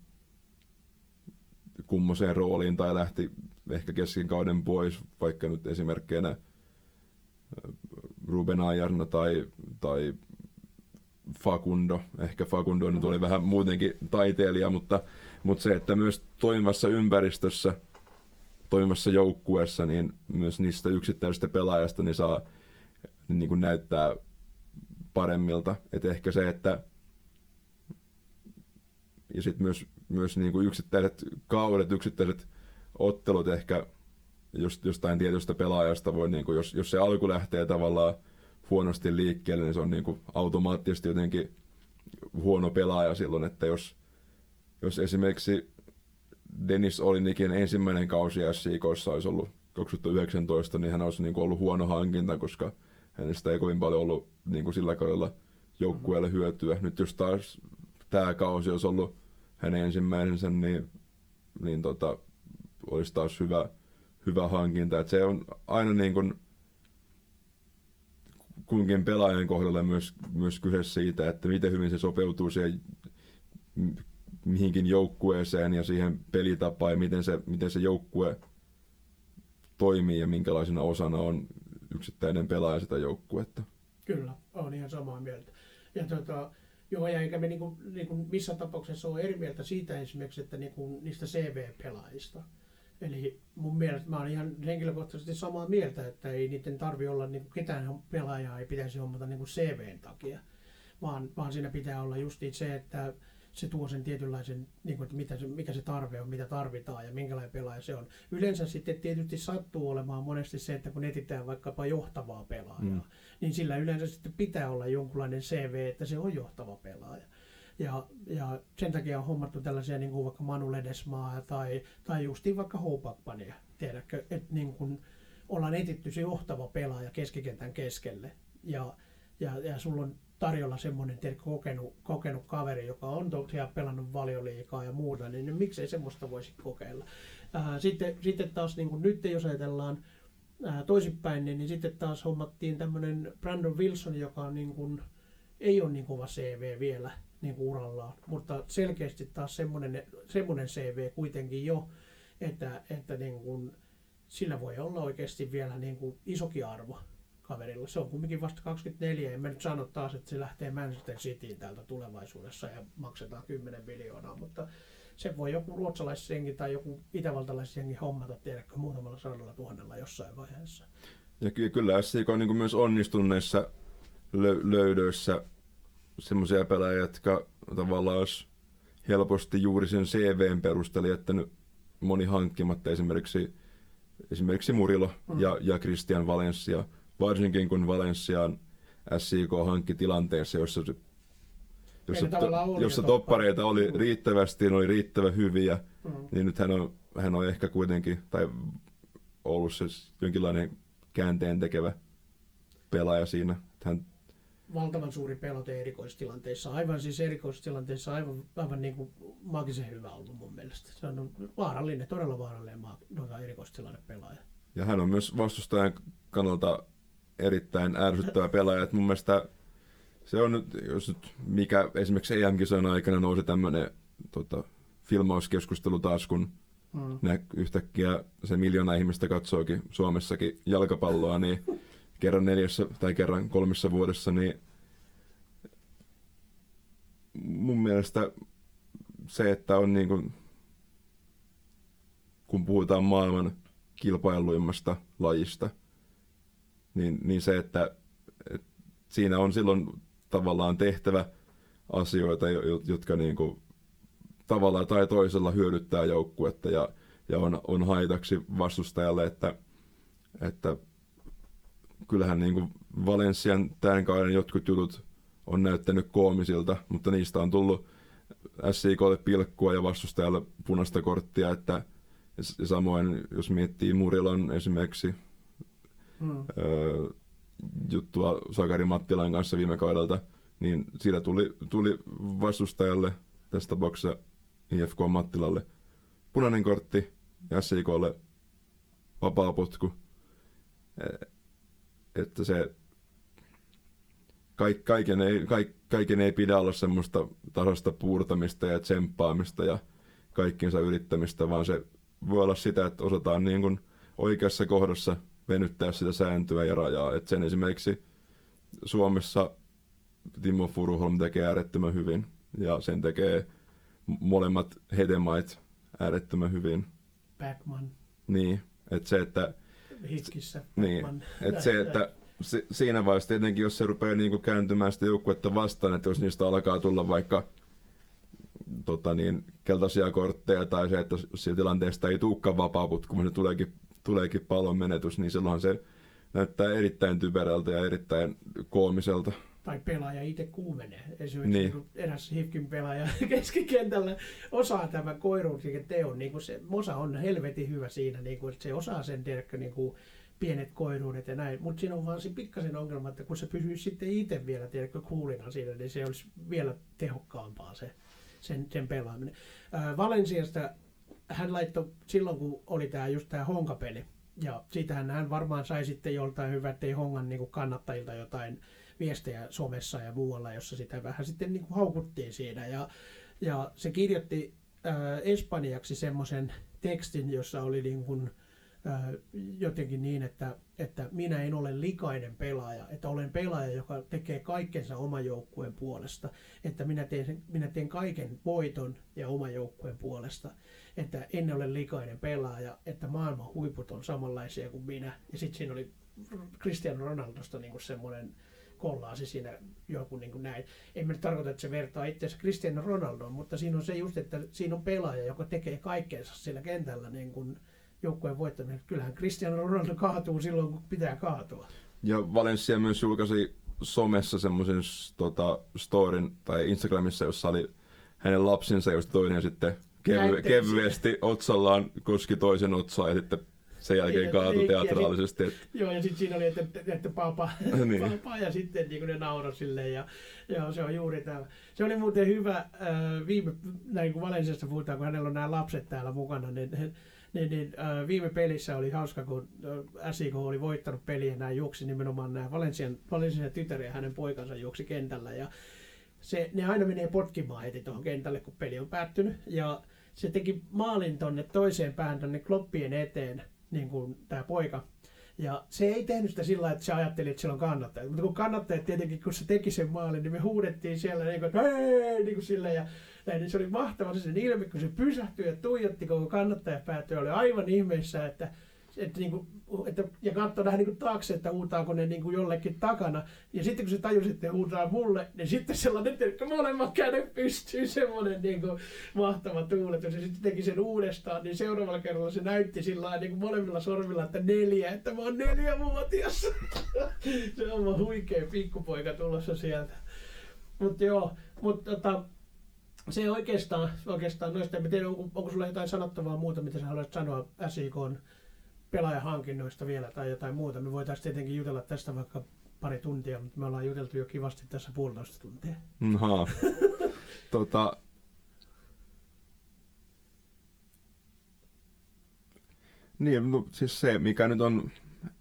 kummoseen rooliin tai lähti ehkä kesken kauden pois, vaikka nyt esimerkkeinä äh, Ruben Ajarna tai, tai Facundo. Ehkä Facundo nyt oli vähän muutenkin taiteilija, mutta, mutta se, että myös toimivassa ympäristössä, toimivassa joukkueessa, niin myös niistä yksittäisistä pelaajista niin saa niin kuin näyttää paremmilta. Et ehkä se, että ja sitten myös, myös niin kuin yksittäiset kaudet, yksittäiset ottelut ehkä just, jostain tietystä pelaajasta voi, niin kuin, jos, jos se alku lähtee tavallaan huonosti liikkeelle, niin se on niin kuin automaattisesti jotenkin huono pelaaja silloin, että jos, jos esimerkiksi Dennis Olinikin ensimmäinen kausi SIKoissa olisi ollut 2019, niin hän olisi niin kuin ollut huono hankinta, koska hänestä ei kovin paljon ollut niin kuin sillä kaudella joukkueelle hyötyä. Nyt jos taas tämä kausi olisi ollut hänen ensimmäisensä, niin, niin tota, olisi taas hyvä, hyvä hankinta. Et se on aina niin kuin kunkin pelaajan kohdalla myös, myös kyse siitä, että miten hyvin se sopeutuu siihen mihinkin joukkueeseen ja siihen pelitapaan ja miten se, miten se joukkue toimii ja minkälaisena osana on yksittäinen pelaaja sitä joukkuetta. Kyllä, on ihan samaa mieltä. Ja tota, joo, ja eikä me niinku, niinku missä tapauksessa ole eri mieltä siitä esimerkiksi, että niinku niistä CV-pelaajista. Eli mun mielestä mä olen ihan henkilökohtaisesti samaa mieltä, että ei niiden tarvi olla niin ketään pelaajaa ei pitäisi hommata niin CVn takia, vaan, vaan siinä pitää olla just se, että se tuo sen tietynlaisen, niin kuin, että mitä se, mikä se tarve on, mitä tarvitaan ja minkälainen pelaaja se on. Yleensä sitten tietysti sattuu olemaan monesti se, että kun etsitään vaikkapa johtavaa pelaajaa, mm. niin sillä yleensä sitten pitää olla jonkunlainen CV, että se on johtava pelaaja. Ja, ja sen takia on hommattu tällaisia niin kuin vaikka Manu Ledesmaa tai, tai justiin vaikka Hopakpania, tiedätkö, että niin kuin ollaan etitty se johtava pelaaja keskikentän keskelle. Ja, ja, ja sulla on tarjolla semmoinen kokenut, kokenut kaveri, joka on tosiaan pelannut valioliikaa ja muuta, niin, niin miksei semmoista voisi kokeilla. Ää, sitten, sitten taas niin kuin nyt jos ajatellaan ää, toisinpäin, niin, niin sitten taas hommattiin tämmöinen Brandon Wilson, joka on niin kuin, ei ole niin kova CV vielä, niin kuin urallaan. Mutta selkeästi taas semmoinen, semmoinen CV kuitenkin jo, että, että niin kuin, sillä voi olla oikeasti vielä niin kuin isokin arvo kaverilla. Se on kumminkin vasta 24, en mä nyt sano taas, että se lähtee Manchester Cityin täältä tulevaisuudessa ja maksetaan 10 miljoonaa, mutta se voi joku ruotsalaisjengi tai joku itävaltalaisjengi hommata, tiedäkö, muutamalla sadalla tuhannella jossain vaiheessa. Ja kyllä SIK on niin myös onnistuneissa lö- löydöissä semmoisia pelaajia, jotka tavallaan olisi helposti juuri sen CVn perusteella jättänyt moni hankkimatta esimerkiksi, esimerkiksi Murilo mm. ja, ja Christian Valencia, varsinkin kun Valenciaan SIK hankki tilanteessa, jossa, jossa, to, jossa toppareita oli riittävästi, ne oli riittävän hyviä, mm. niin nyt hän on, hän on ehkä kuitenkin, tai ollut se jonkinlainen käänteen tekevä pelaaja siinä. Hän valtavan suuri pelote erikoistilanteissa. Aivan siis erikoistilanteissa aivan, aivan niin kuin maagisen hyvä ollut mun mielestä. Se on vaarallinen, todella vaarallinen maa, noita erikoistilanne pelaaja. Ja hän on myös vastustajan kannalta erittäin ärsyttävä pelaaja. Että mun mielestä se on nyt, jos nyt mikä esimerkiksi EM-kisojen aikana nousi tämmöinen tota, filmauskeskustelu taas, kun mm. ne yhtäkkiä se miljoona ihmistä katsookin Suomessakin jalkapalloa, niin kerran neljässä tai kerran kolmessa vuodessa, niin mun mielestä se, että on niin kuin, kun puhutaan maailman kilpailuimmasta lajista, niin, niin se, että, että siinä on silloin tavallaan tehtävä asioita, jotka niin kuin, tavallaan tai toisella hyödyttää joukkuetta ja, ja on, on haitaksi vastustajalle, että, että kyllähän niin kuin Valenssian tämän kauden jotkut jutut on näyttänyt koomisilta, mutta niistä on tullut SIKlle pilkkua ja vastustajalle punaista korttia, että ja samoin jos miettii Murilon esimerkiksi hmm. öö, juttua Sakari Mattilan kanssa viime kaudelta, niin siitä tuli, tuli vastustajalle tässä tapauksessa IFK Mattilalle punainen kortti ja SIKlle vapaa potku. Että se kaik, kaiken, ei, kaik, kaiken ei pidä olla semmoista tasosta puurtamista ja tsemppaamista ja kaikkiensa yrittämistä, vaan se voi olla sitä, että osataan niin kuin oikeassa kohdassa venyttää sitä sääntöä ja rajaa. Et sen esimerkiksi Suomessa Timo Furuholm tekee äärettömän hyvin ja sen tekee molemmat hetemait äärettömän hyvin. Backman. Niin, että se, että... Hitkissä. Niin, että se, että si, siinä vaiheessa tietenkin, jos se rupeaa niin kuin kääntymään sitä joukkuetta vastaan, että jos niistä alkaa tulla vaikka tota niin, keltaisia kortteja tai se, että siitä tilanteesta ei tulekaan vapaaput, kun se tuleekin, tuleekin pallon menetys, niin silloin se näyttää erittäin typerältä ja erittäin koomiselta. Tai pelaaja itse kuumenee. Esimerkiksi niin. niin eräs Hifkin pelaaja [LAUGHS] keskikentällä osaa tämän koiruusikin teon. Niin kuin se, Mosa on helvetin hyvä siinä, niin kuin, että se osaa sen tiedätkö, niin kuin, pienet koiruudet ja näin. Mutta siinä on vaan se pikkasen ongelma, että kun se pysyisi sitten itse vielä, tiedätkö, kuulina siinä, niin se olisi vielä tehokkaampaa se sen, sen pelaaminen. Ää, Valensiasta hän laittoi silloin, kun oli tämä just tämä honkapeli, ja siitähän hän varmaan sai sitten joltain hyvä, ettei hongan niin kannattajilta jotain viestejä somessa ja muualla, jossa sitä vähän sitten niin kuin haukuttiin siinä. Ja, ja se kirjoitti ää, espanjaksi semmoisen tekstin, jossa oli niin kuin, jotenkin niin, että, että minä en ole likainen pelaaja, että olen pelaaja, joka tekee kaikkensa oman joukkueen puolesta, että minä teen, minä teen kaiken voiton ja oman joukkueen puolesta, että en ole likainen pelaaja, että maailman huiput on samanlaisia kuin minä. Ja sitten siinä oli Cristiano Ronaldosta niin semmoinen kollaasi siinä joku niin kuin näin. En nyt tarkoita, että se vertaa itseänsä Cristiano Ronaldoon, mutta siinä on se just, että siinä on pelaaja, joka tekee kaikkensa sillä kentällä niin kuin, joukkueen voittaminen. Kyllähän Cristiano Ronaldo kaatuu silloin, kun pitää kaatua. Ja Valencia myös julkaisi somessa semmoisen tota, storin tai Instagramissa, jossa oli hänen lapsinsa, josta toinen sitten kevy- kevyesti otsallaan koski toisen otsaa ja sitten sen jälkeen niin, kaatui niin, teatraalisesti. Ja sit, että... Joo, ja sitten siinä oli, että, että papa, [LAUGHS] niin. papa, ja sitten niin ne nauroi silleen, ja joo, se on juuri tämä. Se oli muuten hyvä, äh, viime, näin kun Valensiasta puhutaan, kun hänellä on nämä lapset täällä mukana, niin niin, niin äh, viime pelissä oli hauska, kun äh, SIK oli voittanut peliä ja nämä juoksi nimenomaan nämä Valensian, Valensian tytär ja hänen poikansa juoksi kentällä. Ja se, ne aina menee potkimaan heti tuohon kentälle, kun peli on päättynyt. Ja se teki maalin tonne toiseen päähän tonne kloppien eteen, niin kuin tämä poika. Ja se ei tehnyt sitä sillä että se ajatteli, että siellä on kannattajat. Mutta kun kannattajat tietenkin, kun se teki sen maalin, niin me huudettiin siellä niin kuin, hei, niin kuin sille. Ja näin, niin se oli mahtava se sen ilme, kun se pysähtyi ja tuijotti koko kannattajapäätö. Oli aivan ihmeessä, että että, niin kuin, että, ja katsoi vähän niin kuin taakse, että huutaako ne niin kuin jollekin takana. Ja sitten kun se tajusi, että huutaa mulle, niin sitten sellainen, että molemmat kädet pystyy semmoinen niin kuin mahtava tuuletus. Ja sitten teki sen uudestaan, niin seuraavalla kerralla se näytti sillä niin kuin molemmilla sormilla, että neljä, että mä oon neljävuotias. [LAUGHS] se on huikea pikkupoika tulossa sieltä. Mutta joo, mutta tota, se oikeastaan, oikeastaan noista, en tiedä, onko, onko sulla jotain sanottavaa muuta, mitä sä haluaisit sanoa SIK pelaajahankinnoista vielä tai jotain muuta. Me voitaisiin tietenkin jutella tästä vaikka pari tuntia, mutta me ollaan juteltu jo kivasti tässä puolitoista tuntia. Aha. [LAUGHS] tota, niin, no, siis se, mikä nyt on,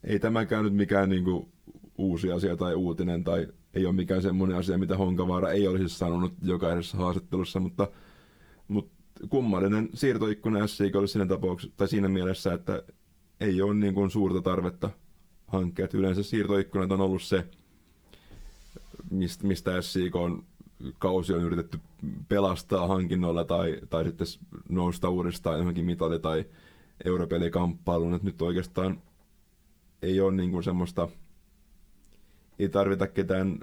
ei tämäkään nyt mikään niinku uusi asia tai uutinen tai ei ole mikään semmoinen asia, mitä Honkavaara ei olisi sanonut jokaisessa haastattelussa, mutta, mutta kummallinen siirtoikkuna SIK oli siinä tapauksessa, tai siinä mielessä, että ei ole niin kuin suurta tarvetta hankkia. Yleensä siirtoikkunat on ollut se, mistä, mistä SIK on kausi on yritetty pelastaa hankinnoilla tai, tai sitten nousta uudestaan johonkin mitali- tai europelikamppailuun. Nyt oikeastaan ei ole niin kuin semmoista ei tarvita ketään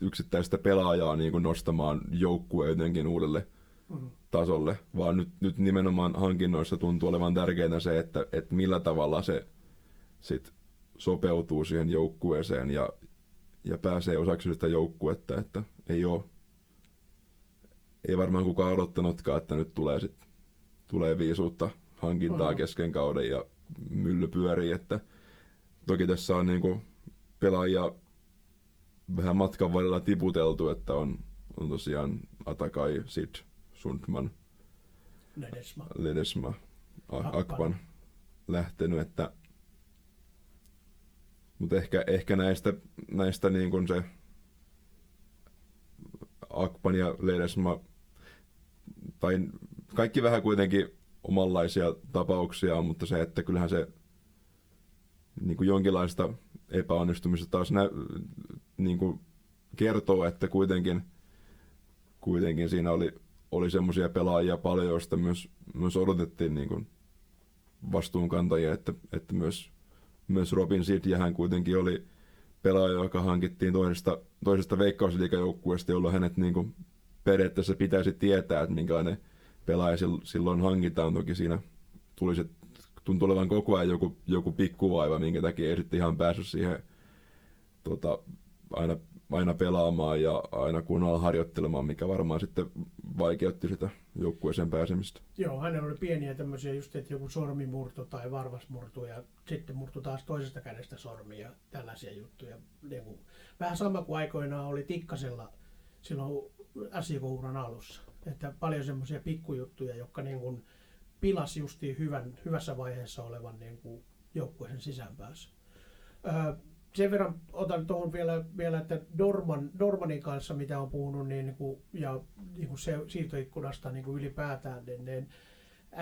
yksittäistä pelaajaa niin kuin nostamaan joukkueen jotenkin uudelle. Tasolle, vaan nyt, nyt nimenomaan hankinnoissa tuntuu olevan tärkeää se, että, että millä tavalla se sit sopeutuu siihen joukkueeseen ja, ja pääsee osaksi sitä joukkuetta, että ei ole, ei varmaan kukaan odottanutkaan, että nyt tulee, sit, tulee viisuutta hankintaa mm. kesken kauden ja mylly pyörii, että toki tässä on niinku pelaajia vähän matkan varrella tiputeltu, että on, on tosiaan Atakai, Sid, Sundman, Ledesma, Ledesma Akpan, Akpan lähtenyt, että mutta ehkä, ehkä näistä, näistä niin kuin se Akpan ja Ledesma, tai kaikki vähän kuitenkin omanlaisia tapauksia, mutta se, että kyllähän se niin kuin jonkinlaista epäonnistumista taas nä, niin kuin kertoo, että kuitenkin, kuitenkin siinä oli, oli semmoisia pelaajia paljon, joista myös, myös odotettiin niin kuin vastuunkantajia, että, että myös, myös Robin ja hän kuitenkin oli pelaaja, joka hankittiin toisesta, toisesta veikkausliikajoukkueesta, jolloin hänet niin kuin periaatteessa pitäisi tietää, että minkälainen pelaaja silloin hankitaan. Toki siinä tuli se, tuntui olevan koko ajan joku, joku pikkuvaiva, minkä takia ei sitten ihan päässyt siihen tota, aina, aina pelaamaan ja aina kunnolla harjoittelemaan, mikä varmaan sitten vaikeutti sitä joukkueeseen pääsemistä. Joo, hänellä oli pieniä tämmöisiä just, että joku sormimurto tai varvasmurto ja sitten murtu taas toisesta kädestä sormi ja tällaisia juttuja. Niin kuin, vähän sama kuin aikoinaan oli Tikkasella silloin SJK-uran alussa. Että paljon semmoisia pikkujuttuja, jotka niin kuin pilasi justiin hyvän, hyvässä vaiheessa olevan niin kuin joukkueen sisäänpäässä. Sen verran otan tuohon vielä, vielä, että Dorman, Dormanin kanssa, mitä on puhunut, niin, niin kuin, ja niin kuin se, siirtoikkunasta niin kuin ylipäätään, niin, niin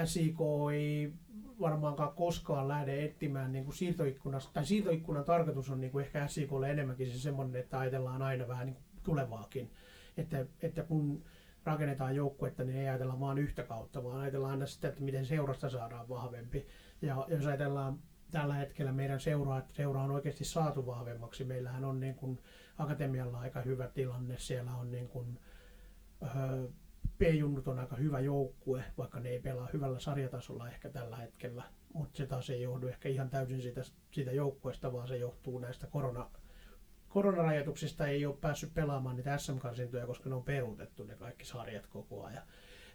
SIK ei varmaankaan koskaan lähde etsimään niin kuin siirtoikkunasta, tai siirtoikkunan tarkoitus on niin kuin ehkä SIKlle enemmänkin se semmoinen, että ajatellaan aina vähän niin kuin tulevaakin. Että, että kun rakennetaan joukkuetta, niin ei ajatella vain yhtä kautta, vaan ajatellaan aina sitä, että miten seurasta saadaan vahvempi. Ja jos ajatellaan tällä hetkellä meidän seuraa, että seura on oikeasti saatu vahvemmaksi. Meillähän on niin kuin akatemialla aika hyvä tilanne. Siellä on niin kuin, öö, P-junnut on aika hyvä joukkue, vaikka ne ei pelaa hyvällä sarjatasolla ehkä tällä hetkellä. Mutta se taas ei johdu ehkä ihan täysin siitä, siitä joukkueesta, vaan se johtuu näistä korona, koronarajoituksista. Ei ole päässyt pelaamaan niitä SM-karsintoja, koska ne on peruutettu ne kaikki sarjat koko ajan.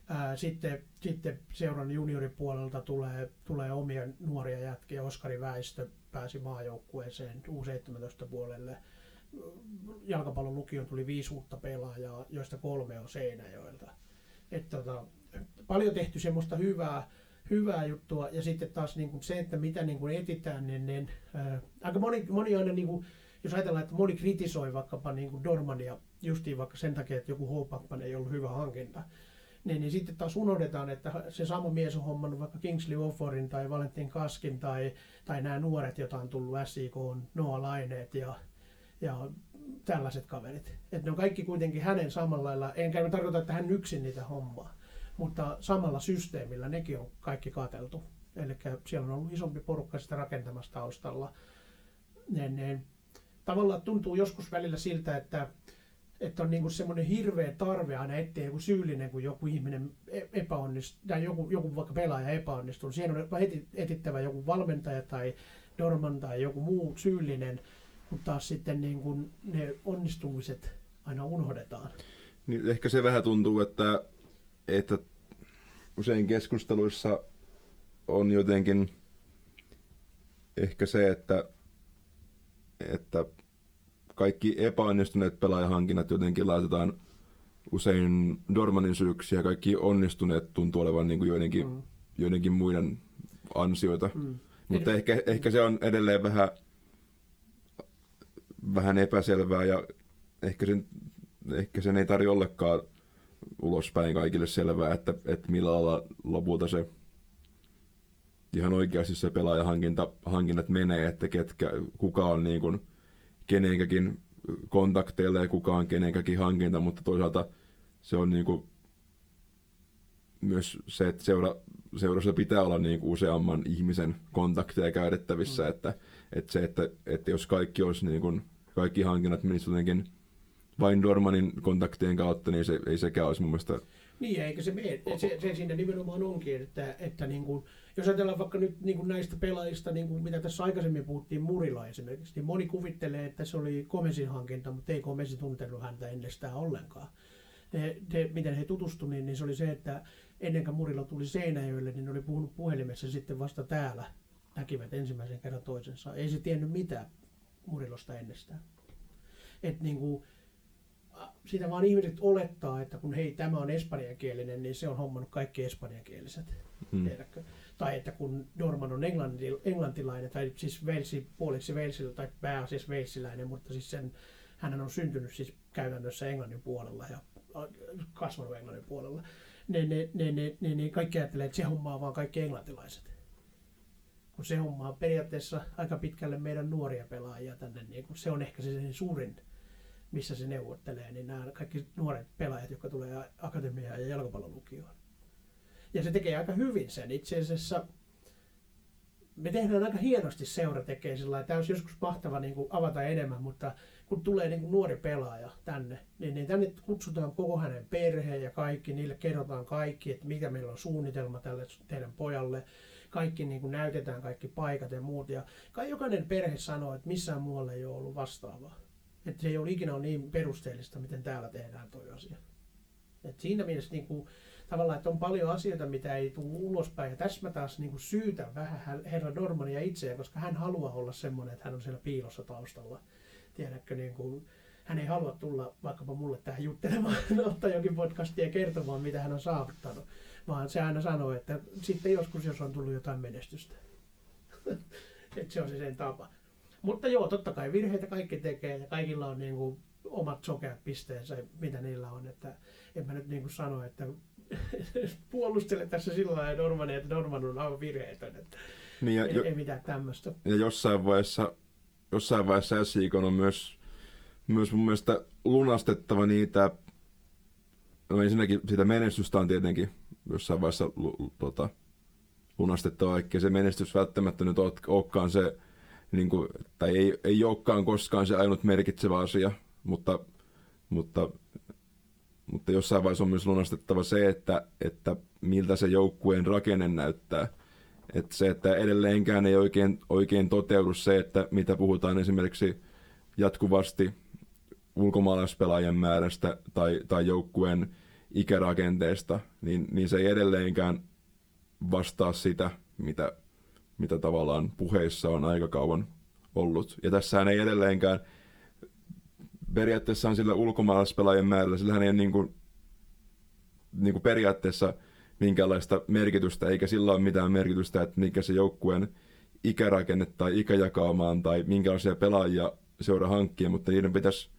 Ää, sitten, sitten seuran junioripuolelta tulee, tulee omia nuoria jätkiä. Oskari Väistö pääsi maajoukkueeseen U17 puolelle. Jalkapallon lukion tuli viisi uutta pelaajaa, joista kolme on Seinäjoelta. Et tota, paljon tehty semmoista hyvää, hyvää juttua. Ja sitten taas niin kuin se, että mitä niin kuin etitään, niin, niin ää, aika moni, moni aina, niin kuin, jos ajatellaan, että moni kritisoi vaikkapa niin kuin Dormania justiin vaikka sen takia, että joku Hopakman ei ollut hyvä hankinta, niin, niin sitten taas unohdetaan, että se sama mies on hommannut vaikka Kingsley Offorin tai Valentin Kaskin tai, tai nämä nuoret, joita on tullut SIK, Noah Laineet ja, ja tällaiset kaverit. Että ne on kaikki kuitenkin hänen samalla lailla, enkä tarkoita, että hän yksin niitä hommaa, mutta samalla systeemillä nekin on kaikki kateltu. Eli siellä on ollut isompi porukka sitä rakentamassa taustalla. Ne, ne, tavallaan tuntuu joskus välillä siltä, että että on niinku semmoinen hirveä tarve aina etsiä joku syyllinen, kun joku ihminen e- epäonnistuu, tai joku, joku vaikka pelaaja epäonnistuu. Siihen on etittävä joku valmentaja tai Dorman tai joku muu syyllinen, mutta taas sitten niin kuin ne onnistumiset aina unohdetaan. Niin ehkä se vähän tuntuu, että, että usein keskusteluissa on jotenkin ehkä se, että, että kaikki epäonnistuneet pelaajahankinnat jotenkin laitetaan usein Dormanin syyksi ja kaikki onnistuneet tuntuu olevan niin kuin joidenkin, mm. joidenkin muiden ansioita. Mm. Mutta Eri... ehkä, ehkä se on edelleen vähän, vähän epäselvää ja ehkä sen, ehkä sen ei tarvitse ollenkaan ulospäin kaikille selvää, että, että millä lailla lopulta se ihan oikeasti se pelaajahankinnat menee, että ketkä, kuka on niin kuin – kenenkäkin kontakteilla ja kukaan kenenkäkin hankinta, mutta toisaalta se on niin kuin myös se, että seura, seurassa pitää olla niin kuin useamman ihmisen kontakteja käytettävissä, mm. että, että se, että, että jos kaikki olisi niin kuin, kaikki hankinnat menisivät jotenkin vain Dormanin kontaktien kautta, niin se, ei sekään olisi mun mielestä niin, eikä se mene. Se, se siinä nimenomaan onkin, että, että niin kuin, jos ajatellaan vaikka nyt niin kuin näistä pelaajista, niin kuin mitä tässä aikaisemmin puhuttiin Murilla esimerkiksi, niin moni kuvittelee, että se oli Komesin hankinta, mutta ei Komesi tuntenut häntä ennestään ollenkaan. he, he, miten he tutustuivat, niin, niin se oli se, että ennen kuin Murilo tuli Seinäjölle, niin ne oli puhunut puhelimessa sitten vasta täällä näkivät ensimmäisen kerran toisensa. Ei se tiennyt mitään Murilosta ennestään. Et niin kuin, sitä vaan ihmiset olettaa, että kun hei, tämä on espanjankielinen, niin se on hommannut kaikki espanjankieliset. Hmm. Tai että kun Norman on englanti, englantilainen, tai siis Velsi, puoliksi Velsillä, tai pääasiassa Velsiläinen, mutta siis sen, hän on syntynyt siis käytännössä englannin puolella ja kasvanut englannin puolella. Ne, ne, ne, ne, ne kaikki ajattelee, että se hommaa vaan kaikki englantilaiset. Kun se hommaa periaatteessa aika pitkälle meidän nuoria pelaajia tänne, niin kun se on ehkä se suurin missä se neuvottelee, niin nämä kaikki nuoret pelaajat, jotka tulee akatemiaan ja jalkapallolukioon. Ja se tekee aika hyvin sen. Itse asiassa me tehdään aika hienosti seura tekee sillä että olisi joskus mahtava niin kuin avata enemmän, mutta kun tulee niin kuin nuori pelaaja tänne, niin, niin tänne kutsutaan koko hänen perheen ja kaikki, niille kerrotaan kaikki, että mikä meillä on suunnitelma tälle teidän pojalle. Kaikki niin kuin näytetään kaikki paikat ja muut. Ja jokainen perhe sanoo, että missään muualla ei ole ollut vastaavaa. Että se ei ole ikinä ole niin perusteellista, miten täällä tehdään toi asia. Et siinä mielessä niin kuin, tavallaan, että on paljon asioita, mitä ei tule ulospäin. Ja tässä mä taas niin kuin syytän vähän herra Normania itseä, koska hän haluaa olla semmoinen, että hän on siellä piilossa taustalla. Tiedätkö, niin kuin, hän ei halua tulla vaikkapa mulle tähän juttelemaan, [LAUGHS] ottaa jokin podcastia kertomaan, mitä hän on saavuttanut. Vaan se aina sanoo, että sitten joskus, jos on tullut jotain menestystä. [LAUGHS] että se on se sen tapa. Mutta joo, totta kai virheitä kaikki tekee ja kaikilla on niin kuin omat sokeat pisteensä, mitä niillä on. Että en mä nyt niin kuin sano, että [LAUGHS] puolustele tässä sillä lailla Normania, että Norman on aivan virheetön. Että niin ja, ei, jo, ei mitään tämmöistä. Ja jossain vaiheessa, jossain vaiheessa SIK on myös, myös mun mielestä lunastettava niitä, no ensinnäkin sitä menestystä on tietenkin jossain vaiheessa tota, lunastettava, vaikka se menestys välttämättä nyt olekaan se niin kuin, tai ei, ei olekaan koskaan se ainut merkitsevä asia, mutta, mutta, mutta jossain vaiheessa on myös lunastettava se, että, että miltä se joukkueen rakenne näyttää. Että se, että edelleenkään ei oikein, oikein toteudu se, että mitä puhutaan esimerkiksi jatkuvasti ulkomaalaispelaajien määrästä tai, tai joukkueen ikärakenteesta, niin, niin se ei edelleenkään vastaa sitä, mitä, mitä tavallaan puheissa on aika kauan ollut. Ja tässähän ei edelleenkään periaatteessa on sillä ulkomaalaispelaajien määrällä, sillä hän ei ole niin kuin, niin kuin periaatteessa minkäänlaista merkitystä, eikä sillä ole mitään merkitystä, että mikä se joukkueen ikärakenne tai ikäjakaumaan tai minkälaisia pelaajia seura hankkii, mutta niiden pitäisi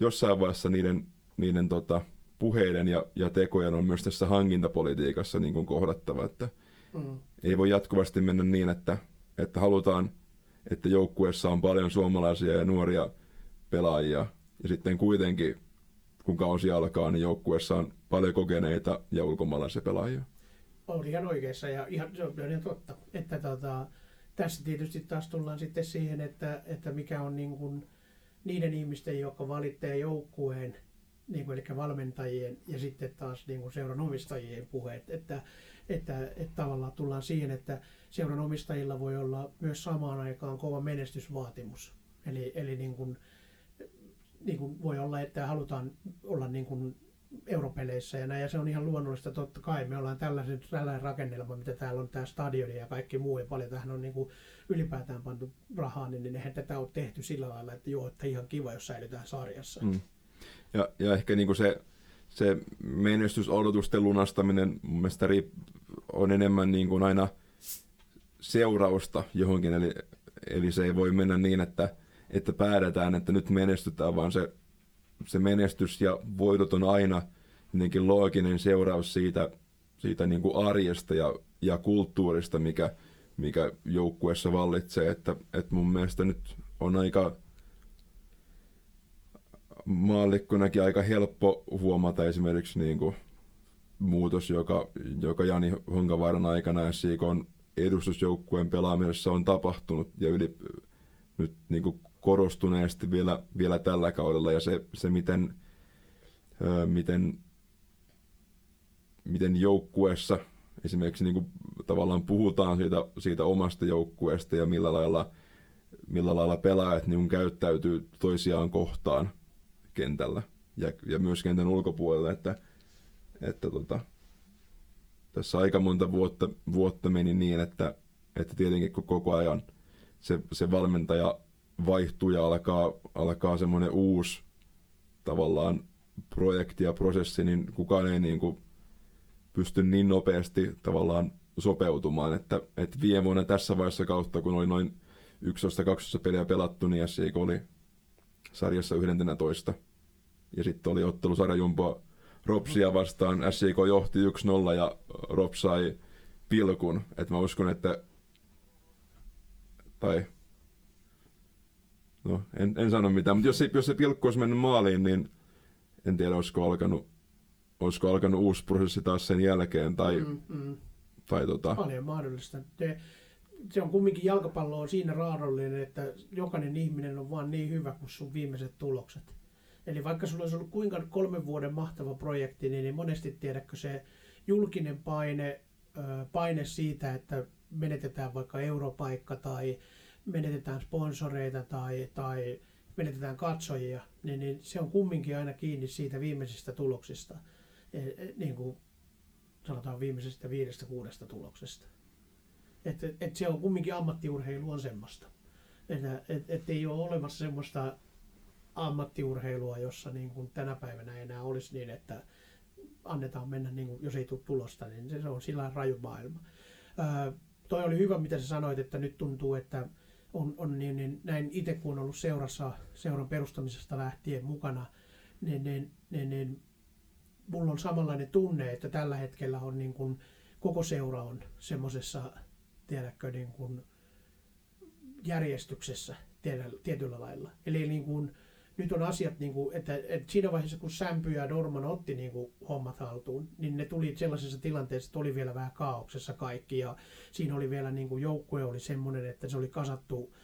jossain vaiheessa niiden, niiden tota, puheiden ja, ja tekojen on myös tässä hankintapolitiikassa niin kuin kohdattava, että mm. ei voi jatkuvasti mennä niin, että, että halutaan, että joukkueessa on paljon suomalaisia ja nuoria pelaajia, ja sitten kuitenkin, kun kausi alkaa, niin joukkueessa on paljon kokeneita ja ulkomaalaisia pelaajia. On ihan oikeassa ja ihan, se on ihan totta. Että tota, tässä tietysti taas tullaan sitten siihen, että, että mikä on niin kuin niiden ihmisten, jotka valittaa joukkueen, niin kuin, eli valmentajien ja sitten taas niin kuin seuran omistajien puheet, että, että, että tavallaan tullaan siihen, että seuran omistajilla voi olla myös samaan aikaan kova menestysvaatimus. Eli, eli niin kuin, niin kuin voi olla, että halutaan olla niin kuin europeleissä ja näin, ja se on ihan luonnollista totta kai. Me ollaan tällaisen, tällainen rakennelma, mitä täällä on tämä stadioni ja kaikki muu, ja paljon tähän on niin kuin ylipäätään pantu rahaa, niin, niin eihän tätä ole tehty sillä lailla, että joo, että ihan kiva, jos säilytään sarjassa. Mm. Ja, ja ehkä niin kuin se, se menestysodotusten lunastaminen mun mielestä on enemmän niin kuin aina seurausta johonkin, eli, eli se ei voi mennä niin, että, että päätetään, että nyt menestytään, vaan se, se menestys ja voitot on aina jotenkin looginen seuraus siitä, siitä niin kuin arjesta ja, ja kulttuurista, mikä, mikä joukkueessa vallitsee, että, että mun mielestä nyt on aika maallikkonakin aika helppo huomata esimerkiksi niin kuin muutos, joka, joka Jani Honkavaaran aikana SIK on edustusjoukkueen pelaamisessa on tapahtunut. Ja yli, nyt niin kuin korostuneesti vielä, vielä tällä kaudella. Ja se, se miten, ö, miten, miten joukkueessa esimerkiksi niin kuin tavallaan puhutaan siitä, siitä omasta joukkueesta ja millä lailla, millä lailla pelaajat niin käyttäytyy toisiaan kohtaan kentällä, ja, ja myös kentän ulkopuolelle, että, että tota, tässä aika monta vuotta, vuotta meni niin, että, että tietenkin koko ajan se, se valmentaja vaihtuu ja alkaa, alkaa semmoinen uusi tavallaan projekti ja prosessi, niin kukaan ei niin kuin pysty niin nopeasti tavallaan sopeutumaan, että, että viime vuonna tässä vaiheessa kautta, kun oli noin 11-12 peliä pelattu, niin SJK oli sarjassa 11. Ja sitten oli ottelu sarjajumpoa Ropsia vastaan. SJK johti 1-0 ja Rops sai pilkun. Et mä uskon, että... Tai... No, en, en sano mitään, mutta jos se, jos se pilkku olisi mennyt maaliin, niin en tiedä, olisiko alkanut, olisiko alkanut uusi prosessi taas sen jälkeen. Tai, mm, mm. tai tota... Paljon mahdollista. Te, se on kumminkin jalkapallo on siinä raadollinen, että jokainen ihminen on vaan niin hyvä kuin sun viimeiset tulokset. Eli vaikka sulla olisi ollut kuinka kolmen vuoden mahtava projekti, niin, niin monesti tiedätkö se julkinen paine, paine siitä, että menetetään vaikka europaikka tai menetetään sponsoreita tai, tai menetetään katsojia, niin, niin se on kumminkin aina kiinni siitä viimeisestä tuloksista, e, e, niin kuin sanotaan viimeisestä viidestä kuudesta tuloksesta. Että et se on kumminkin ammattiurheilu on semmoista. Että et, et ei ole olemassa semmoista ammattiurheilua, jossa niin kuin tänä päivänä enää olisi niin, että annetaan mennä, niin kuin, jos ei tule tulosta, niin se on sillä raju maailma. Ää, toi oli hyvä, mitä sä sanoit, että nyt tuntuu, että on, on niin, niin näin itse kun on ollut seurassa, seuran perustamisesta lähtien mukana, niin, niin, niin, niin mulla on samanlainen tunne, että tällä hetkellä on niin kuin, koko seura on semmoisessa, tiedätkö, niin kuin järjestyksessä tietyllä lailla. Eli niin kuin, nyt on asiat, niin kuin, että, että siinä vaiheessa kun Sämpy ja Dorman otti niin kuin, hommat haltuun, niin ne tuli sellaisessa tilanteessa, että oli vielä vähän kaauksessa kaikki ja siinä oli vielä niin kuin, joukkue oli semmoinen, että se oli kasattu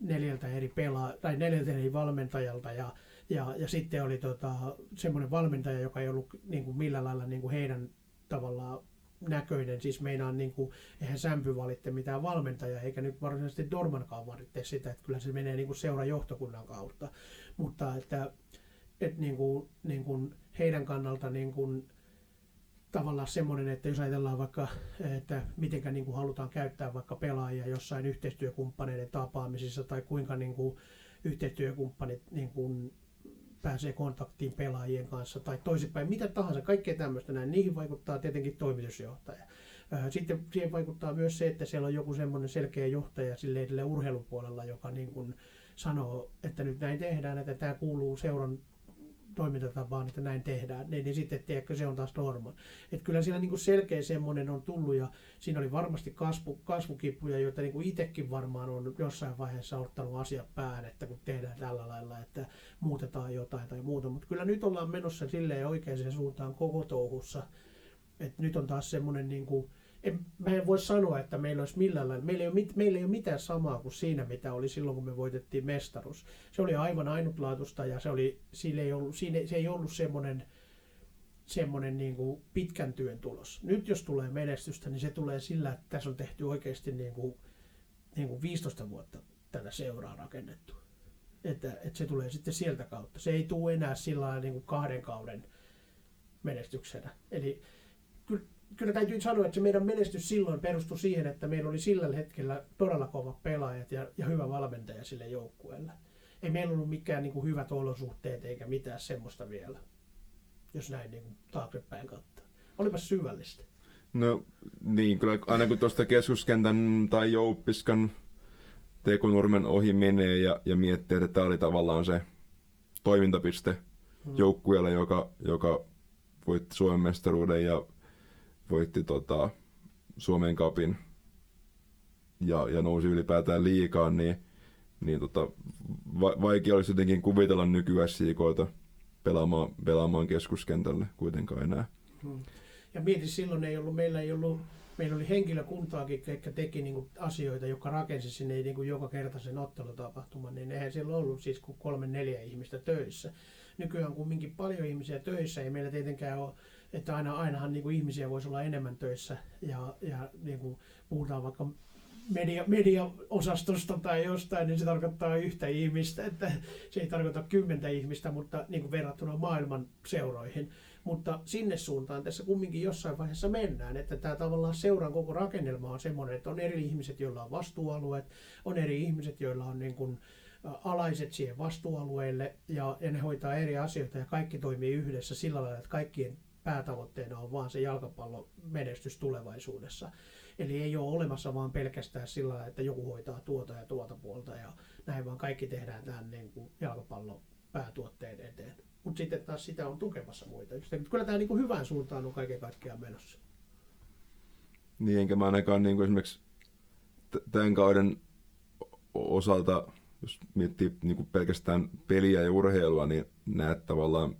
neljältä eri pelaa, tai neljältä eri valmentajalta ja, ja, ja sitten oli tota, semmoinen valmentaja, joka ei ollut niin kuin, millään lailla niin kuin heidän tavallaan näköinen, siis meinaan niin kuin, eihän Sämpy valitte mitään valmentajaa, eikä nyt varsinaisesti Dormankaan valitte sitä, että kyllä se menee niin kuin seuran johtokunnan kautta, mutta että, että niin kuin, niin kuin heidän kannalta niin kuin, tavallaan semmoinen, että jos ajatellaan vaikka, että miten niin kuin halutaan käyttää vaikka pelaajia jossain yhteistyökumppaneiden tapaamisissa tai kuinka niin kuin yhteistyökumppanit niin kuin pääsee kontaktiin pelaajien kanssa tai toisinpäin, mitä tahansa, kaikkea tämmöistä näin. Niihin vaikuttaa tietenkin toimitusjohtaja. Sitten siihen vaikuttaa myös se, että siellä on joku semmoinen selkeä johtaja sille urheilupuolella, joka niin kuin sanoo, että nyt näin tehdään, että tämä kuuluu seuran toimintatapaan, että näin tehdään, niin, niin sitten tiedätkö, se on taas norma. Että kyllä siinä niin kuin selkeä semmoinen on tullut ja siinä oli varmasti kasvu, kasvukipuja, joita niin kuin itsekin varmaan on jossain vaiheessa ottanut asiat päähän, että kun tehdään tällä lailla, että muutetaan jotain tai muuta. Mutta kyllä nyt ollaan menossa silleen oikeaan suuntaan koko touhussa. että nyt on taas semmoinen niin kuin, en, mä en voi sanoa, että meillä olisi millään lailla, meillä ei, ole, mit, meillä ei ole mitään samaa kuin siinä, mitä oli silloin, kun me voitettiin mestaruus. Se oli aivan ainutlaatuista ja se, oli, siinä ei ollut, siinä, se ei ollut semmoinen, semmoinen niin kuin pitkän työn tulos. Nyt jos tulee menestystä, niin se tulee sillä, että tässä on tehty oikeasti niin kuin, niin kuin 15 vuotta tätä seuraa rakennettu. Että, että se tulee sitten sieltä kautta. Se ei tule enää sillä niin kuin kahden kauden menestyksenä. Eli kyllä kyllä täytyy sanoa, että se meidän menestys silloin perustui siihen, että meillä oli sillä hetkellä todella kovat pelaajat ja, ja hyvä valmentaja sille joukkueelle. Ei meillä ollut mikään niin kuin hyvät olosuhteet eikä mitään semmoista vielä, jos näin niin kuin taaksepäin kattaa. Olipa syvällistä. No niin, kyllä aina kun tuosta keskuskentän tai jouppiskan tekonurmen ohi menee ja, ja miettii, että tämä oli tavallaan se toimintapiste hmm. joukkueelle, joka, joka voitti Suomen mestaruuden ja voitti tota, Suomen kapin ja, ja nousi ylipäätään liikaan, niin, niin tota, va, vaikea olisi jotenkin kuvitella nyky pelaamaan, pelaamaan keskuskentälle kuitenkaan enää. Hmm. Ja mieti, silloin ei ollut, meillä ei ollut, meillä oli henkilökuntaakin, jotka teki niin asioita, jotka rakensi sinne niin kuin joka kerta sen ottelutapahtuman, niin eihän siellä ollut siis kuin kolme neljä ihmistä töissä. Nykyään on kumminkin paljon ihmisiä töissä, ei meillä tietenkään ole että aina, ainahan niin kuin ihmisiä voisi olla enemmän töissä ja, ja niin kuin puhutaan vaikka media, mediaosastosta tai jostain, niin se tarkoittaa yhtä ihmistä, että se ei tarkoita kymmentä ihmistä, mutta niin kuin verrattuna maailman seuroihin. Mutta sinne suuntaan tässä kumminkin jossain vaiheessa mennään, että tämä tavallaan seuran koko rakennelma on semmoinen, että on eri ihmiset, joilla on vastuualueet, on eri ihmiset, joilla on niin kuin alaiset siihen vastuualueelle ja, ja ne hoitaa eri asioita ja kaikki toimii yhdessä sillä lailla, että kaikkien päätavoitteena on vaan se jalkapallon menestys tulevaisuudessa. Eli ei ole olemassa vaan pelkästään sillä että joku hoitaa tuota ja tuota puolta ja näin vaan kaikki tehdään tämän niin kuin jalkapallon päätuotteen eteen. Mutta sitten taas sitä on tukemassa muita. Kyllä tämä niin kuin hyvään suuntaan on kaiken kaikkiaan menossa. Niin, enkä mä ainakaan niin kuin esimerkiksi tämän kauden osalta, jos miettii niin kuin pelkästään peliä ja urheilua, niin näet tavallaan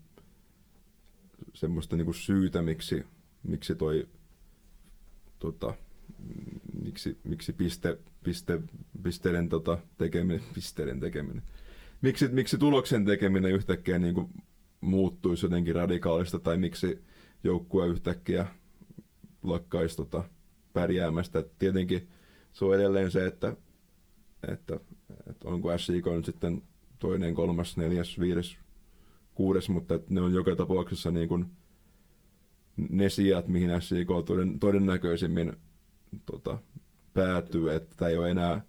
semmoista niin kuin syytä, miksi, miksi toi tota, miksi, miksi piste, piste, pisteiden tota, tekeminen, pisteiden tekeminen, miksi, miksi tuloksen tekeminen yhtäkkiä niin kuin muuttuisi jotenkin radikaalista tai miksi joukkue yhtäkkiä lakkaisi tota, pärjäämästä. Et tietenkin se on edelleen se, että, että, että onko SIK nyt sitten toinen, kolmas, neljäs, viides, kuudes, mutta ne on joka tapauksessa niin kuin ne sijat, mihin SIK toden, todennäköisimmin tota, päätyy, että ei ole enää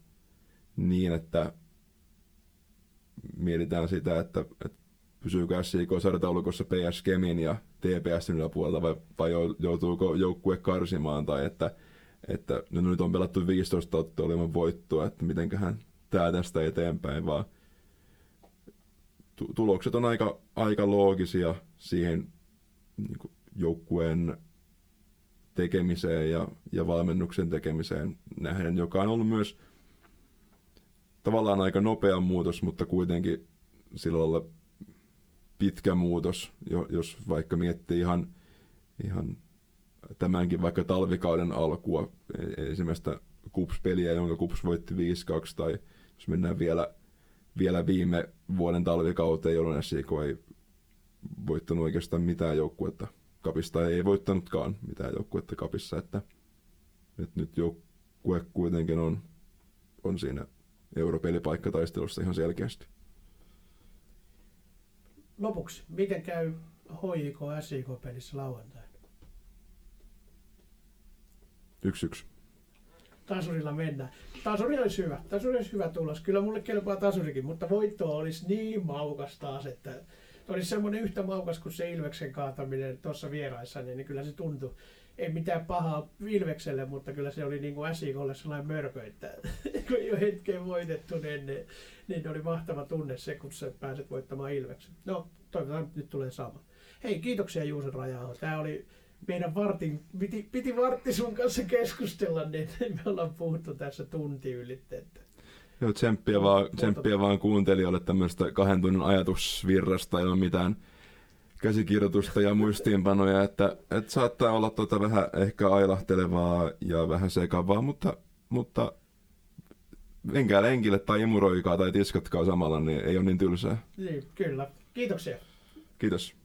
niin, että mietitään sitä, että, että pysyykö SIK sarjataulukossa PS Kemin ja TPS yläpuolella vai, vai joutuuko joukkue karsimaan tai että, että no nyt on pelattu 15 ottelua ilman voittoa, että mitenköhän tämä tästä eteenpäin, vaan tulokset on aika, aika loogisia siihen niin joukkueen tekemiseen ja, ja valmennuksen tekemiseen nähden, joka on ollut myös tavallaan aika nopea muutos, mutta kuitenkin sillä lailla pitkä muutos, jos vaikka miettii ihan, ihan tämänkin vaikka talvikauden alkua, e, ensimmäistä KUPS-peliä, jonka KUPS voitti 5-2, tai jos mennään vielä, vielä viime vuoden talvikauteen, jolloin SIK ei voittanut oikeastaan mitään joukkuetta kapista ei voittanutkaan mitään joukkuetta kapissa, että, että nyt joukkue kuitenkin on, on siinä europelipaikkataistelussa ihan selkeästi. Lopuksi, miten käy HJK SIK-pelissä lauantaina? Yksi yksi. Tasurilla mennään. Tasuri olisi hyvä. Tasuri olisi hyvä tulos. Kyllä mulle kelpaa tasurikin, mutta voitto olisi niin maukas taas, että olisi semmoinen yhtä maukas kuin se Ilveksen kaataminen tuossa vieraissa, niin, kyllä se tuntui. Ei mitään pahaa Ilvekselle, mutta kyllä se oli niin kuin SIKlle sellainen mörkö, että [LAUGHS] kun jo hetken voitettu, niin, niin, oli mahtava tunne se, kun sä pääset voittamaan Ilveksen. No, toivotaan, nyt tulee sama. Hei, kiitoksia Juuso Rajaho. Tämä oli meidän vartin, piti, piti vartti sun kanssa keskustella, niin [LAUGHS] me ollaan puhuttu tässä tunti ylitteettä. Joo, tsemppiä vaan, tsemppiä vaan kuuntelijoille tämmöistä kahden tunnin ajatusvirrasta ilman mitään käsikirjoitusta ja muistiinpanoja, että, että saattaa olla tota vähän ehkä ailahtelevaa ja vähän sekavaa, mutta, mutta menkää lenkille tai imuroikaa tai tiskatkaa samalla, niin ei ole niin tylsää. Niin, kyllä. Kiitoksia. Kiitos.